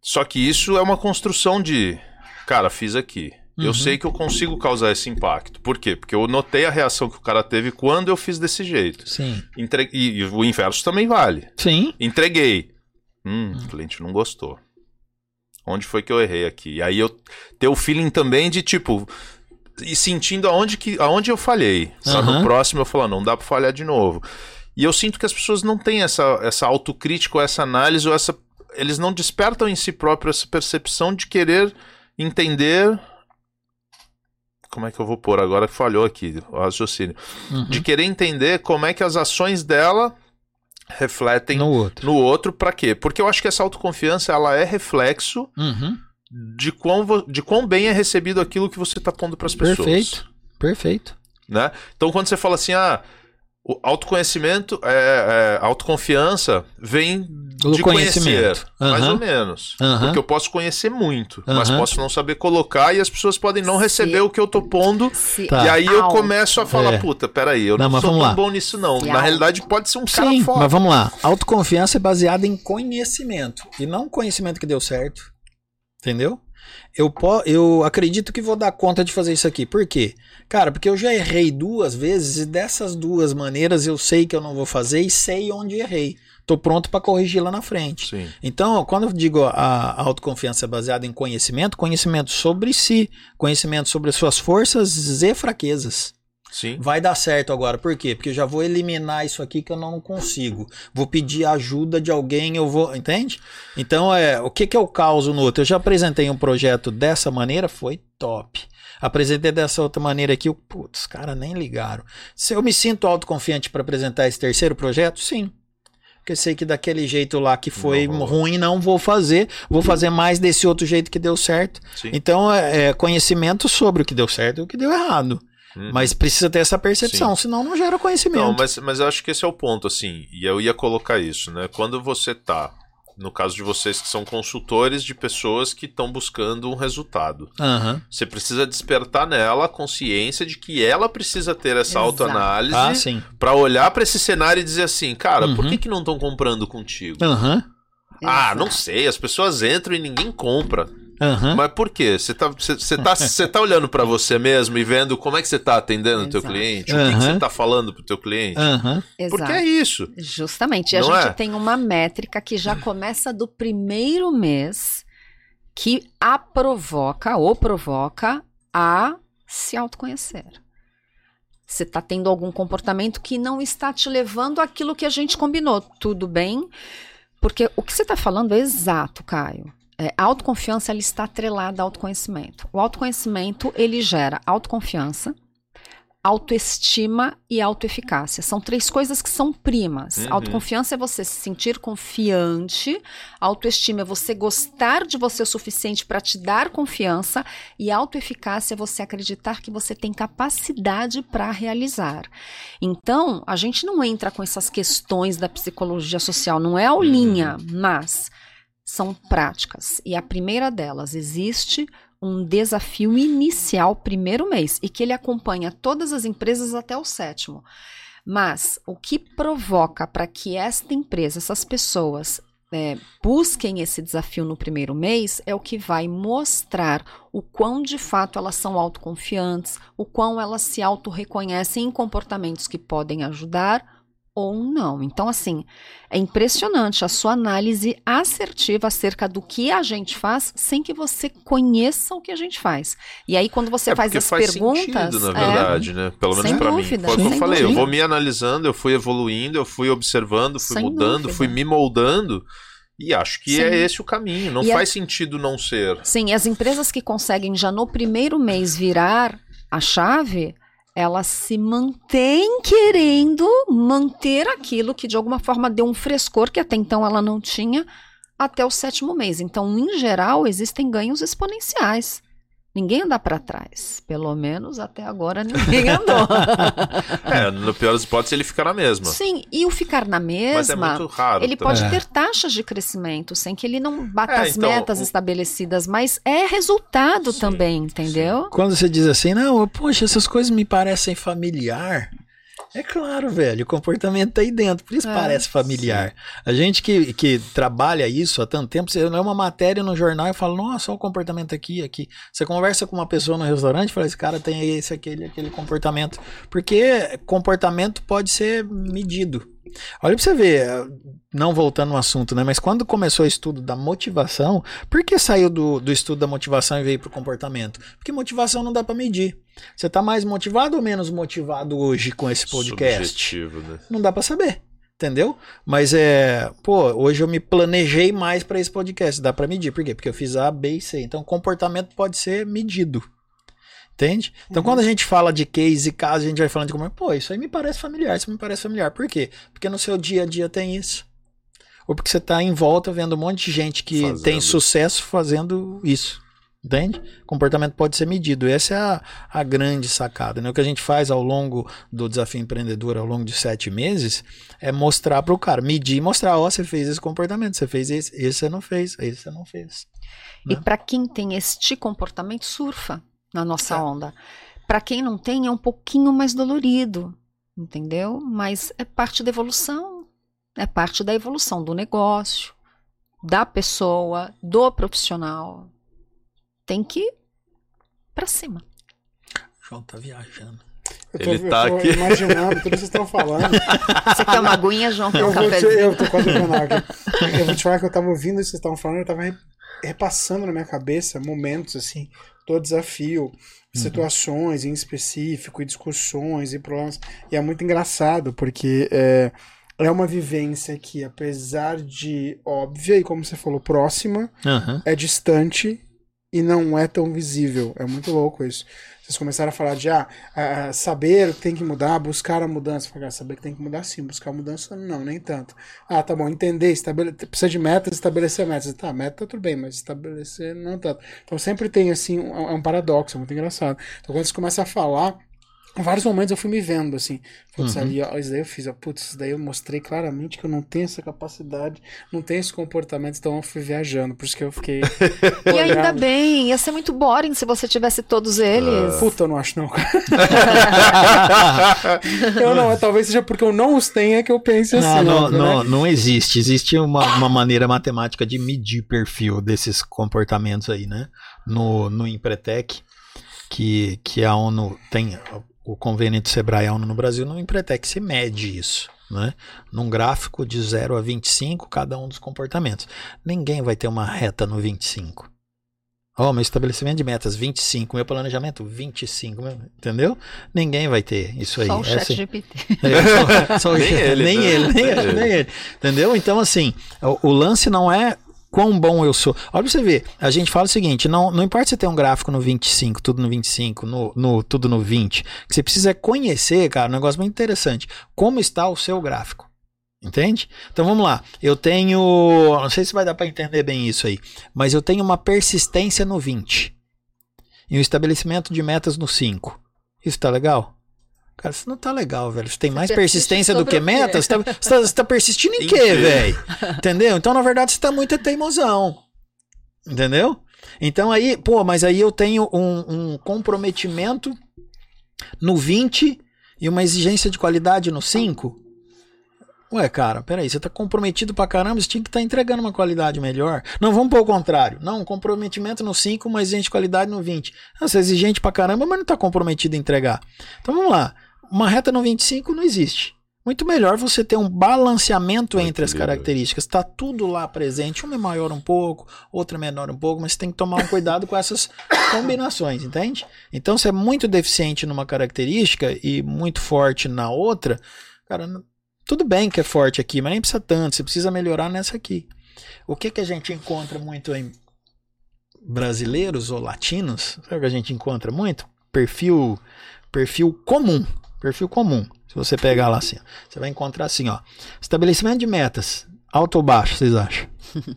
Só que isso é uma construção de. Cara, fiz aqui. Eu
Uhum.
sei que eu consigo causar esse impacto. Por quê? Porque eu notei a reação que o cara teve quando eu fiz desse jeito.
Sim.
Entre... E, e o inverso também vale.
Sim.
Entreguei. Hum, o cliente não gostou. Onde foi que eu errei aqui? E aí eu ter o feeling também de tipo. E sentindo aonde, que, aonde eu falhei.
Aham.
no próximo eu falar, não dá pra falhar de novo. E eu sinto que as pessoas não têm essa, essa autocrítica ou essa análise ou essa. Eles não despertam em si próprio essa percepção de querer entender. Como é que eu vou pôr agora que falhou aqui o raciocínio?
Uhum.
De querer entender como é que as ações dela refletem
No outro.
no outro pra quê? Porque eu acho que essa autoconfiança ela é reflexo
Uhum.
de quão, de quão bem é recebido aquilo que você tá pondo pras pessoas.
Perfeito. Perfeito.
Né? Então quando você fala assim, ah, o autoconhecimento, é, é, autoconfiança vem
Do
de
conhecimento.
conhecer, mais
Aham.
ou menos.
Aham.
Porque eu posso conhecer muito, mas
Aham.
posso não saber colocar e as pessoas podem não
Se-
receber o que eu tô pondo.
Se
Tá.
E aí eu começo a falar,
É.
puta, peraí, eu
Não,
não,
mas
sou tão
lá.
bom nisso não.
Se
Na realidade pode ser um cara
Sim,
foda.
mas vamos lá. Autoconfiança é baseada em conhecimento. E não conhecimento que deu certo. Entendeu? Eu, po eu acredito que vou dar conta de fazer isso aqui. Por quê? Cara, porque eu já errei duas vezes e dessas duas maneiras eu sei que eu não vou fazer e sei onde errei. Tô pronto para corrigir lá na frente.
Sim.
Então, quando eu digo a, a autoconfiança é baseada em conhecimento, conhecimento sobre si, conhecimento sobre as suas forças e fraquezas.
Sim.
Vai dar certo agora. Por quê? Porque eu já vou eliminar isso aqui que eu não consigo. Vou pedir ajuda de alguém, eu vou. Entende? Então, é, o que, que eu causo no outro? Eu já apresentei um projeto dessa maneira, foi top. Apresentei dessa outra maneira aqui, o- putz, os caras nem ligaram. Se eu me sinto autoconfiante para apresentar esse terceiro projeto, sim. Porque eu sei que daquele jeito lá que foi
Não
ruim, não vou fazer. Vou fazer mais desse outro jeito que deu certo.
Sim.
Então, é, é conhecimento sobre o que deu certo e o que deu errado.
Uhum.
Mas precisa ter essa percepção, senão não gera conhecimento.
Não, mas, mas eu acho que esse é o ponto, assim, e eu ia colocar isso, né? Quando você tá, no caso de vocês que são consultores de pessoas que estão buscando um resultado,
Aham.
você precisa despertar nela a consciência de que ela precisa ter essa
Exato.
autoanálise
Ah, sim.
pra olhar pra esse cenário e dizer assim, cara, por
Uhum.
que, que não estão comprando contigo?
Aham.
Ah, não sei, as pessoas entram e ninguém compra.
Aham.
Mas por quê? Você tá, tá, [laughs] você tá olhando pra você mesmo e vendo como é que você tá atendendo o teu cliente, o que, você tá falando pro teu cliente.
Aham.
Porque
Exato.
é isso.
Justamente. E a gente
é?
tem uma métrica que já começa do primeiro mês que a provoca ou provoca a se autoconhecer. Você está tendo algum comportamento que não está te levando àquilo que a gente combinou. Tudo bem? Porque o que você está falando é exato, Caio. É, a autoconfiança ela está atrelada ao autoconhecimento. O autoconhecimento ele gera autoconfiança, autoestima e autoeficácia. São três coisas que são primas.
Uhum.
Autoconfiança é você se sentir confiante, autoestima é você gostar de você o suficiente para te dar confiança e autoeficácia é você acreditar que você tem capacidade para realizar. Então, a gente não entra com essas questões da psicologia social, não é aulinha, mas são práticas. E a primeira delas, existe um desafio inicial primeiro mês e que ele acompanha todas as empresas até o sétimo. Mas o que provoca para que esta empresa, essas pessoas é, busquem esse desafio no primeiro mês é o que vai mostrar o quão de fato elas são autoconfiantes, o quão elas se autorreconhecem em comportamentos que podem ajudar ou não. Então, assim, é impressionante a sua análise assertiva acerca do que a gente faz sem que você conheça o que a gente faz. E aí, quando você
É
faz as
faz
perguntas.
sentido, na
é,
verdade, né? Pelo menos
dúvida,
mim. Foi o que eu
sem
falei, eu
dúvida.
vou me analisando, eu fui evoluindo, eu fui observando, fui
Sem
mudando,
dúvida.
fui me moldando. E acho que
Sim.
é esse o caminho. Não
E
faz sentido não ser.
Sim, as empresas que conseguem já no primeiro mês virar a chave, elas se mantêm querendo manter aquilo que de alguma forma deu um frescor que até então ela não tinha até o sétimo mês. Então, em geral, existem ganhos exponenciais. Ninguém anda para trás. Pelo menos até agora ninguém andou. [laughs]
É, no pior das hipóteses, ele fica na mesma.
Sim, e o ficar na
Mas é
mesma.
muito raro.
Ele
também.
pode
É.
ter taxas de crescimento sem que ele não bata
É,
as
então,
metas
o-
estabelecidas, mas é resultado
Sim,
também, entendeu?
Quando você diz assim, não, poxa, essas coisas me parecem familiar. É claro, velho, o comportamento tá aí dentro, por isso
É,
parece familiar. A gente que, que trabalha isso há tanto tempo, você lê uma matéria no jornal e fala, nossa, olha o comportamento aqui, aqui. Você conversa com uma pessoa no restaurante e fala, esse cara tem esse, aquele, aquele comportamento. Porque comportamento pode ser medido. Olha pra você ver, não voltando no assunto, né? Mas quando começou o estudo da motivação, por que saiu do, do estudo da motivação e veio pro comportamento? Porque motivação não dá pra medir. Você tá mais motivado ou menos motivado hoje com esse podcast?
Subjetivo, né?
Não dá pra saber. Entendeu? Mas é, pô, hoje eu me planejei mais pra esse podcast, dá pra medir. Por quê? Porque eu fiz A, B e C. Então, comportamento pode ser medido. Entende? Então, quando a gente fala de case e caso, a gente vai falando de como, pô, isso aí me parece familiar, isso me parece familiar. Por quê? Porque no seu dia a dia tem isso. Ou porque você tá em volta vendo um monte de gente que
Fazendo.
tem sucesso fazendo isso. Entende? Comportamento pode ser medido. Essa é a, a grande sacada. Né? O que a gente faz ao longo do desafio empreendedor, ao longo de sete meses, é mostrar para o cara, medir e mostrar: ó, você fez esse comportamento, você fez esse, esse você não fez, esse você não fez.
E
Né?
para quem tem este comportamento, surfa na nossa
É.
onda. Para quem não tem, é um pouquinho mais dolorido, entendeu? Mas é parte da evolução, é parte da evolução do negócio, da pessoa, do profissional. Tem que ir para cima.
O João tá viajando.
Eu tô,
Ele tá
eu tô
aqui.
imaginando tudo que vocês estão falando.
Você quer uma aguinha, João?
Eu,
um
vou te, eu tô quase bebendo água. Eu vou te falar que eu tava ouvindo isso que vocês estavam falando, eu tava re- repassando na minha cabeça momentos assim, todo desafio, situações em específico, e discussões e problemas. E é muito engraçado, porque é, é uma vivência que, apesar de óbvia e, como você falou, próxima,
Aham.
é distante e não é tão visível. É muito louco isso. Vocês começaram a falar de ah, ah, saber tem que mudar, buscar a mudança. Falar, saber que tem que mudar sim, buscar a mudança não, nem tanto. Ah, tá bom, entender, estabele... precisa de metas, estabelecer metas. Tá, meta tudo bem, mas estabelecer não tanto. Então sempre tem assim, é um paradoxo, é muito engraçado. Então quando você começa a falar, em vários momentos eu fui me vendo assim, putz,
Uhum.
ali, ó, isso daí eu fiz, ó, putz, isso daí eu mostrei claramente que eu não tenho essa capacidade, não tenho esse comportamento, então eu fui viajando, por isso que eu fiquei [laughs]
E ainda bem, ia ser muito boring se você tivesse todos eles.
Puta, eu não acho não. [laughs] eu não, talvez seja porque eu não os tenha que eu pense assim.
Não, não,
óbvio, né?
não, não existe. Existe uma, uma maneira matemática de medir perfil desses comportamentos aí, né? No, no Empretec, que, que a ONU tem o convênio do Sebrae e a ONU no Brasil, no Empretec se mede isso. Né? Num gráfico de 0 a 25, cada um dos comportamentos. Ninguém vai ter uma reta no 25. Ó, meu estabelecimento de metas 25, meu planejamento 25, meu- entendeu? Ninguém vai ter isso aí.
Só o
Essa-
chat GPT.
é, só- só o [laughs]
Nem ele,
nem
né?
ele, nem
Nem
ele,
ele.
nem ele. Entendeu? Então, assim, o, o lance não é quão bom eu sou. Olha pra você ver, a gente fala o seguinte: não, não importa se tem um gráfico no 25, tudo no 25, no, no, tudo no 20. O que você precisa é conhecer, cara, um negócio muito interessante. Como está o seu gráfico. Entende? Então vamos lá. Eu tenho. Não sei se vai dar pra entender bem isso aí. Mas eu tenho uma persistência no 20. E um estabelecimento de metas no 5. Isso tá legal? Cara, isso não tá legal, velho. Você tem mais
persiste
persistência do que meta? Você tá, você tá- você tá persistindo em
Em
quê,
quê?
velho? Entendeu? Então, na verdade, você tá muito teimosão. Entendeu? Então aí, pô, mas aí eu tenho um, um comprometimento no 20 e uma exigência de qualidade no 5. Ué, cara, peraí, você tá comprometido pra caramba, você tinha que estar entregando uma qualidade melhor. Não, vamos pôr o contrário. Não, um comprometimento no 5, uma exigência de qualidade no 20. Ah, Você é exigente pra caramba, mas não tá comprometido em entregar. Então vamos lá. Uma reta no 25 não existe. muito melhor você ter um balanceamento entre as características. Tá tudo lá presente. Uma é maior um pouco, outra é menor um pouco, mas você tem que tomar um cuidado com essas [coughs] combinações, entende? Então, se é muito deficiente numa característica e muito forte na outra, cara, tudo bem que é forte aqui, mas nem precisa tanto. Você precisa melhorar nessa aqui. O que que a gente encontra muito em brasileiros ou latinos? Sabe o que a gente encontra muito? Perfil, perfil comum. Perfil comum. Se você pegar lá assim, ó, você vai encontrar assim, ó. Estabelecimento de metas. Alto ou baixo, vocês acham? [laughs]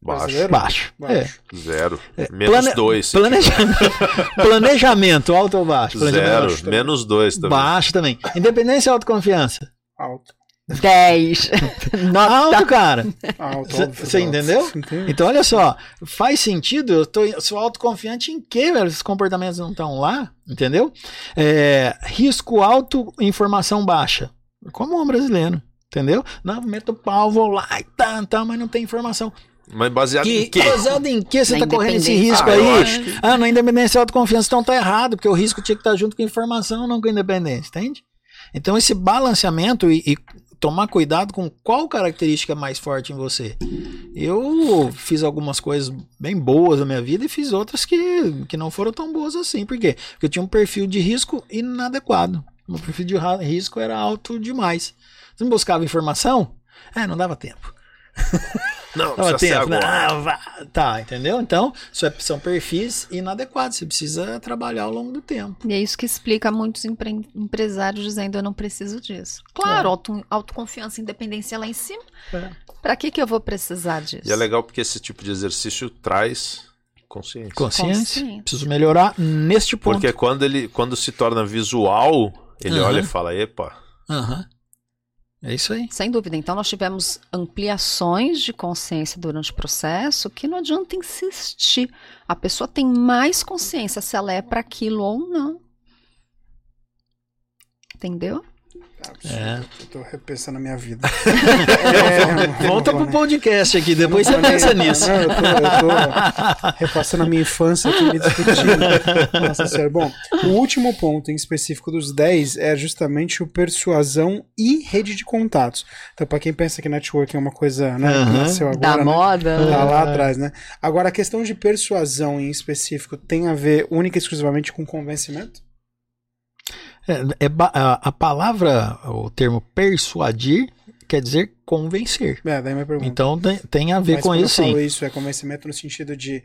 Baixo.
Baixo.
Baixo.
Zero.
É,
Menos
plane-
dois.
Planejamento, [laughs] planejamento, alto ou baixo?
Zero. Menos dois também.
Baixo também. Independência ou autoconfiança?
Alto.
10. [laughs] Nota.
Alto, cara.
Alto,
Cê-
óbvio,
cê
alto.
entendeu?
Entendi.
Então, olha só, faz sentido, eu tô, sou autoconfiante em quê, velho? Esses comportamentos não estão lá, entendeu? É, risco alto, informação baixa. Como um brasileiro, entendeu? Não, meto o pau, vou lá e tá, tá, mas não tem informação.
Mas baseado
Que,
em quê?
baseado em que você
Na
tá correndo esse risco
Ah,
aí?
acho que-
Ah, na independência e autoconfiança, então tá errado, porque o risco tinha que estar junto com a informação, não com a independência, entende? Então esse balanceamento e, e tomar cuidado com qual característica é mais forte em você. Eu fiz algumas coisas bem boas na minha vida e fiz outras que, que não foram tão boas assim. Por quê? Porque eu tinha um perfil de risco inadequado. Meu perfil de risco era alto demais. Você não buscava informação? É, não dava tempo. [laughs]
Não,
Tava
precisa
tempo.
agora.
Não, vá. Tá, entendeu? Então, isso é- são perfis inadequados. Você precisa trabalhar ao longo do tempo.
E é isso que explica muitos empre- empresários dizendo eu não preciso disso. Claro,
É.
auto- autoconfiança e independência lá em cima.
É.
Pra que que eu vou precisar disso?
E é legal porque esse tipo de exercício traz consciência.
Consciência.
Consciência.
Preciso melhorar neste ponto.
Porque quando ele quando se torna visual, ele
Aham.
olha e fala, epa,
Aham. É isso aí.
Sem dúvida. Então, nós tivemos ampliações de consciência durante o processo que não adianta insistir. A pessoa tem mais consciência se ela é para aquilo ou não. Entendeu?
É.
Eu tô repensando a minha vida. [laughs] É,
Volta
não
pro
né?
podcast aqui, depois você pensa
nem-
nisso.
Não, eu, tô, eu tô repassando a minha infância aqui, me discutindo. Nossa senhora. Bom, o último ponto em específico dos 10 é justamente o persuasão e rede de contatos. Então, pra quem pensa que networking é uma coisa né, que
Aham.
nasceu agora,
da
né?
moda.
Tá lá
É.
atrás, né? Agora, a questão de persuasão em específico tem a ver única e exclusivamente com convencimento?
É, é a, a palavra, o termo persuadir, quer dizer convencer.
É, daí minha pergunta.
Então tem, tem a ver
Mas
com isso
eu falo
sim.
isso, é convencimento no sentido de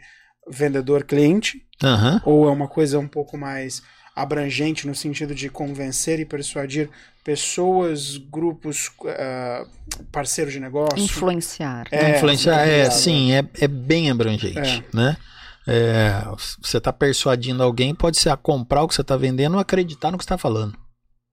vendedor-cliente?
Aham.
Ou é uma coisa um pouco mais abrangente no sentido de convencer e persuadir pessoas, grupos, ah, parceiros de negócio?
Influenciar.
É,
Influenciar, é, sim, é, é bem abrangente,
É.
né? É, você está persuadindo alguém, pode ser a comprar o que você está vendendo ou acreditar no que você está falando.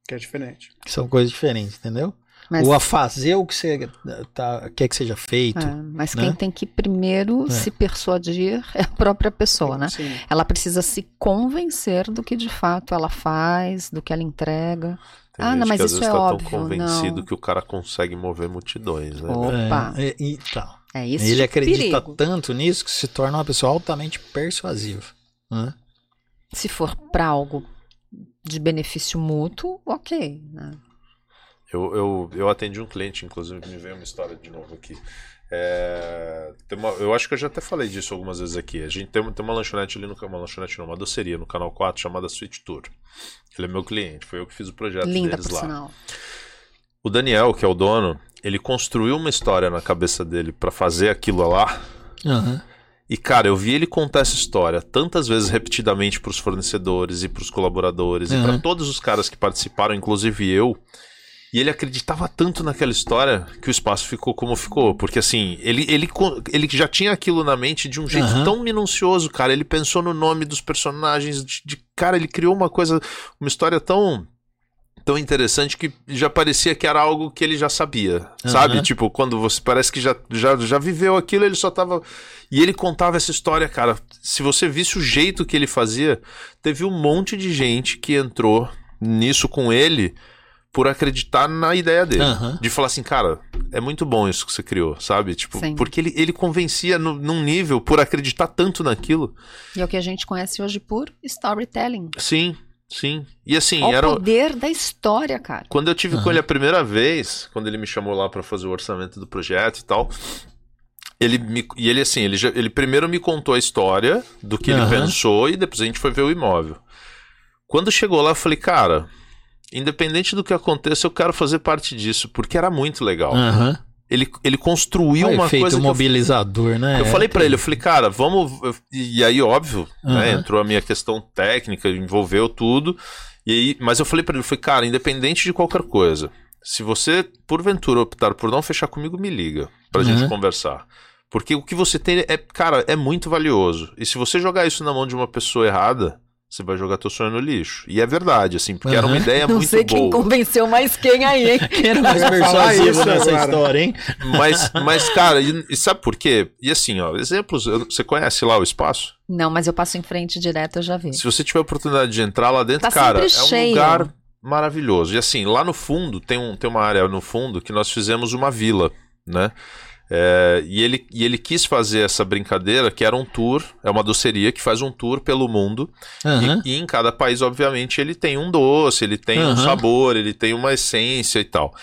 Que é diferente.
São coisas diferentes, entendeu?
Mas,
Ou a fazer o que você tá, quer que seja feito.
é, mas
né?
quem tem que primeiro
É.
se persuadir é a própria pessoa, né?
Sim.
Ela precisa se convencer do que de fato ela faz, do que ela entrega.
tem
Ah,
gente
não, mas
que às
isso
vezes
é
tá
óbvio,
tão convencido
não.
que o cara consegue mover multidões, né?
Opa.
É, e- então,
É isso.
ele acredita
perigo.
tanto nisso que se torna uma pessoa altamente persuasiva. né?
Se for para algo de benefício mútuo, ok. né?
Eu, eu, eu atendi um cliente, inclusive me veio uma história de novo aqui. É, tem uma- eu acho que eu já até falei disso algumas vezes aqui. A gente tem, uma- tem uma lanchonete ali no uma lanchonete não, uma doceria no canal 4 chamada Sweet Tour. Ele é meu cliente, foi eu que fiz o projeto
Linda,
deles
por
lá.
sinal.
O Daniel, que é o dono, ele construiu uma história na cabeça dele pra fazer aquilo lá.
Aham.
E cara, eu vi ele contar essa história tantas vezes repetidamente pros fornecedores e pros colaboradores e
Uhum.
pra todos os caras que participaram, inclusive eu. E ele acreditava tanto naquela história que o espaço ficou como ficou. Porque assim, ele, ele, ele já tinha aquilo na mente de um jeito
Aham.
tão minucioso, cara. Ele pensou no nome dos personagens. De, de- cara, ele criou uma coisa, uma história tão. Tão interessante que já parecia que era algo que ele já sabia, sabe?
Aham.
Tipo, quando você parece que já, já, já viveu aquilo, ele só tava. E ele contava essa história, cara. Se você visse o jeito que ele fazia, teve um monte de gente que entrou nisso com ele por acreditar na ideia dele.
Aham.
De falar assim, cara, é muito bom isso que você criou, sabe? Tipo,
Sim.
porque ele, ele convencia no, num nível por acreditar tanto naquilo.
E é o que a gente conhece hoje por storytelling.
Sim, Sim. E assim,
Olha
era.
o poder da história, cara.
Quando eu tive com ele a primeira vez, quando ele me chamou lá pra fazer o orçamento do projeto e tal, ele me, e ele assim, ele, já- ele primeiro me contou a história do que ele
Aham.
pensou e depois a gente foi ver o imóvel. Quando chegou lá, eu falei, cara, independente do que aconteça, eu quero fazer parte disso, porque era muito legal.
Aham.
Ele, ele construiu
O
uma
efeito
coisa que eu
mobilizador, né?
eu falei pra ele, eu falei, cara, vamos. E aí, óbvio, né,
Aham.
entrou a minha questão técnica, envolveu tudo. E aí, mas eu falei pra ele, eu falei, cara, independente de qualquer coisa, se você, porventura, optar por não fechar comigo, me liga pra
Uhum.
gente conversar. Porque o que você tem é, cara, é muito valioso. E se você jogar isso na mão de uma pessoa errada, você vai jogar teu sonho no lixo. E é verdade, assim, porque era uma ideia [laughs]
Não
muito
sei quem
boa.
convenceu mais quem aí, hein?
Era mais persuasivo
isso
nessa história, hein?
Mas, [laughs] mas cara, e, e sabe por quê? E assim, ó, exemplos, você conhece lá o espaço?
Não, mas eu passo em frente direto, eu já vi.
Se você tiver a oportunidade de entrar lá dentro,
Tá
cara, é um
cheio.
lugar maravilhoso. E assim, lá no fundo, tem, um, tem uma área no fundo que nós fizemos uma vila, né? É, e, ele, e ele quis fazer essa brincadeira que era um tour, é uma doceria que faz um tour pelo mundo.
Aham.
E, e em cada país, obviamente, ele tem um doce, ele tem um
Aham.
sabor, ele tem uma essência e tal.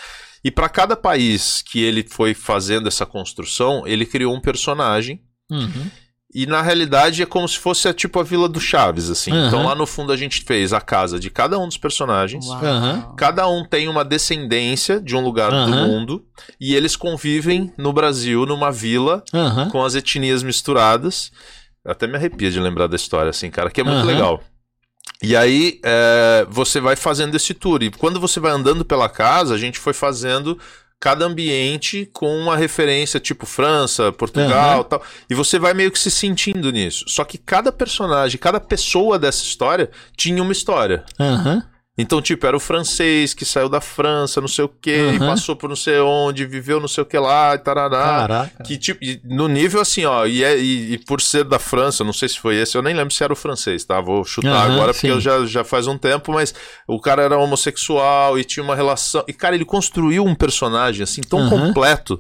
E para cada país que ele foi fazendo essa construção, ele criou um personagem
Uhum.
E na realidade é como se fosse a, tipo a Vila do Chaves, assim.
Aham.
Então lá no fundo a gente fez a casa de cada um dos personagens.
Aham.
Cada um tem uma descendência de um lugar do
Aham.
mundo. E eles convivem no Brasil, numa vila, com as etnias misturadas. Até me arrepia de lembrar da história, assim, cara, que é muito legal. E aí é, você vai fazendo esse tour. E quando você vai andando pela casa, a gente foi fazendo cada ambiente com uma referência, tipo França, Portugal
Aham.
tal. E você vai meio que se sentindo nisso. Só que cada personagem, cada pessoa dessa história tinha uma história.
Aham.
Então, tipo, era o francês que saiu da França, não sei o quê, e
Aham.
passou por não sei onde, viveu não sei o que lá, e tarará.
Caraca.
Que tipo, e no nível assim, ó, e, é- e, e por ser da França, não sei se foi esse, eu nem lembro se era o francês, tá? Vou chutar
Aham,
agora porque
sim.
eu já, já faz um tempo, mas o cara era homossexual e tinha uma relação. E, cara, ele construiu um personagem assim tão
Aham.
completo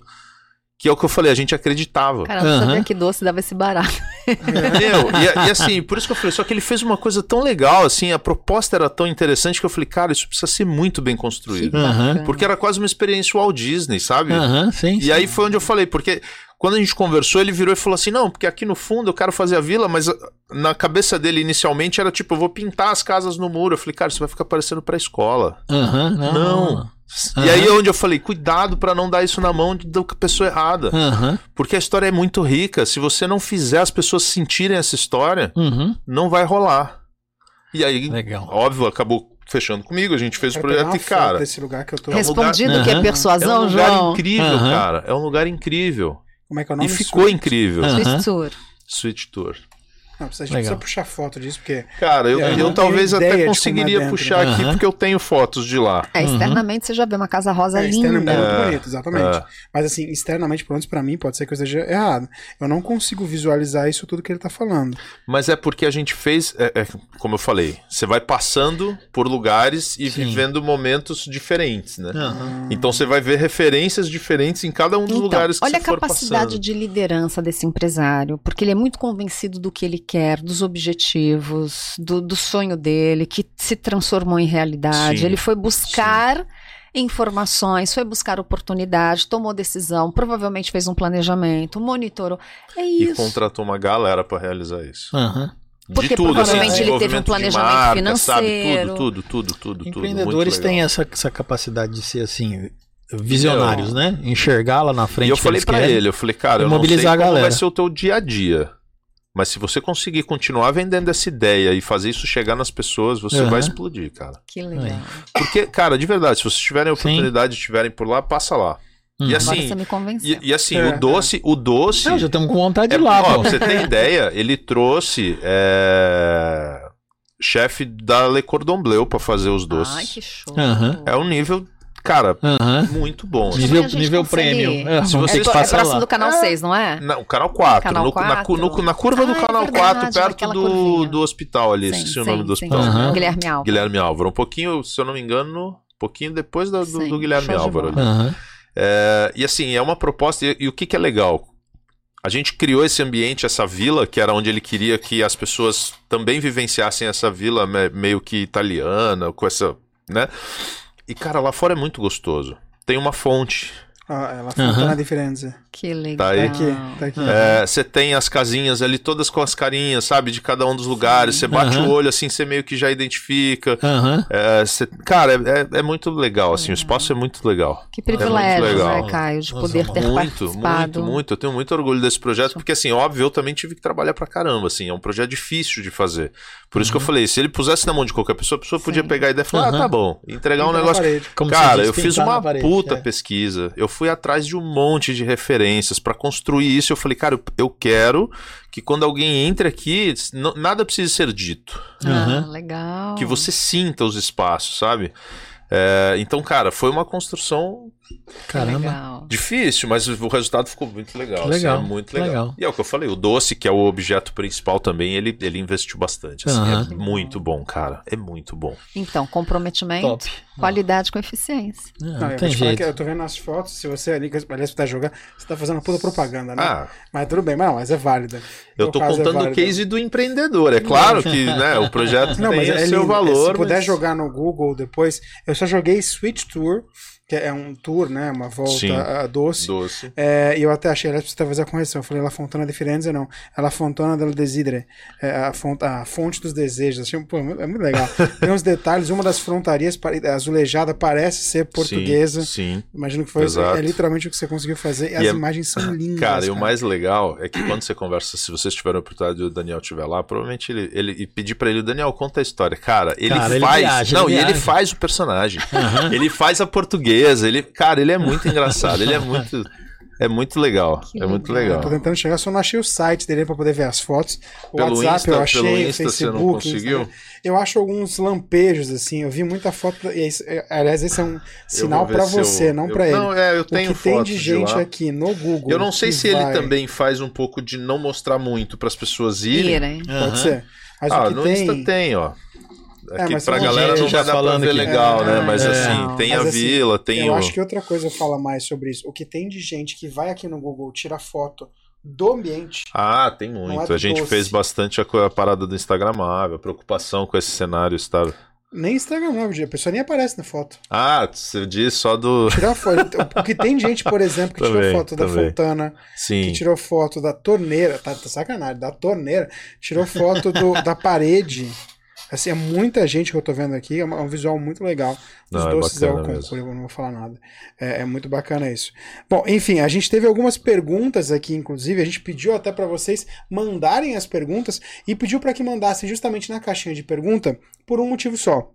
que é o que eu falei, a gente acreditava.
Cara, eu não sabia
Aham.
que doce dava esse barato.
Meu, e, e assim, por isso que eu falei, só que ele fez uma coisa tão legal, assim, a proposta era tão interessante que eu falei, cara, isso precisa ser muito bem construído.
Aham.
Porque era quase uma experiência Walt Disney, sabe?
Aham, sim.
E aí foi onde eu falei, porque quando a gente conversou, ele virou e falou assim: não, porque aqui no fundo eu quero fazer a vila, mas ah, na cabeça dele inicialmente era tipo, eu vou pintar as casas no muro. Eu falei, cara, isso vai ficar parecendo pra escola.
Aham, não.
Não. E
Aham.
aí é onde eu falei, cuidado pra não dar isso na mão de- da pessoa errada.
Aham.
Porque a história é muito rica. Se você não fizer as pessoas sentirem essa história,
Uhum.
não vai rolar. E aí,
Legal.
óbvio, acabou fechando comigo, a gente fez o projeto e, cara.
desse lugar que eu tô.
um lugar-
Respondido que é
Aham.
É
persuasão,
um lugar
João.
incrível, cara. É um lugar incrível.
Como é que é o
E
nome?
ficou incrível.
Aham.
Swiss Tour.
Switch Tour.
Não, precisa, a gente
Legal.
precisa puxar foto disso, porque
Cara, eu,
É, eu
eu talvez até
é
conseguiria
dentro.
puxar aqui,
Aham.
porque eu tenho fotos de lá.
É,
Uhum.
externamente você já vê uma casa rosa
é, externamente é
linda.
muito
É,
bonito, exatamente.
é.
Mas assim, externamente, pelo menos pra mim, pode ser que eu esteja errado. Eu não consigo visualizar isso tudo que ele tá falando.
Mas é porque a gente fez, é- é, como eu falei, você vai passando por lugares e
Sim.
vivendo momentos diferentes, né?
Aham.
Então você vai ver referências diferentes em cada um dos
Então,
lugares que
olha a
você for
capacidade
passando.
de liderança desse empresário, porque ele é muito convencido do que ele quer, dos objetivos, do, do sonho dele, que se transformou em realidade.
Sim,
Ele foi buscar informações, foi buscar oportunidade, tomou decisão, provavelmente fez um planejamento, monitorou. É
E
isso.
contratou uma galera pra realizar isso.
Porque
de tudo, assim,
provavelmente ele teve um planejamento
marca, sabe?
financeiro.
Tudo, tudo, tudo, tudo, tudo.
Empreendedores
Muito
têm essa, essa capacidade de ser assim, visionários, né? Enxergar lá na frente.
E eu
o que
falei
querem.
ele, eu falei, cara, eu não sei
a
como vai
galera.
ser o teu dia a dia. Mas se você conseguir continuar vendendo essa ideia e fazer isso chegar nas pessoas, você
Aham.
vai explodir, cara.
Que legal.
Porque, cara, de verdade, se vocês tiverem a oportunidade de estiverem por lá, passa lá.
Hum.
E
Agora
assim,
você me convenceu.
e, e assim,
É,
o doce, o doce.
Não, já estamos com vontade de
é,
ir lá,
ó,
pô.
você ter ideia, ele trouxe é, chefe da Le Cordon Bleu pra fazer os doces.
Ai, que show.
Aham.
É um nível, cara,
Aham.
muito bom. assim.
Nível, nível prêmio. É,
Se você
É, é próximo
lá.
do canal 6, não é?
Na- o canal 4,
Canal
no- na, no-
4.
na curva do
Ah, é
canal
verdade,
4, perto do,
curvinha.
do hospital ali,
Sim,
esqueci o
sim,
nome do
sim.
hospital.
Aham.
Guilherme Alves.
Guilherme Álvaro, um pouquinho, se eu não me engano, um pouquinho depois do,
Sim,
do Guilherme Álvaro.
Aham.
É, e assim, é uma proposta, e, e o que, que é legal? A gente criou esse ambiente, essa vila, que era onde ele queria que as pessoas também vivenciassem essa vila me- meio que italiana, com essa, né? E cara, lá fora é muito gostoso. Tem uma fonte.
Ah, ela
Aham.
uhum. na diferença.
Que legal.
aí.
Tá aqui, tá aqui.
É, Você tem as casinhas ali, todas com as carinhas, sabe? De cada um dos lugares. Você bate
Aham.
o olho assim, você meio que já identifica.
Aham.
É, cê- cara, é, é muito legal, assim, o espaço é muito legal.
Que
É
privilégio,
legal.
né, Caio, de poder
vamos-
ter
Muito,
participado.
muito, muito. Eu tenho muito orgulho desse projeto, porque assim, óbvio, eu também tive que trabalhar pra caramba, assim, é um projeto difícil de fazer. Por isso que eu falei, se ele pusesse na mão de qualquer pessoa, a pessoa podia
Sim.
pegar a ideia e falar,
Uhum.
ah, tá bom, entregar um negócio Cara, eu fiz uma
parede,
puta
é.
pesquisa. Eu fui atrás de um monte de referências pra construir isso. Eu falei, cara, eu- quero que quando alguém entre aqui, nada precise ser dito.
Ah, legal.
Que você sinta os espaços, sabe? É, então, cara, foi uma construção
Caramba.
Legal.
difícil, mas o resultado ficou muito legal. assim,
Legal,
é muito legal.
legal.
E é o que eu falei, o doce, que é o objeto principal também, ele, ele investiu bastante. assim,
Aham.
É muito bom, cara. É muito bom.
Então, comprometimento,
Top.
qualidade com eficiência.
Não,
Não,
não
eu,
tem jeito.
que eu tô vendo as fotos, se você ali, aliás, você tá jogando, você tá fazendo uma puta propaganda, né?
Ah,
Mas tudo bem, mas não, mas é válida.
eu tô
é
contando o
válida.
case do empreendedor. É claro que né, o projeto
Não,
tem
mas
o
é
seu
lindo.
valor.
Se puder
mas-
jogar no Google depois, eu só joguei Switch Tour, que é um tour, né? Uma volta
Sim.
a doce.
Doce.
É, e eu até achei, aliás, precisa fazer a correção. Eu falei La Fontana di Firenze, não. É La Fontana del Desidere. É a, fonte, a fonte dos desejos. Achei, pô, é muito legal. [laughs] Tem uns detalhes. Uma das frontarias azulejada parece ser portuguesa.
Sim. sim.
Imagino que foi
Exato.
é literalmente o que você conseguiu fazer. E as
E é-
imagens são [coughs] lindas.
Cara, e o mais legal é que quando você conversa, se vocês tiverem a oportunidade e o Daniel estiver lá, provavelmente ele, ele e pedir pra ele, Daniel, conta a história. Cara, ele
Cara, ele
faz.
viaja,
não,
ele
e ele faz o personagem. Ele faz a portuguesa. Ele, cara, ele é muito [laughs] engraçado. Ele é muito. É muito legal.
Que
é muito
legal.
legal.
Tô tentando chegar, só não achei o site dele pra poder ver as fotos. O
Pelo
WhatsApp
Insta-
eu achei,
pelo
o
Insta você não
Facebook.
conseguiu?
Eu acho alguns lampejos, assim. Eu vi muita foto. E é, aliás, esse é um
Eu
sinal pra
se eu-
você, não
eu-
pra ele.
Não, é, eu
o
tenho
que tem de gente
lá.
aqui no Google.
Eu não sei se ele
vai-
também faz um pouco de não mostrar muito para as pessoas irem.
Irem.
Pode
Aham.
ser. Mas
ah,
o que
no
tem.
Insta tem, ó.
É,
Aqui
mas
pra
tem
galera não
já
vai dar pra
falando
ver
aqui.
legal,
É,
né? Mas
é.
assim, tem
Mas,
a
assim,
vila, tem
eu
o.
acho que outra coisa fala mais sobre isso. O que tem de gente que vai aqui no Google, tira foto do ambiente.
Ah, tem
Não
muito.
é
a gente
doce.
fez bastante a, a parada do Instagramável, a preocupação com esse cenário estar.
Nem Instagram, não, a pessoa nem aparece na foto.
Ah, você diz só do. [laughs]
Tirar foto. o que tem gente, por exemplo, que tirou
Também,
foto da
também.
Fontana,
Sim.
que tirou foto da torneira, tá, tá sacanagem, da torneira, tirou foto do- da parede. Assim, é muita gente que eu tô vendo aqui, é um é um visual muito legal. Os
Não, é
doces é o concurso, eu não vou falar nada. É, é muito bacana isso. Bom, enfim, a gente teve algumas perguntas aqui, inclusive, a gente pediu até para vocês mandarem as perguntas e pediu para que mandassem justamente na caixinha de pergunta por um motivo só.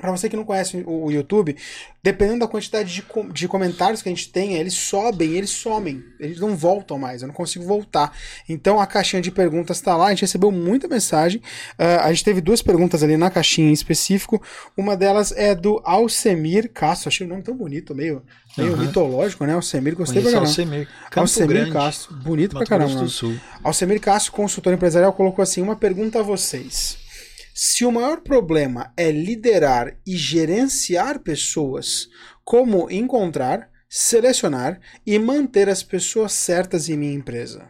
Para você que não conhece o YouTube, dependendo da quantidade de, com- de comentários que a gente tem, eles sobem, eles somem, eles não voltam mais, eu não consigo voltar. Então a caixinha de perguntas está lá, a gente recebeu muita mensagem. Ah, a gente teve duas perguntas ali na caixinha em específico. Uma delas é do Alcemir Castro, achei o nome tão bonito, meio, meio
Aham.
mitológico, né? Alcemir, gostei pra caramba.
Alcemir. Campo
Alcemir
Grande,
Castro, bonito
Mato
pra caramba. Alcemir Castro, consultor empresarial, colocou assim: uma pergunta a vocês. Se o maior problema é liderar e gerenciar pessoas, como encontrar, selecionar e manter as pessoas certas em minha empresa?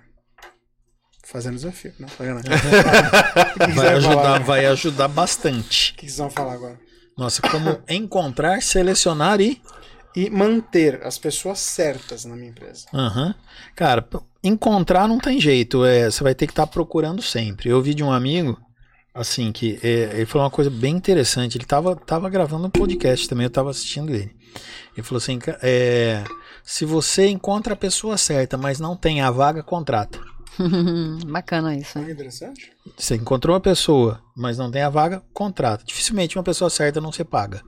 Fazendo desafio, não? Tá [laughs]
Vai ajudar,
falar?
vai ajudar bastante.
O que vocês vão falar agora?
Nossa, como [laughs] encontrar, selecionar e.
E manter as pessoas certas na minha empresa.
Aham. Cara, encontrar não tem jeito. É, você vai ter que estar procurando sempre. Eu ouvi de um amigo, assim, que é, ele falou uma coisa bem interessante. Ele tava, tava gravando um podcast também, eu tava assistindo ele. Ele falou assim: é, se você encontra a pessoa certa, mas não tem a vaga, contrata. [laughs]
Bacana isso,
é interessante?
Você encontrou a pessoa, mas não tem a vaga, contrata. Dificilmente uma pessoa certa não se paga.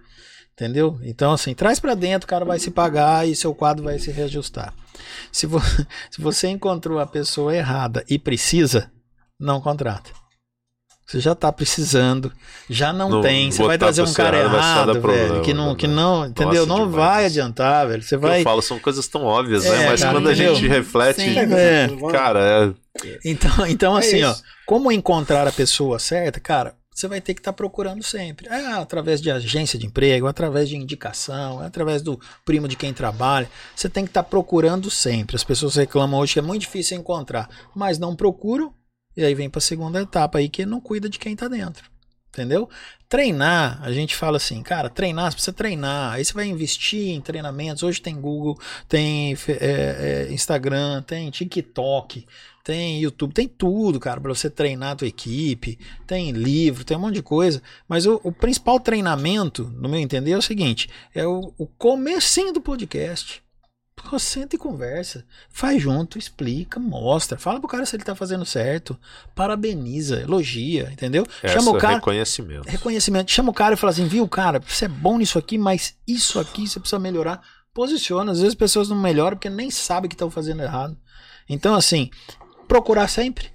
Entendeu? Então, assim, traz pra dentro, o cara vai se pagar e seu quadro vai se reajustar. Se, vo- [laughs] se você encontrou a pessoa errada e precisa, não contrata. Você já tá precisando, já não,
Não,
tem, você vai trazer um cara errado, velho,
problema,
que não, que
né?
não, entendeu?
Nossa,
não
demais
vai adiantar, velho. Você vai.
eu falo são coisas tão óbvias,
É,
né? Mas
cara,
quando a
entendeu?
gente reflete,
Sim.
É.
Cara, é.
Então, então
É
assim, ó, como encontrar a pessoa certa, cara, você vai ter que estar tá procurando sempre. É através de agência de emprego, através de indicação, é através do primo de quem trabalha. Você tem que estar tá procurando sempre. As pessoas reclamam hoje que é muito difícil encontrar, mas não procuram, e aí vem para a segunda etapa aí que não cuida de quem está dentro. Entendeu? Treinar, a gente fala assim, cara, treinar, você precisa treinar. Aí você vai investir em treinamentos. Hoje tem Google, tem é, é, Instagram, tem TikTok tem YouTube, tem tudo, cara, para você treinar a tua equipe, tem livro, tem um monte de coisa. Mas o, o principal treinamento, no meu entender, é o seguinte: é o, o comecinho do podcast. Senta e conversa, faz junto, explica, mostra, fala pro cara se ele tá fazendo certo, parabeniza, elogia, entendeu?
Essa Chama o cara. Reconhecimento.
Reconhecimento. Chama o cara e fala assim: viu, cara, você é bom nisso aqui, mas isso aqui você precisa melhorar. Posiciona. Às vezes as pessoas não melhoram porque nem sabem que estão fazendo errado. Então, assim, procurar sempre,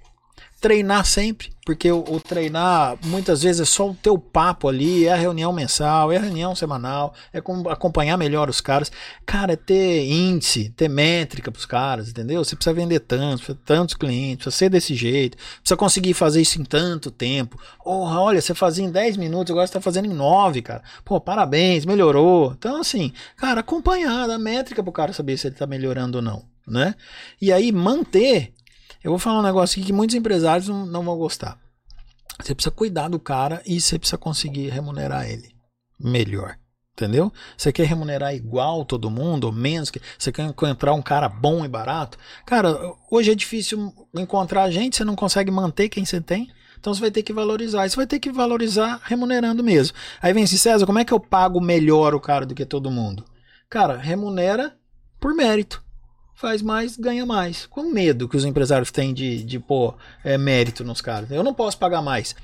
treinar sempre, porque o, o, treinar muitas vezes é só o teu papo ali, é a reunião mensal, é a reunião semanal, é acompanhar melhor os caras. Cara, é ter índice, ter métrica pros caras, entendeu? Você precisa vender tantos, precisa tantos clientes, precisa ser desse jeito, precisa conseguir fazer isso em tanto tempo. Oh, olha, você fazia em 10 minutos, agora você tá fazendo em 9, cara. Pô, parabéns, melhorou. Então, assim, cara, acompanhar, a métrica pro cara saber se ele tá melhorando ou não, né? E aí manter eu vou falar um negócio aqui que muitos empresários não, não vão gostar. Você precisa cuidar do cara e você precisa conseguir remunerar ele melhor. Entendeu? Você quer remunerar igual todo mundo, ou menos você quer encontrar um cara bom e barato? Cara, hoje é difícil encontrar gente, você não consegue manter quem você tem. Então você vai ter que valorizar. E você vai ter que valorizar remunerando mesmo. Aí vem assim, César, como é que eu pago melhor o cara do que todo mundo? Cara, remunera por mérito faz mais, ganha mais. Com medo que os empresários têm de, de pôr é, mérito nos caras. Eu não posso pagar mais.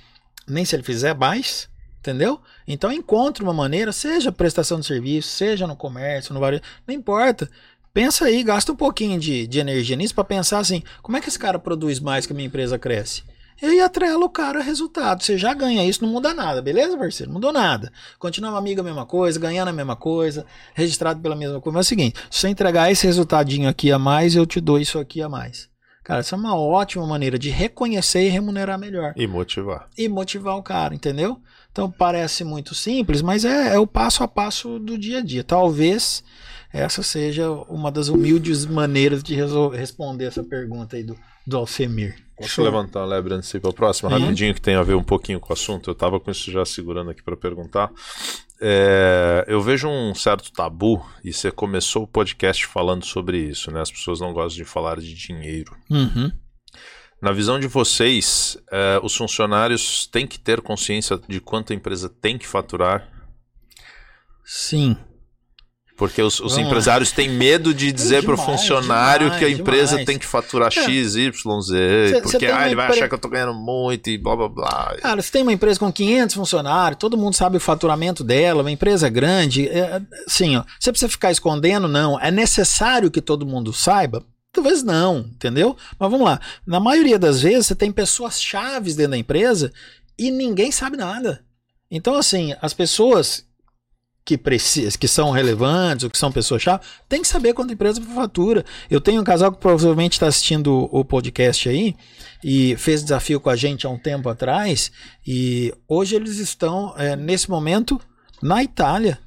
Nem se ele fizer mais, entendeu? Então encontre uma maneira, seja prestação de serviço, seja no comércio, no varejo, não importa. Pensa aí, gasta um pouquinho de, de energia nisso para pensar assim, como é que esse cara produz mais que a minha empresa cresce? E aí atrela o cara a resultado. Você já ganha isso, não muda nada, beleza, parceiro? Não mudou nada. Continua amigo a mesma coisa, ganhando a mesma coisa, registrado pela mesma coisa. Mas é o seguinte: se você entregar esse resultadinho aqui a mais, eu te dou isso aqui a mais. Cara, essa é uma ótima maneira de reconhecer e remunerar melhor.
E motivar.
E motivar o cara, entendeu? Então parece muito simples, mas é, é o passo a passo do dia a dia. Talvez essa seja uma das humildes maneiras de responder essa pergunta aí do, do Alcemir.
Deixa eu levantar a lebre antes de ir para a próxima, uhum. rapidinho, que tem a ver um pouquinho com o assunto. Eu estava com isso já segurando aqui para perguntar. É, eu vejo um certo tabu, e você começou o podcast falando sobre isso, né? As pessoas não gostam de falar de dinheiro.
Uhum.
Na visão de vocês, é, os funcionários têm que ter consciência de quanto a empresa tem que faturar?
Sim.
Porque os, os empresários têm medo de dizer para o funcionário demais, que a empresa demais. tem que faturar é. X, Y, Z, cê, porque cê ah, ele vai empre... achar que eu tô ganhando muito e blá blá blá.
Cara, você tem uma empresa com 500 funcionários, todo mundo sabe o faturamento dela, uma empresa grande, é, assim, ó, você precisa ficar escondendo? Não. É necessário que todo mundo saiba? Talvez não, entendeu? Mas vamos lá. Na maioria das vezes, você tem pessoas chaves dentro da empresa e ninguém sabe nada. Então, assim, as pessoas que, precisa, que são relevantes, ou que são pessoas-chave, tem que saber quanto a empresa fatura. Eu tenho um casal que provavelmente está assistindo o podcast aí e fez desafio com a gente há um tempo atrás, e hoje eles estão, é, nesse momento, na Itália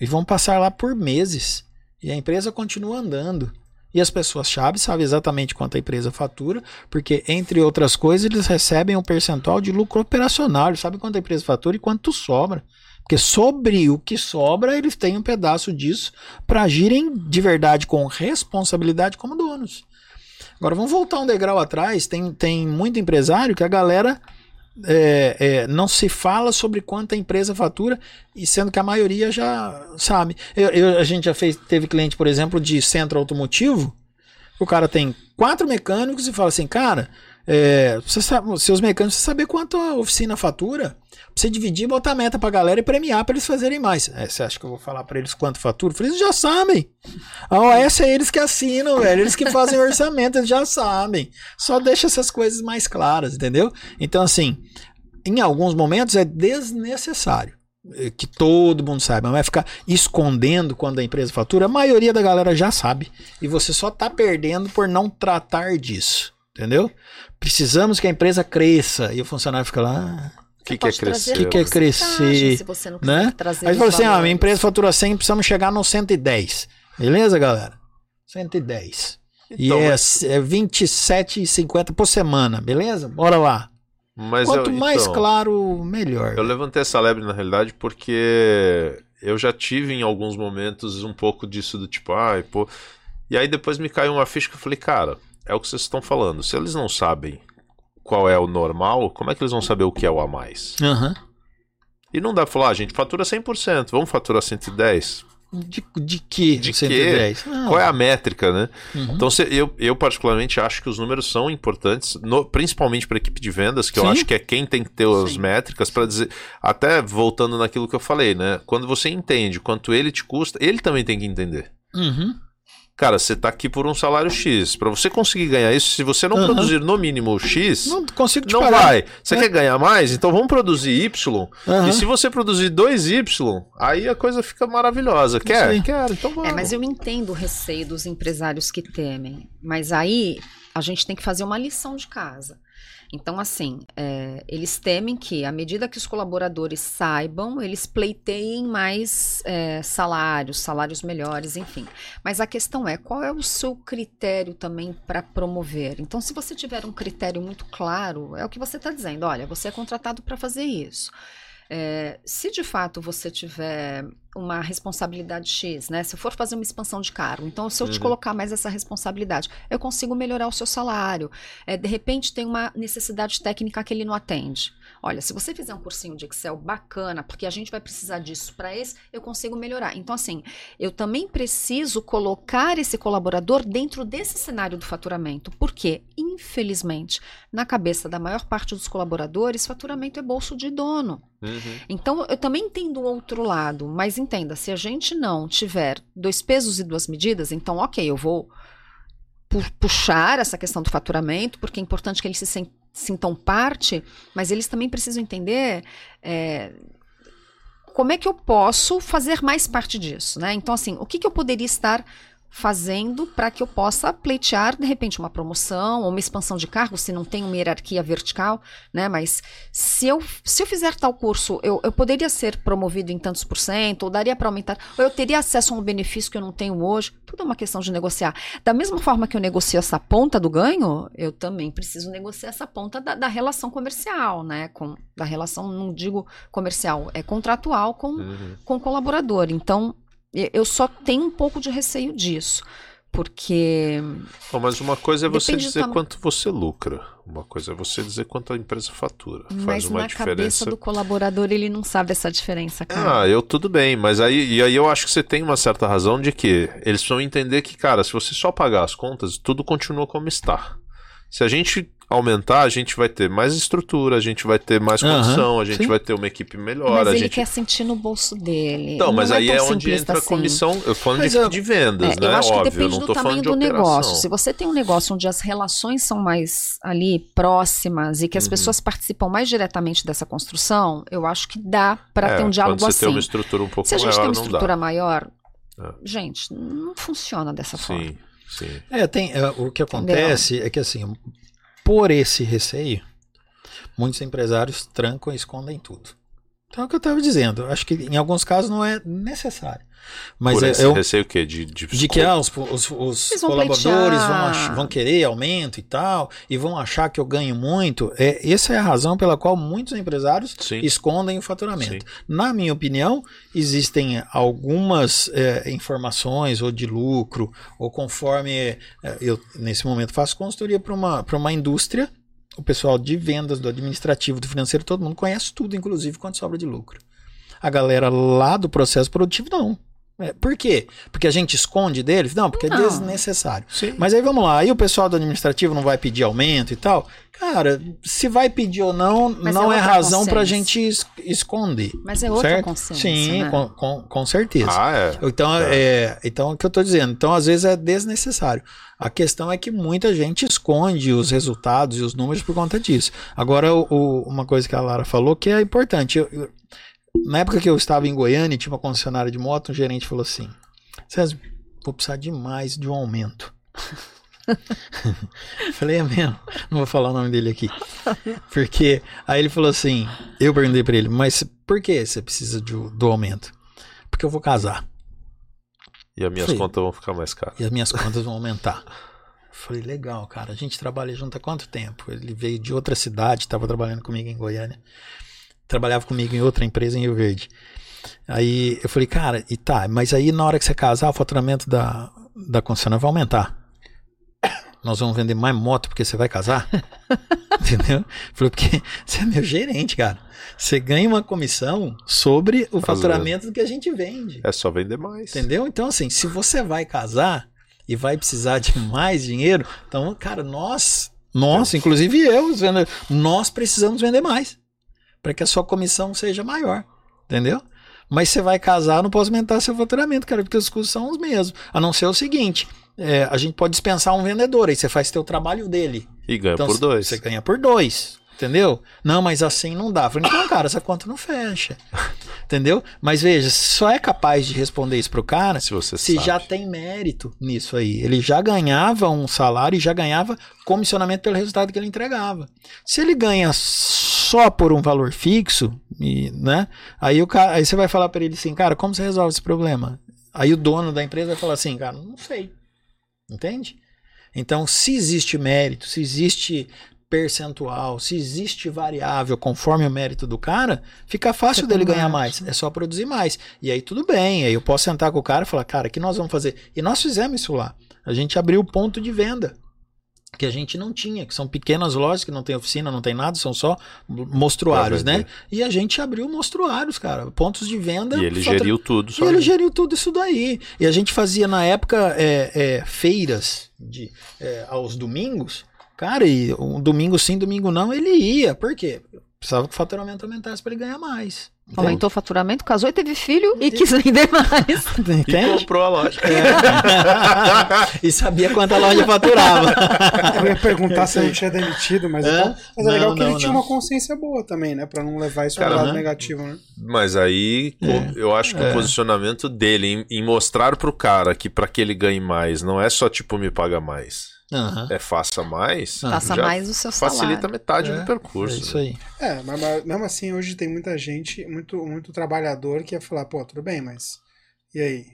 e vão passar lá por meses. E a empresa continua andando. E as pessoas-chave sabem exatamente quanto a empresa fatura, porque, entre outras coisas, eles recebem um percentual de lucro operacional. Sabem quanto a empresa fatura e quanto sobra. Porque sobre o que sobra, eles têm um pedaço disso para agirem de verdade com responsabilidade como donos. Agora vamos voltar um degrau atrás. Tem, tem muito empresário que a galera é, é, não se fala sobre quanto a empresa fatura, e sendo que a maioria já sabe. Eu, eu, a gente já fez, teve cliente, por exemplo, de centro automotivo. O cara tem quatro mecânicos e fala assim, cara, é, você sabe, seus mecânicos, você saber quanto a oficina fatura, você dividir, botar meta pra galera e premiar para eles fazerem mais. É, você acha que eu vou falar para eles quanto fatura? Eles já sabem. A OS é eles que assinam, velho. Eles que fazem o orçamento, eles já sabem. Só deixa essas coisas mais claras, entendeu? Então, assim, em alguns momentos é desnecessário é, que todo mundo saiba, vai ficar escondendo quando a empresa fatura, a maioria da galera já sabe. E você só tá perdendo por não tratar disso. Entendeu? Precisamos que a empresa cresça. E o funcionário fica lá.
que, que é crescer?
O que, que é crescer?
Se você não
né? Aí falou assim: ah, minha empresa fatura 100, precisamos chegar no 110. Beleza, galera? 110. e
Então,
é,
mas-
é 27,50 por semana, beleza? Bora lá.
Mas
Quanto
eu,
mais
então,
claro, melhor.
Eu levantei essa lebre na realidade porque eu já tive em alguns momentos um pouco disso do tipo, ai, pô. E aí depois me caiu uma ficha que eu falei, cara, é o que vocês estão falando. Se eles não sabem qual é o normal, como é que eles vão saber o que é o a mais?
Aham.
E não dá pra falar, ah, a gente fatura 100%, vamos faturar 110?
De, de que?
De
110? Não.
Qual é a métrica, né?
Uhum.
Então, se- eu, eu particularmente acho que os números são importantes, no- principalmente para equipe de vendas, que eu
Sim.
acho que é quem tem que ter as
Sim.
métricas para dizer. Até voltando naquilo que eu falei, né? Quando você entende quanto ele te custa, ele também tem que entender.
Uhum.
Cara, você tá aqui por um salário X. Para você conseguir ganhar isso, se você não
Aham.
produzir no mínimo X, não,
Não consigo te parar.
vai. Você
É.
quer ganhar mais? Então vamos produzir Y.
Aham.
E se você produzir 2Y, aí a coisa fica maravilhosa. Quer?
aí.
Quero, então vamos.
É, mas eu entendo o receio dos empresários que temem. Mas aí a gente tem que fazer uma lição de casa. Então, assim, é, eles temem que, à medida que os colaboradores saibam, eles pleiteiem mais é, salários, salários melhores, enfim. Mas a questão é, qual é o seu critério também para promover? Então, se você tiver um critério muito claro, é o que você está dizendo, olha, você é contratado para fazer isso. É, se de fato você tiver uma responsabilidade X, né? Se eu for fazer uma expansão de cargo, então se eu te
Uhum.
colocar mais essa responsabilidade, eu consigo melhorar o seu salário. É, de repente tem uma necessidade técnica que ele não atende. Olha, se você fizer um cursinho de Excel bacana, porque a gente vai precisar disso para esse, eu consigo melhorar. Então, assim, eu também preciso colocar esse colaborador dentro desse cenário do faturamento, porque, infelizmente, na cabeça da maior parte dos colaboradores, faturamento é bolso de dono.
Uhum.
Então, eu também entendo o outro lado, mas entenda, se a gente não tiver dois pesos e duas medidas, então, ok, eu vou pu- puxar essa questão do faturamento, porque é importante que eles se sen- sintam parte, mas eles também precisam entender é, como é que eu posso fazer mais parte disso, né? Então, assim, o que, que eu poderia estar fazendo para que eu possa pleitear, de repente, uma promoção ou uma expansão de cargo, se não tem uma hierarquia vertical, né? Mas se eu, se eu fizer tal curso, eu, eu poderia ser promovido em tantos por cento, ou daria para aumentar, ou eu teria acesso a um benefício que eu não tenho hoje. Tudo é uma questão de negociar. Da mesma forma que eu negocio essa ponta do ganho, eu também preciso negociar essa ponta da, da relação comercial, né? Com, da relação, não digo comercial, é contratual com,
Uhum.
com o colaborador. Então, eu só tenho um pouco de receio disso. Porque.
Bom, mas uma coisa é você dizer
tama-
quanto você lucra. Uma coisa é você dizer quanto a empresa fatura. Faz
Mas
uma
na
diferença.
cabeça do colaborador, ele não sabe essa diferença, cara.
Ah, eu tudo bem, mas aí, e aí eu acho que você tem uma certa razão de que eles precisam entender que, cara, se você só pagar as contas, tudo continua como está. Se a gente aumentar, a gente vai ter mais estrutura, a gente vai ter mais condição, a gente
sim.
vai ter uma equipe melhor,
Mas
a
ele
gente.
quer sentir no bolso dele.
Então, mas
Não
aí é
tão
onde entra a
assim.
comissão. Eu falando
Mas
de,
eu-
de vendas,
É,
né?
eu acho que
Óbvio, eu
depende do tamanho do
operação.
negócio. Se você tem um negócio onde as relações são mais ali próximas e que as
Uhum.
pessoas participam mais diretamente dessa construção, eu acho que dá para
É,
ter um diálogo
quando você tem
assim.
uma estrutura um pouco
Se a gente
maior,
tem uma
não
estrutura
dá.
maior,
É.
gente, não funciona dessa forma.
Sim, sim.
É, tem, é, o que acontece é que assim, por esse receio, muitos empresários trancam e escondem tudo. Então é o que eu estava dizendo. Acho que em alguns casos não é necessário. Mas é,
esse
é o-
receio o quê? De, de,
de que ah, os, os- os colaboradores vão, ach- vão querer aumento e tal, e vão achar que eu ganho muito. É, essa é a razão pela qual muitos empresários
Sim.
escondem o faturamento.
Sim.
Na minha opinião, existem algumas é, informações ou de lucro, ou conforme é, eu nesse momento faço consultoria para uma, pra uma indústria, o pessoal de vendas, do administrativo, do financeiro, todo mundo conhece tudo, inclusive quanto sobra de lucro. A galera lá do processo produtivo, não. É, por quê? Porque a gente esconde deles? Não, porque é
Não.
desnecessário.
Sim.
Mas aí vamos lá, aí o pessoal do administrativo não vai pedir aumento e tal? Cara, se vai pedir ou não,
Mas
não
é
é, razão pra
consciência.
gente es- esconder.
Mas é outra
certo?
consciência.
Sim,
né?
com, com, com certeza.
Ah, é.
Então,
Tá.
é, então, é o que eu tô dizendo. Então, às vezes é desnecessário. A questão é que muita gente esconde os resultados e os números por conta disso. Agora, o- o- uma coisa que a Lara falou que é importante. Eu- eu- na época que eu estava em Goiânia e tinha uma concessionária de moto, um gerente falou assim: César, vou precisar demais de um aumento. [laughs] Falei, é mesmo. Não vou falar o nome dele aqui. [laughs] Porque aí ele falou assim: eu perguntei pra ele, mas por que você precisa do, do aumento? Porque eu vou casar.
E as minhas
Falei.
contas vão ficar mais caras.
E as minhas contas vão aumentar. Falei, legal, cara. A gente trabalha junto há quanto tempo? Ele veio de outra cidade, estava trabalhando comigo em Goiânia. Trabalhava comigo em outra empresa em Rio Verde. Aí eu falei, cara, e tá, mas aí na hora que você casar, o faturamento da, da concessionária vai aumentar. Nós vamos vender mais moto porque você vai casar? [laughs] Entendeu? Falei, porque você é meu gerente, cara. Você ganha uma comissão sobre o faturamento do que a gente vende.
É só vender mais.
Entendeu? Então, assim, se você vai casar e vai precisar de mais dinheiro, então, cara, nós, nós, inclusive eu, nós precisamos vender mais para que a sua comissão seja maior. Entendeu? Mas você vai casar, não posso aumentar seu faturamento, cara, porque os custos são os mesmos. A não ser o seguinte: é, a gente pode dispensar um vendedor, aí você faz teu trabalho dele.
E ganha
Então,
por dois.
Você ganha por dois. Entendeu? Não, mas assim não dá. Falei, então, cara, essa conta não fecha. [laughs] Entendeu? Mas veja, só é capaz de responder isso pro cara
Se você
se
sabe.
já tem mérito nisso aí. Ele já ganhava um salário e já ganhava comissionamento pelo resultado que ele entregava. Se ele ganha só por um valor fixo, e, né? Aí, o cara, aí você vai falar para ele assim, cara, como você resolve esse problema? Aí o dono da empresa vai falar assim, cara, não sei. Entende? Então, se existe mérito, se existe percentual, se existe variável conforme o mérito do cara, fica fácil
Fica
dele ganhar
mais.
mais. É só produzir mais. E aí tudo bem. Aí eu posso sentar com o cara e falar, cara, o que nós vamos fazer? E nós fizemos isso lá. A gente abriu o ponto de venda. Que a gente não tinha, que são pequenas lojas que não tem oficina, não tem nada, são só mostruários,
Pra
né? E a gente abriu mostruários, cara, pontos de venda.
E ele geriu tudo
e ele geriu tudo isso daí. E a gente fazia na época é, é, feiras de, é, aos domingos. Cara, e um domingo sim, domingo não, ele ia. Por quê? Precisava que o faturamento aumentasse para ele ganhar mais.
Aumentou o faturamento, casou e teve filho e quis vender mais. [laughs]
E
Entende?
comprou a loja. [laughs]
e sabia quanto a loja faturava.
Eu ia perguntar se a gente é demitido, mas, então, mas é legal
Não,
que ele
não,
tinha
não.
uma consciência boa também, né? Pra não levar isso pro lado
né?
negativo, né?
Mas aí co- eu acho que
É.
o posicionamento dele em, em mostrar pro cara que pra que ele ganhe mais, não é só tipo me paga mais.
Aham.
É faça mais.
Faça
já
mais o seu
Facilita
salário.
metade
É,
do percurso.
É isso aí.
É, mas, mas mesmo assim, hoje tem muita gente, muito, muito trabalhador que ia falar, pô, tudo bem, mas e aí?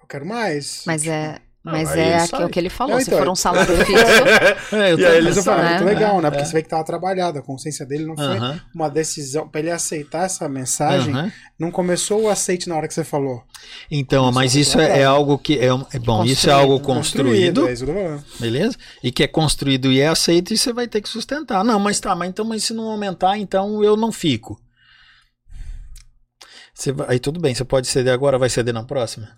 Eu quero mais.
Mas é,
Não,
mas é
sai.
o que ele falou.
Não,
se
então,
for
é-
um salário [laughs] fixo, [laughs]
É, eu
E aí ele
Mas eu falo,
né?
muito legal, né?
É,
Porque
é.
você vê que tava trabalhado, a consciência dele não foi
Aham,
uma decisão. Pra ele aceitar essa mensagem,
aham.
não começou o aceite na hora que você falou.
Então,
Começou
mas
a
isso é, é algo que é, é bom. Isso é algo construído,
é falando.
beleza? E que é construído e é aceito e você vai ter que sustentar. Não, mas tá, mas então, mas se não aumentar, então eu não fico. Você vai- aí tudo bem, você pode ceder agora, vai ceder na próxima?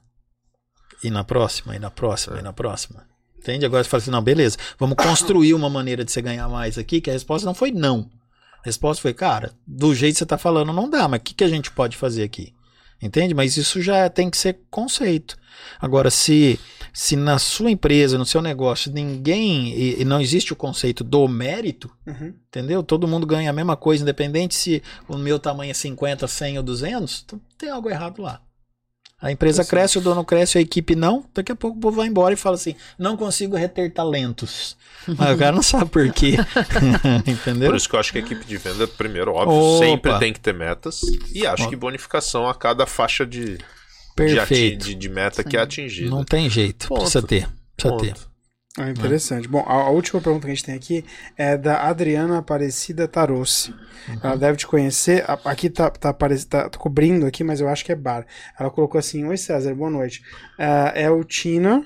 E na próxima, e na próxima, e na próxima. Entende? Agora você fala assim, não, beleza, vamos construir uma maneira de você ganhar mais aqui, que a resposta não foi não. A resposta foi, cara, do jeito que você tá falando não dá, mas o que, que a gente pode fazer aqui? Entende? Mas isso já tem que ser conceito. Agora, se, se na sua empresa, no seu negócio, ninguém. E, e não existe o conceito do mérito,
Uhum.
entendeu? Todo mundo ganha a mesma coisa, independente se o meu tamanho é 50, 100 ou 200, então tem algo errado lá. A empresa cresce, o dono cresce, a equipe não. Daqui a pouco o povo vai embora e fala assim: não consigo reter talentos. [laughs] Mas o cara não sabe por quê. [laughs] Entendeu?
Por isso que eu acho que a equipe de venda, primeiro, óbvio,
Opa.
sempre tem que ter metas. E acho
Ó.
que bonificação a cada faixa de, de, ati-
Perfeito.
de- de meta que é atingida.
Não tem jeito.
Ponto.
Precisa ter. Precisa ter.
Ah, interessante. Bom, a, a última pergunta que a gente tem aqui é da Adriana Aparecida Tarossi.
Uhum.
Ela deve te conhecer. A- Aqui tá, tá, aparec- tá cobrindo aqui, mas eu acho que é bar. Ela colocou assim: Oi César, boa noite. Ah, é o Tina,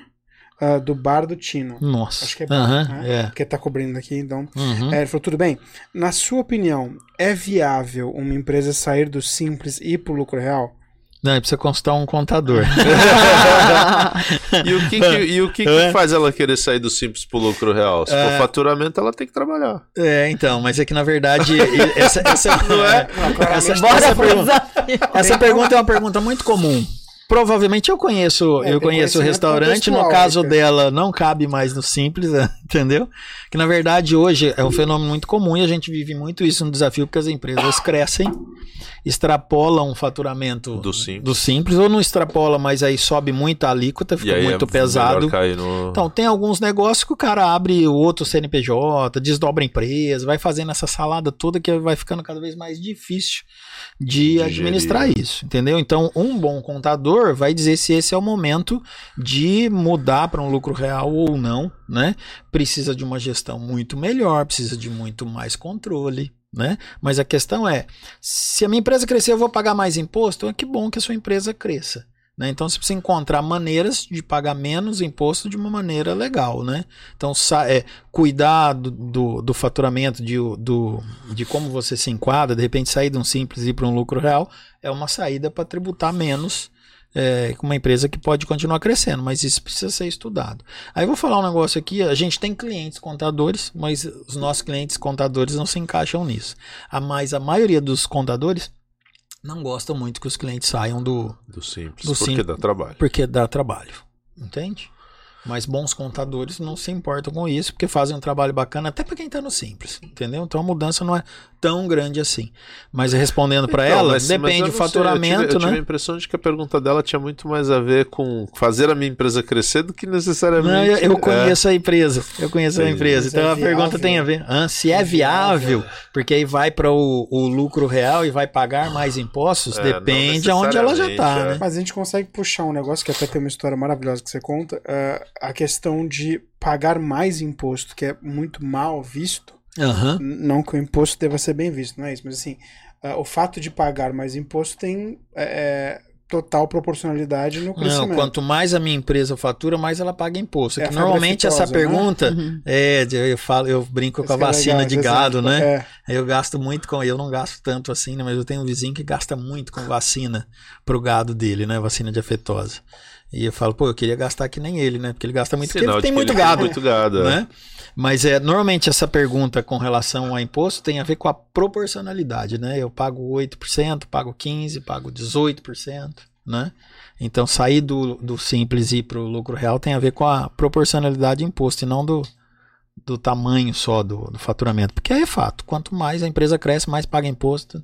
ah, do bar do Tino.
Nossa.
Acho que é bar,
Aham,
né?
é.
Porque tá cobrindo aqui, então.
Uhum.
É, ele falou: tudo bem. Na sua opinião, é viável uma empresa sair do simples e ir pro lucro real?
Não, precisa consultar um contador. [laughs] [laughs]
E o que, que- e o que, que
É.
faz ela querer sair do simples pro lucro real? Se for faturamento, ela tem que trabalhar.
é, então, mas é que na verdade [laughs] essa, essa,
Não é?
essa,
Bora
essa
pro
pergunta, essa pergunta é uma pergunta muito comum. Provavelmente eu conheço,
É,
eu conheço o
conhecimento
restaurante, no caso
né?
dela não cabe mais no simples, né? Entendeu? Que na verdade hoje é um fenômeno muito comum e a gente vive muito isso no desafio porque as empresas crescem, extrapolam o faturamento
Do simples.
do simples ou não extrapola, mas aí sobe muito a alíquota, fica muito
é
pesado.
no...
Então, tem alguns negócios que o cara abre o outro CNPJ, desdobra a empresa, vai fazendo essa salada toda que vai ficando cada vez mais difícil de
De
administrar
gerir.
isso, entendeu? Então, um bom contador vai dizer se esse é o momento de mudar para um lucro real ou não, né? Precisa de uma gestão muito melhor, precisa de muito mais controle. Né? Mas a questão é: se a minha empresa crescer, eu vou pagar mais imposto? É que bom que a sua empresa cresça. Né? Então você precisa encontrar maneiras de pagar menos imposto de uma maneira legal. Né? Então, é, cuidar do, do, do faturamento, de, do, de como você se enquadra, de repente sair de um simples e ir para um lucro real, é uma saída para tributar menos é, com uma empresa que pode continuar crescendo, mas isso precisa ser estudado. Aí eu vou falar um negócio aqui: a gente tem clientes contadores, mas os nossos clientes contadores não se encaixam nisso. A, mas a maioria dos contadores não gostam muito que os clientes saiam do,
Do simples,
Do
porque
simples.
dá trabalho.
porque dá trabalho. Entende? Mas bons contadores não se importam com isso, porque fazem um trabalho bacana até para quem está no simples, entendeu? Então a mudança não é tão grande assim. Mas respondendo para
Então,
ela,
mas- mas
depende
eu
do
sei,
faturamento,
eu tive, eu tive
né?
a impressão de que a pergunta dela tinha muito mais a ver com fazer a minha empresa crescer do que necessariamente.
Não, eu, eu
é,
conheço a empresa. Eu conheço a empresa.
Mas
Então
é
a pergunta tem a ver. Ah, se é viável, porque aí vai para o, o lucro real e vai pagar mais impostos,
É,
depende aonde ela já está, né?
Mas a gente consegue puxar um negócio que até tem uma história maravilhosa que você conta, eh, a questão de pagar mais imposto, que é muito mal visto. N- Não que o imposto deva ser bem visto, não é isso, mas assim, ah, o fato de pagar mais imposto tem eh, total proporcionalidade no
Não,
crescimento.
quanto mais a minha empresa fatura, mais ela paga imposto. É
É
normalmente essa
né?
pergunta [laughs]
Uhum.
é, de- eu falo, eu brinco com a
que é
vacina
legal,
de
esse
gado,
exemplo.
né?
É.
Eu gasto muito com, eu não gasto tanto assim, né? Mas eu tenho um vizinho que gasta muito com vacina pro gado dele, né? Vacina de afetosa. E eu falo, pô, eu queria gastar que nem ele, né? Porque ele gasta muito, porque
Sinal
ele tem muito
ele
gado,
muito gado. é.
né? Mas é, normalmente essa pergunta com relação ao imposto tem a ver com a proporcionalidade, né? Eu pago 8%, pago 15%, pago 18%, né? Então sair do, do simples e ir para o lucro real tem a ver com a proporcionalidade de imposto e não do, do tamanho só do, do faturamento. Porque é fato, quanto mais a empresa cresce, mais paga imposto.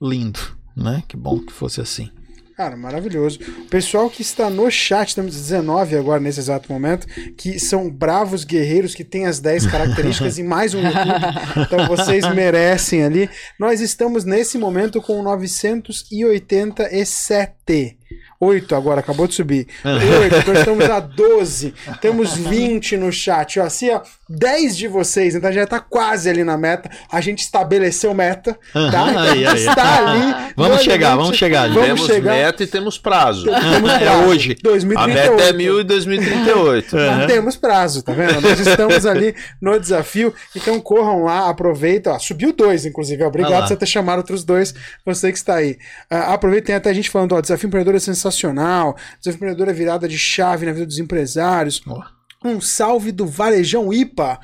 Lindo, né? Que bom que fosse assim.
Cara, maravilhoso. O pessoal que está no chat, temos 19 agora nesse exato momento, que são bravos guerreiros que têm as 10 características e mais um YouTube. Então vocês [laughs] merecem ali. Nós estamos nesse momento com 987. 8 agora, acabou de subir. [laughs] 8, então estamos a 12. Temos 20 no chat. Ó, assim, ó, 10 de vocês, então já tá quase ali na meta. A gente estabeleceu meta, tá? Então
aí, aí.
está ali.
Vamos chegar, vamos chegar.
Vamos
temos
chegar.
meta e temos prazo.
Temos
É
prazo.
hoje.
A
2038.
meta é mil e 2038.
Não temos prazo, tá vendo? Nós estamos ali no desafio. Então corram lá, aproveita. Ó, subiu dois, inclusive.
Ah
Obrigado por você ter chamado outros dois, você que está aí. Ah, aproveita, tem até gente falando, ó, desafio empreendedor é sensacional. Desafio empreendedor é virada de chave na vida dos empresários.
Ó.
Um salve do Varejão IPA.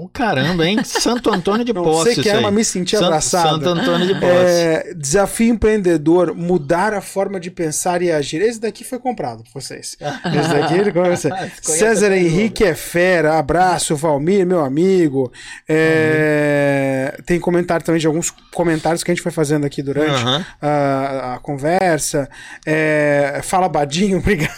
Oh, caramba, hein? Santo Antônio de Posse.
sei que é,
aí.
mas me senti abraçado.
Santo Antônio de Posse.
É, desafio empreendedor, mudar a forma de pensar e agir. Esse daqui foi comprado por vocês. Esse daqui [laughs] ele conhece. César Henrique é fera. Abraço, Valmir, meu amigo. É, tem comentário também de alguns comentários que a gente foi fazendo aqui durante
Aham.
a, a conversa. É, fala Badinho, [laughs] obrigado.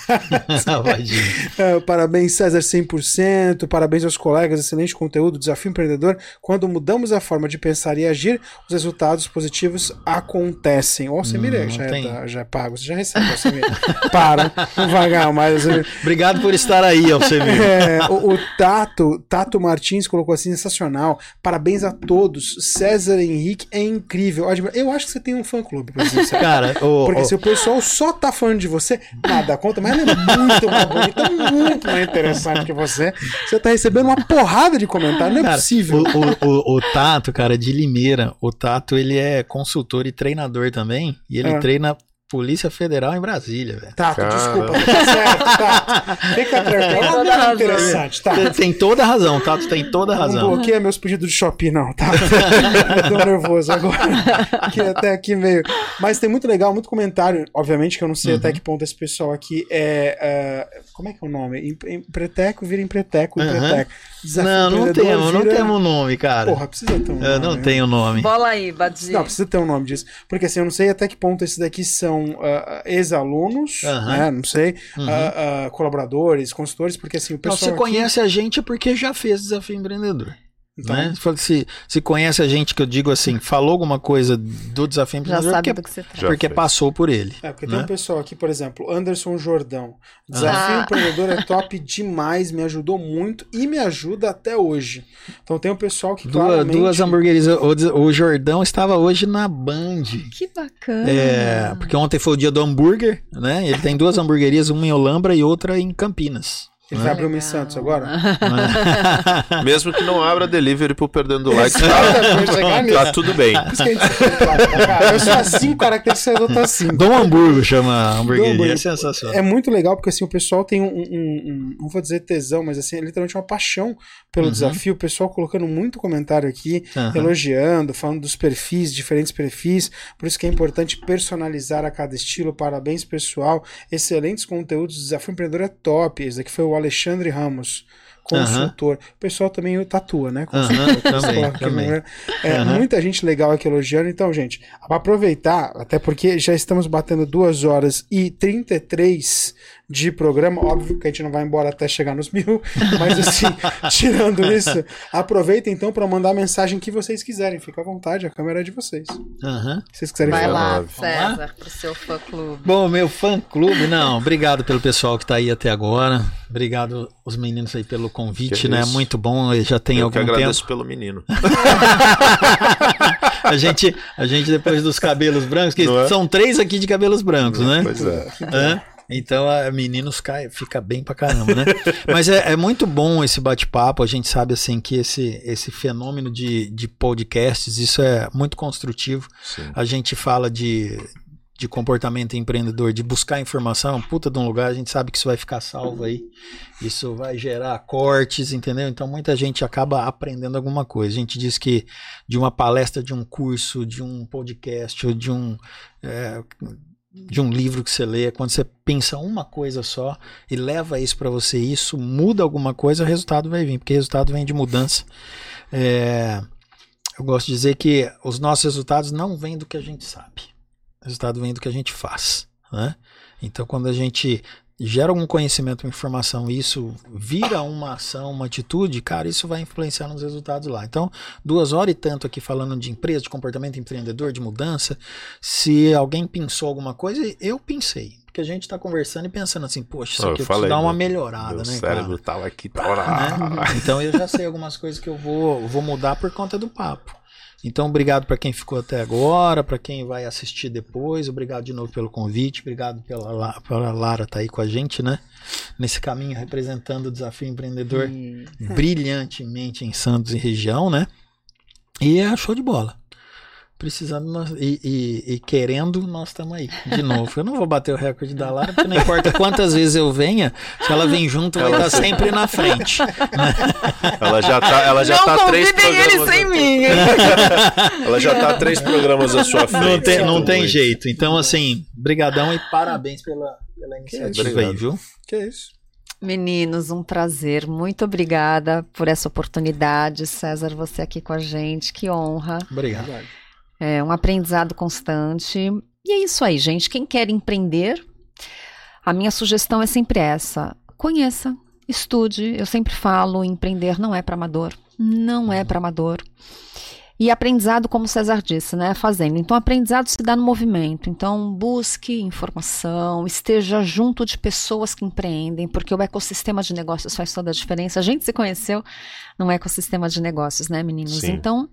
Vadinho.
É, parabéns, César 100%. Parabéns aos colegas, excelente conteúdo. Desafio empreendedor. Quando mudamos a forma de pensar e agir, os resultados positivos acontecem. Ó, Alcemir
Hum,
já, é, tá- já é pago, você já recebe, Alcemir. [laughs] Para, não vai ganhar mais. Alcemir.
Obrigado por estar aí, Alcemir. [laughs]
É, o, o Tato, Tato Martins colocou assim, sensacional. Parabéns a todos. César Henrique é incrível. Eu acho que você tem um fã-clube, ser sincero.
Cara, o,
Porque
o-
se o pessoal só tá falando de você, nada conta, mas ela é muito mais bonita, muito mais interessante que você. Você tá recebendo uma porrada de comentários, não é
Cara,
possível.
O, o, o, o Tato, cara, de Limeira, o Tato, ele é consultor e treinador também, e ele
É.
treina Polícia Federal em Brasília, velho.
Tá,
Cara.
desculpa, tá certo, tá. Fica tranquilo. Não é
razão.
interessante, tá.
Você tem toda a razão, tá? Tu tem toda a
Não
razão.
bloqueia meus pedidos de Shopee, não, tá? [laughs] Eu tô nervoso agora. Que até aqui meio. Mas tem muito legal, muito comentário. Obviamente que eu não sei
Uhum.
até que ponto esse pessoal aqui é. é, como é que é o nome? Empreteco vira empreteco,
Uhum.
empreteco. Desafio
Não, não temos, não
vira-
temos nome, cara.
Porra, precisa ter um nome.
Eu não
né?
tenho nome.
Bola aí, Badi.
Não, precisa ter um nome disso. Porque assim, eu não sei até que ponto esses daqui são ah, ex-alunos,
Aham.
né? Não sei.
Uhum.
ah, ah, colaboradores, consultores, porque assim, o pessoal.
você
aqui-
conhece a gente porque já fez Desafio Empreendedor.
Então,
né? Se, se, se conhece a gente, que eu digo assim, falou alguma coisa do Desafio
Já
Empreendedor,
sabe
porque,
do que se trata.
Já
porque passou por ele.
É, porque
né?
tem um pessoal aqui, por exemplo, Anderson Jordão. Desafio
Ah.
Empreendedor é top demais, me ajudou muito e me ajuda até hoje. Então tem um pessoal que
Duas,
claramente...
duas hamburguerias. O, o Jordão estava hoje na Band.
Que bacana.
É, porque ontem foi o dia do hambúrguer, né? Ele tem duas [laughs] hamburguerias, uma em Olambra e outra em Campinas.
Ele
né?
vai abrir uma em Santos agora? [laughs]
Mesmo que não abra delivery pro Perdendo Like,
chegar
tá, tá tudo bem.
Por isso que a gente se compara, cara. Eu sou assim, característica eu tô assim.
Dom Hamburgo chama hamburgueria.
Hamburgo.
É sensacional.
É muito legal porque assim o pessoal tem um, um- um- não vou dizer tesão, mas assim, é literalmente uma paixão pelo
Uhum.
desafio. O pessoal colocando muito comentário aqui,
Aham.
elogiando, falando dos perfis, diferentes perfis. Por isso que é importante personalizar a cada estilo. Parabéns, pessoal. Excelentes conteúdos. O Desafio Empreendedor é top. Esse aqui foi o Alexandre Ramos. Consultor. O pessoal também tatua, né? Consultor. Eles
também, também.
lugar. É,
Aham.
Muita gente legal aqui elogiando. Então, gente, aproveitar, até porque já estamos batendo 2 horas e 33 de programa. Óbvio que a gente não vai embora até chegar nos mil, [laughs] mas assim, tirando isso, aproveita então para mandar a mensagem que vocês quiserem. Fica à vontade, a câmera é de vocês.
Aham.
Se vocês quiserem
Vai
falar.
lá, César, pro seu fã clube.
Bom, meu fã clube, não, obrigado pelo pessoal que tá aí até agora. Obrigado os meninos aí pelo convite,
Que
né?
isso.
Muito bom, eu já tem
Eu que
algum tempo.
agradeço pelo menino. [laughs]
A gente, a gente depois dos cabelos brancos, que
é?
são três aqui de cabelos brancos, né?
Pois é.
Hã? Então, a meninos cai, fica bem pra caramba, né? [laughs] Mas é, é muito bom esse bate-papo. A gente sabe assim que esse, esse fenômeno de, de podcasts, isso é muito construtivo.
Sim.
A gente fala de, de comportamento empreendedor, de buscar informação, puta de um lugar, a gente sabe que isso vai ficar salvo aí. Isso vai gerar cortes, entendeu? Então muita gente acaba aprendendo alguma coisa. A gente diz que de uma palestra, de um curso, de um podcast ou de um. é, de um livro que você lê, quando você pensa uma coisa só e leva isso para você, isso muda alguma coisa, o resultado vai vir, porque resultado vem de mudança. É, eu gosto de dizer que os nossos resultados não vêm do que a gente sabe. O resultado vem do que a gente faz. Né? Então, quando a gente gera algum conhecimento, uma informação, e isso vira uma ação, uma atitude, cara, isso vai influenciar nos resultados lá. Então, duas horas e tanto aqui falando de empresa, de comportamento empreendedor, de mudança. Se alguém pensou alguma coisa, eu pensei. Porque a gente está conversando e pensando assim, poxa, isso aqui
eu
preciso dar uma melhorada,
Meu
né,
cérebro
cara?
tava aqui, tava
Né? Então eu já sei algumas coisas que eu vou, vou mudar por conta do papo. Então, obrigado para quem ficou até agora, para quem vai assistir depois. Obrigado de novo pelo convite. Obrigado pela, La- pela Lara tá aí com a gente, né? Nesse caminho representando o desafio empreendedor brilhantemente em Santos e região, né? E é show de bola. Precisando nós- e, e- e querendo, nós estamos aí. De novo. Eu não vou bater o recorde da Lara, porque não importa quantas vezes eu venha, se ela vem junto, vai estar sempre na frente. [laughs]
Ela já tá, ela já
não
tá três
convidem ele
programas.
sem mim. [laughs]
Ela já tá três programas à sua frente.
Não tem, não tem jeito. Então, assim, brigadão e parabéns pela, pela iniciativa aí, viu?
Que é isso?
Meninos, um prazer. Muito obrigada por essa oportunidade. César, você aqui com a gente. Que honra.
Obrigado.
É um aprendizado constante. E é isso aí, gente. Quem quer empreender, a minha sugestão é sempre essa: conheça, estude. Eu sempre falo, empreender não é para amador. Não é para amador. E aprendizado, como o César disse, né? Fazendo. Então, aprendizado se dá no movimento. Então, busque informação, esteja junto de pessoas que empreendem, porque o ecossistema de negócios faz toda a diferença. A gente se conheceu num ecossistema de negócios, né, meninos?
Sim.
Então,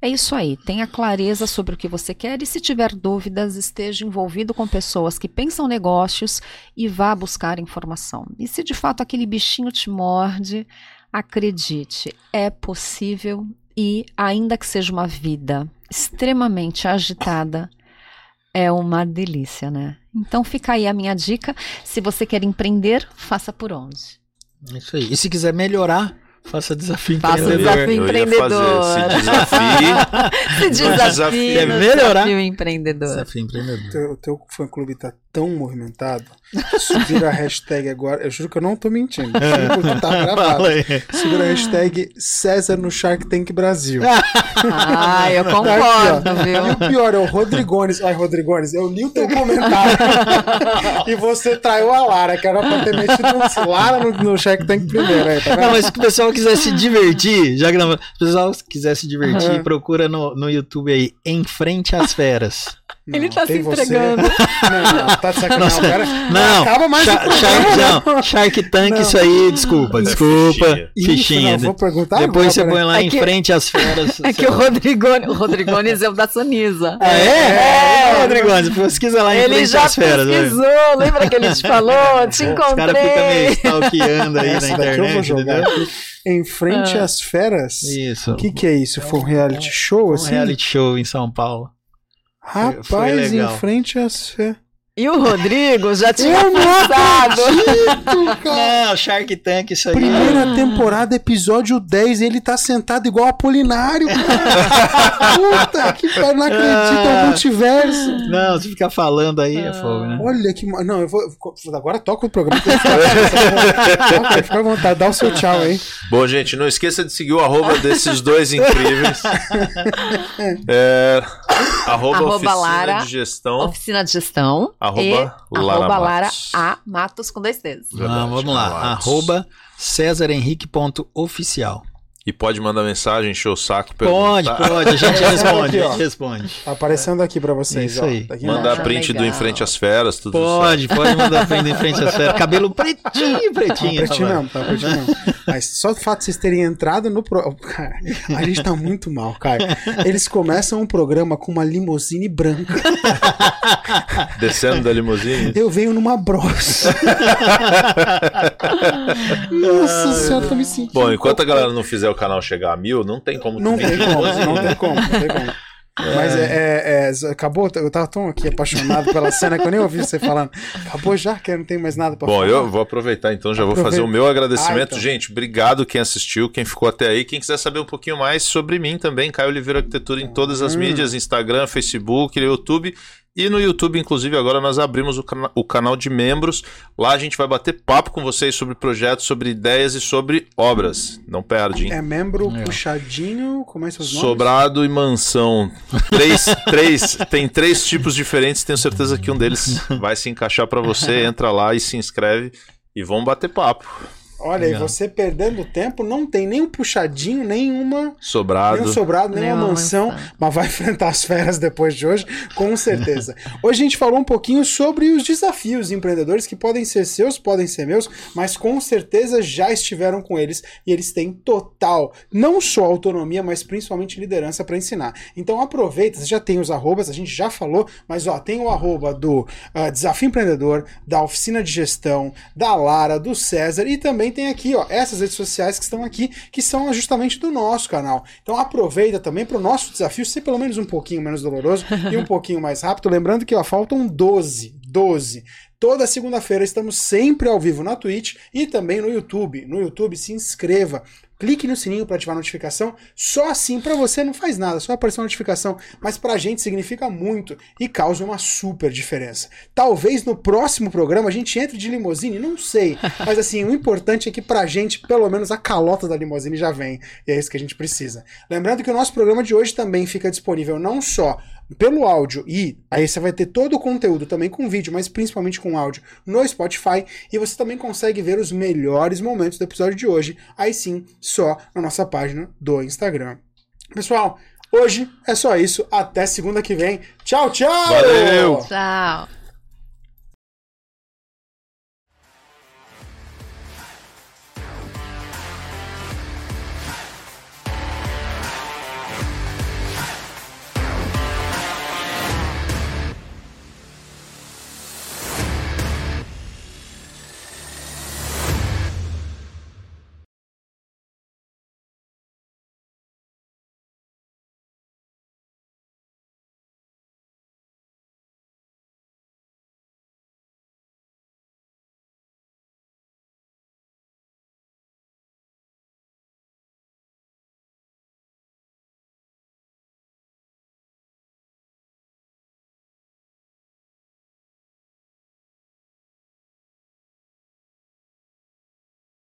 é isso aí. Tenha clareza sobre o que você quer e, se tiver dúvidas, esteja envolvido com pessoas que pensam negócios e vá buscar informação. E se de fato aquele bichinho te morde, acredite, é possível e, ainda que seja uma vida extremamente agitada, é uma delícia, né? Então fica aí a minha dica. Se você quer empreender, faça por onde.
Isso aí. E se quiser melhorar, faça desafio
Faça
empreendedor.
desafio
Eu ia
empreendedor.
fazer, se desafie. [laughs]
Se desafio,
desafio.
Quer
no
melhorar?
desafio empreendedor.
Desafio empreendedor.
Teu- O teu fã-clube tá tão movimentado que subir a hashtag agora. Eu juro que eu não tô mentindo. Juro Porque tá [laughs] gravado. Segura a hashtag César no Shark Tank Brasil. [laughs]
Ah, eu
Tá aqui,
concordo,
ó. E
viu?
o pior é o Rodrigones. Ai, Rodrigones, eu li o teu comentário. [laughs] e você traiu a Lara, que era pra ter metido um Lara no, no Shark Tank primeiro. Aí, tá?
Não, mas se o pessoal quiser se divertir, já que não, se o pessoal quiser se divertir,
Aham.
procura no, no YouTube aí, Em Frente às Feras.
Ele tá se
você.
entregando.
Não, tá de sacanagem. Cara.
Não,
acaba mais
Shark, não, Shark Tank,
Não.
isso aí, desculpa,
É
desculpa.
fichinha.
Isso,
Fichinha.
não, vou perguntar
Depois
agora,
você põe lá
É
Em
que-
Frente às Feras. [laughs]
É que o Rodrigones, o Rodrigones é o da Sonisa.
Ah, é?
É,
É, Rodrigo, pesquisa lá Em
Ele
Frente
já
às Feras. vai.
pesquisou, lembra que ele te falou? [laughs] Te
Os caras ficam meio
encontrei.
stalkeando aí
Essa
na internet, entendeu?
Em frente
Ah.
às feras?
Isso.
O que, que é isso? Foi um reality show,
Um
assim?
reality show em São Paulo.
Rapaz, em frente às feras.
E o Rodrigo já tinha
Eu não acredito, [laughs] cara.
Não, Shark Tank, isso aí.
Primeira temporada, episódio 10, ele tá sentado igual Apolinário, cara. [laughs] Puta que pariu, não acredito, é o multiverso.
Não, se ficar falando aí é fogo, né?
Olha que. Não, eu vou. Agora toca o programa. Toca, Fica à vontade, dá o seu tchau aí.
Bom, gente, não esqueça de seguir o arroba desses dois incríveis. [laughs] É, arroba,
Arroba
oficina
Lara.
de gestão.
Oficina de gestão.
Arroba
e
Lara
arroba Lara
Matos.
A Matos com dois T's.
Não, vamos lá.
Matos.
Arroba cesarhenrique.oficial.
E pode mandar mensagem, encher o saco,
Pode,
perguntar.
pode. A gente [laughs]
Aqui,
responde,
ó.
a gente responde.
Tá aparecendo aqui pra vocês.
Isso
ó.
aí.
Tá aqui
Mandar
embaixo.
print do. Em Frente às Feras, tudo certo.
Pode, pode mandar frente em frente às feras. Cabelo pretinho,
Tá
pretinho.
pertinho
tá
mesmo, tá pertinho mesmo. Mas só o fato de vocês terem entrado no pro... [laughs] Cara, a gente tá muito mal, cara. Eles começam um programa com uma limusine branca. [laughs]
Descendo da limusine.
Eu venho numa Bros. Nossa senhora, tô me sentindo.
Bom, enquanto a galera não fizer o canal chegar a mil, não tem como
Não tem como, não tem como, não tem como. Mas é, é- é- acabou, eu tava tão aqui apaixonado pela cena que eu nem ouvi você falando. Acabou já, que eu não tenho mais nada pra
Bom,
falar.
eu vou aproveitar então, já vou
Aproveita.
fazer o meu agradecimento.
Ah, então.
Gente, obrigado quem assistiu, quem ficou até aí. Quem quiser saber um pouquinho mais sobre mim também, Caio Oliveira Arquitetura em todas as
Hum.
mídias, Instagram, Facebook, YouTube. E no YouTube, inclusive, agora nós abrimos o, cana- o canal de membros. Lá a gente vai bater papo com vocês sobre projetos, sobre ideias e sobre obras. Não perde, hein?
É membro
É.
puxadinho, como é que são os nomes?
Sobrado e mansão. Três, [laughs] três, tem três tipos diferentes. Tenho certeza que um deles vai se encaixar pra você. Entra lá e se inscreve e vamos bater papo.
Olha aí, você perdendo tempo, não tem nem um puxadinho, nenhuma,
Sobrado.
nem um sobrado, nem uma
Nenhuma
mansão,
mansão.
mas vai [laughs] enfrentar as feras depois de hoje, com certeza. Hoje a gente falou um pouquinho sobre os desafios empreendedores que podem ser seus, podem ser meus, mas com certeza já estiveram com eles e eles têm total, não só autonomia, mas principalmente liderança para ensinar. Então aproveita, você já tem os arrobas, a gente já falou, mas ó, tem o arroba do ah, Desafio Empreendedor, da Oficina de Gestão, da Lara, do César e também tem aqui, ó, essas redes sociais que estão aqui, que são justamente do nosso canal. Então aproveita também para o nosso desafio ser pelo menos um pouquinho menos doloroso [laughs] e um pouquinho mais rápido. Lembrando que ó, faltam 12, 12. Toda segunda-feira estamos sempre ao vivo na Twitch e também no YouTube. No YouTube, se inscreva. Clique no sininho para ativar a notificação. Só assim para você não faz nada, só aparecer uma notificação, mas pra gente significa muito e causa uma super diferença. Talvez no próximo programa a gente entre de limusine, não sei, [laughs] mas assim, o importante é que pra gente, pelo menos a calota da limusine já vem, e é isso que a gente precisa. Lembrando que o nosso programa de hoje também fica disponível não só pelo áudio e aí você vai ter todo o conteúdo também com vídeo, mas principalmente com áudio no Spotify e você também consegue ver os melhores momentos do episódio de hoje, aí sim, só na nossa página do Instagram. Pessoal, hoje é só isso, até segunda que vem. Tchau, tchau.
Valeu!
Tchau.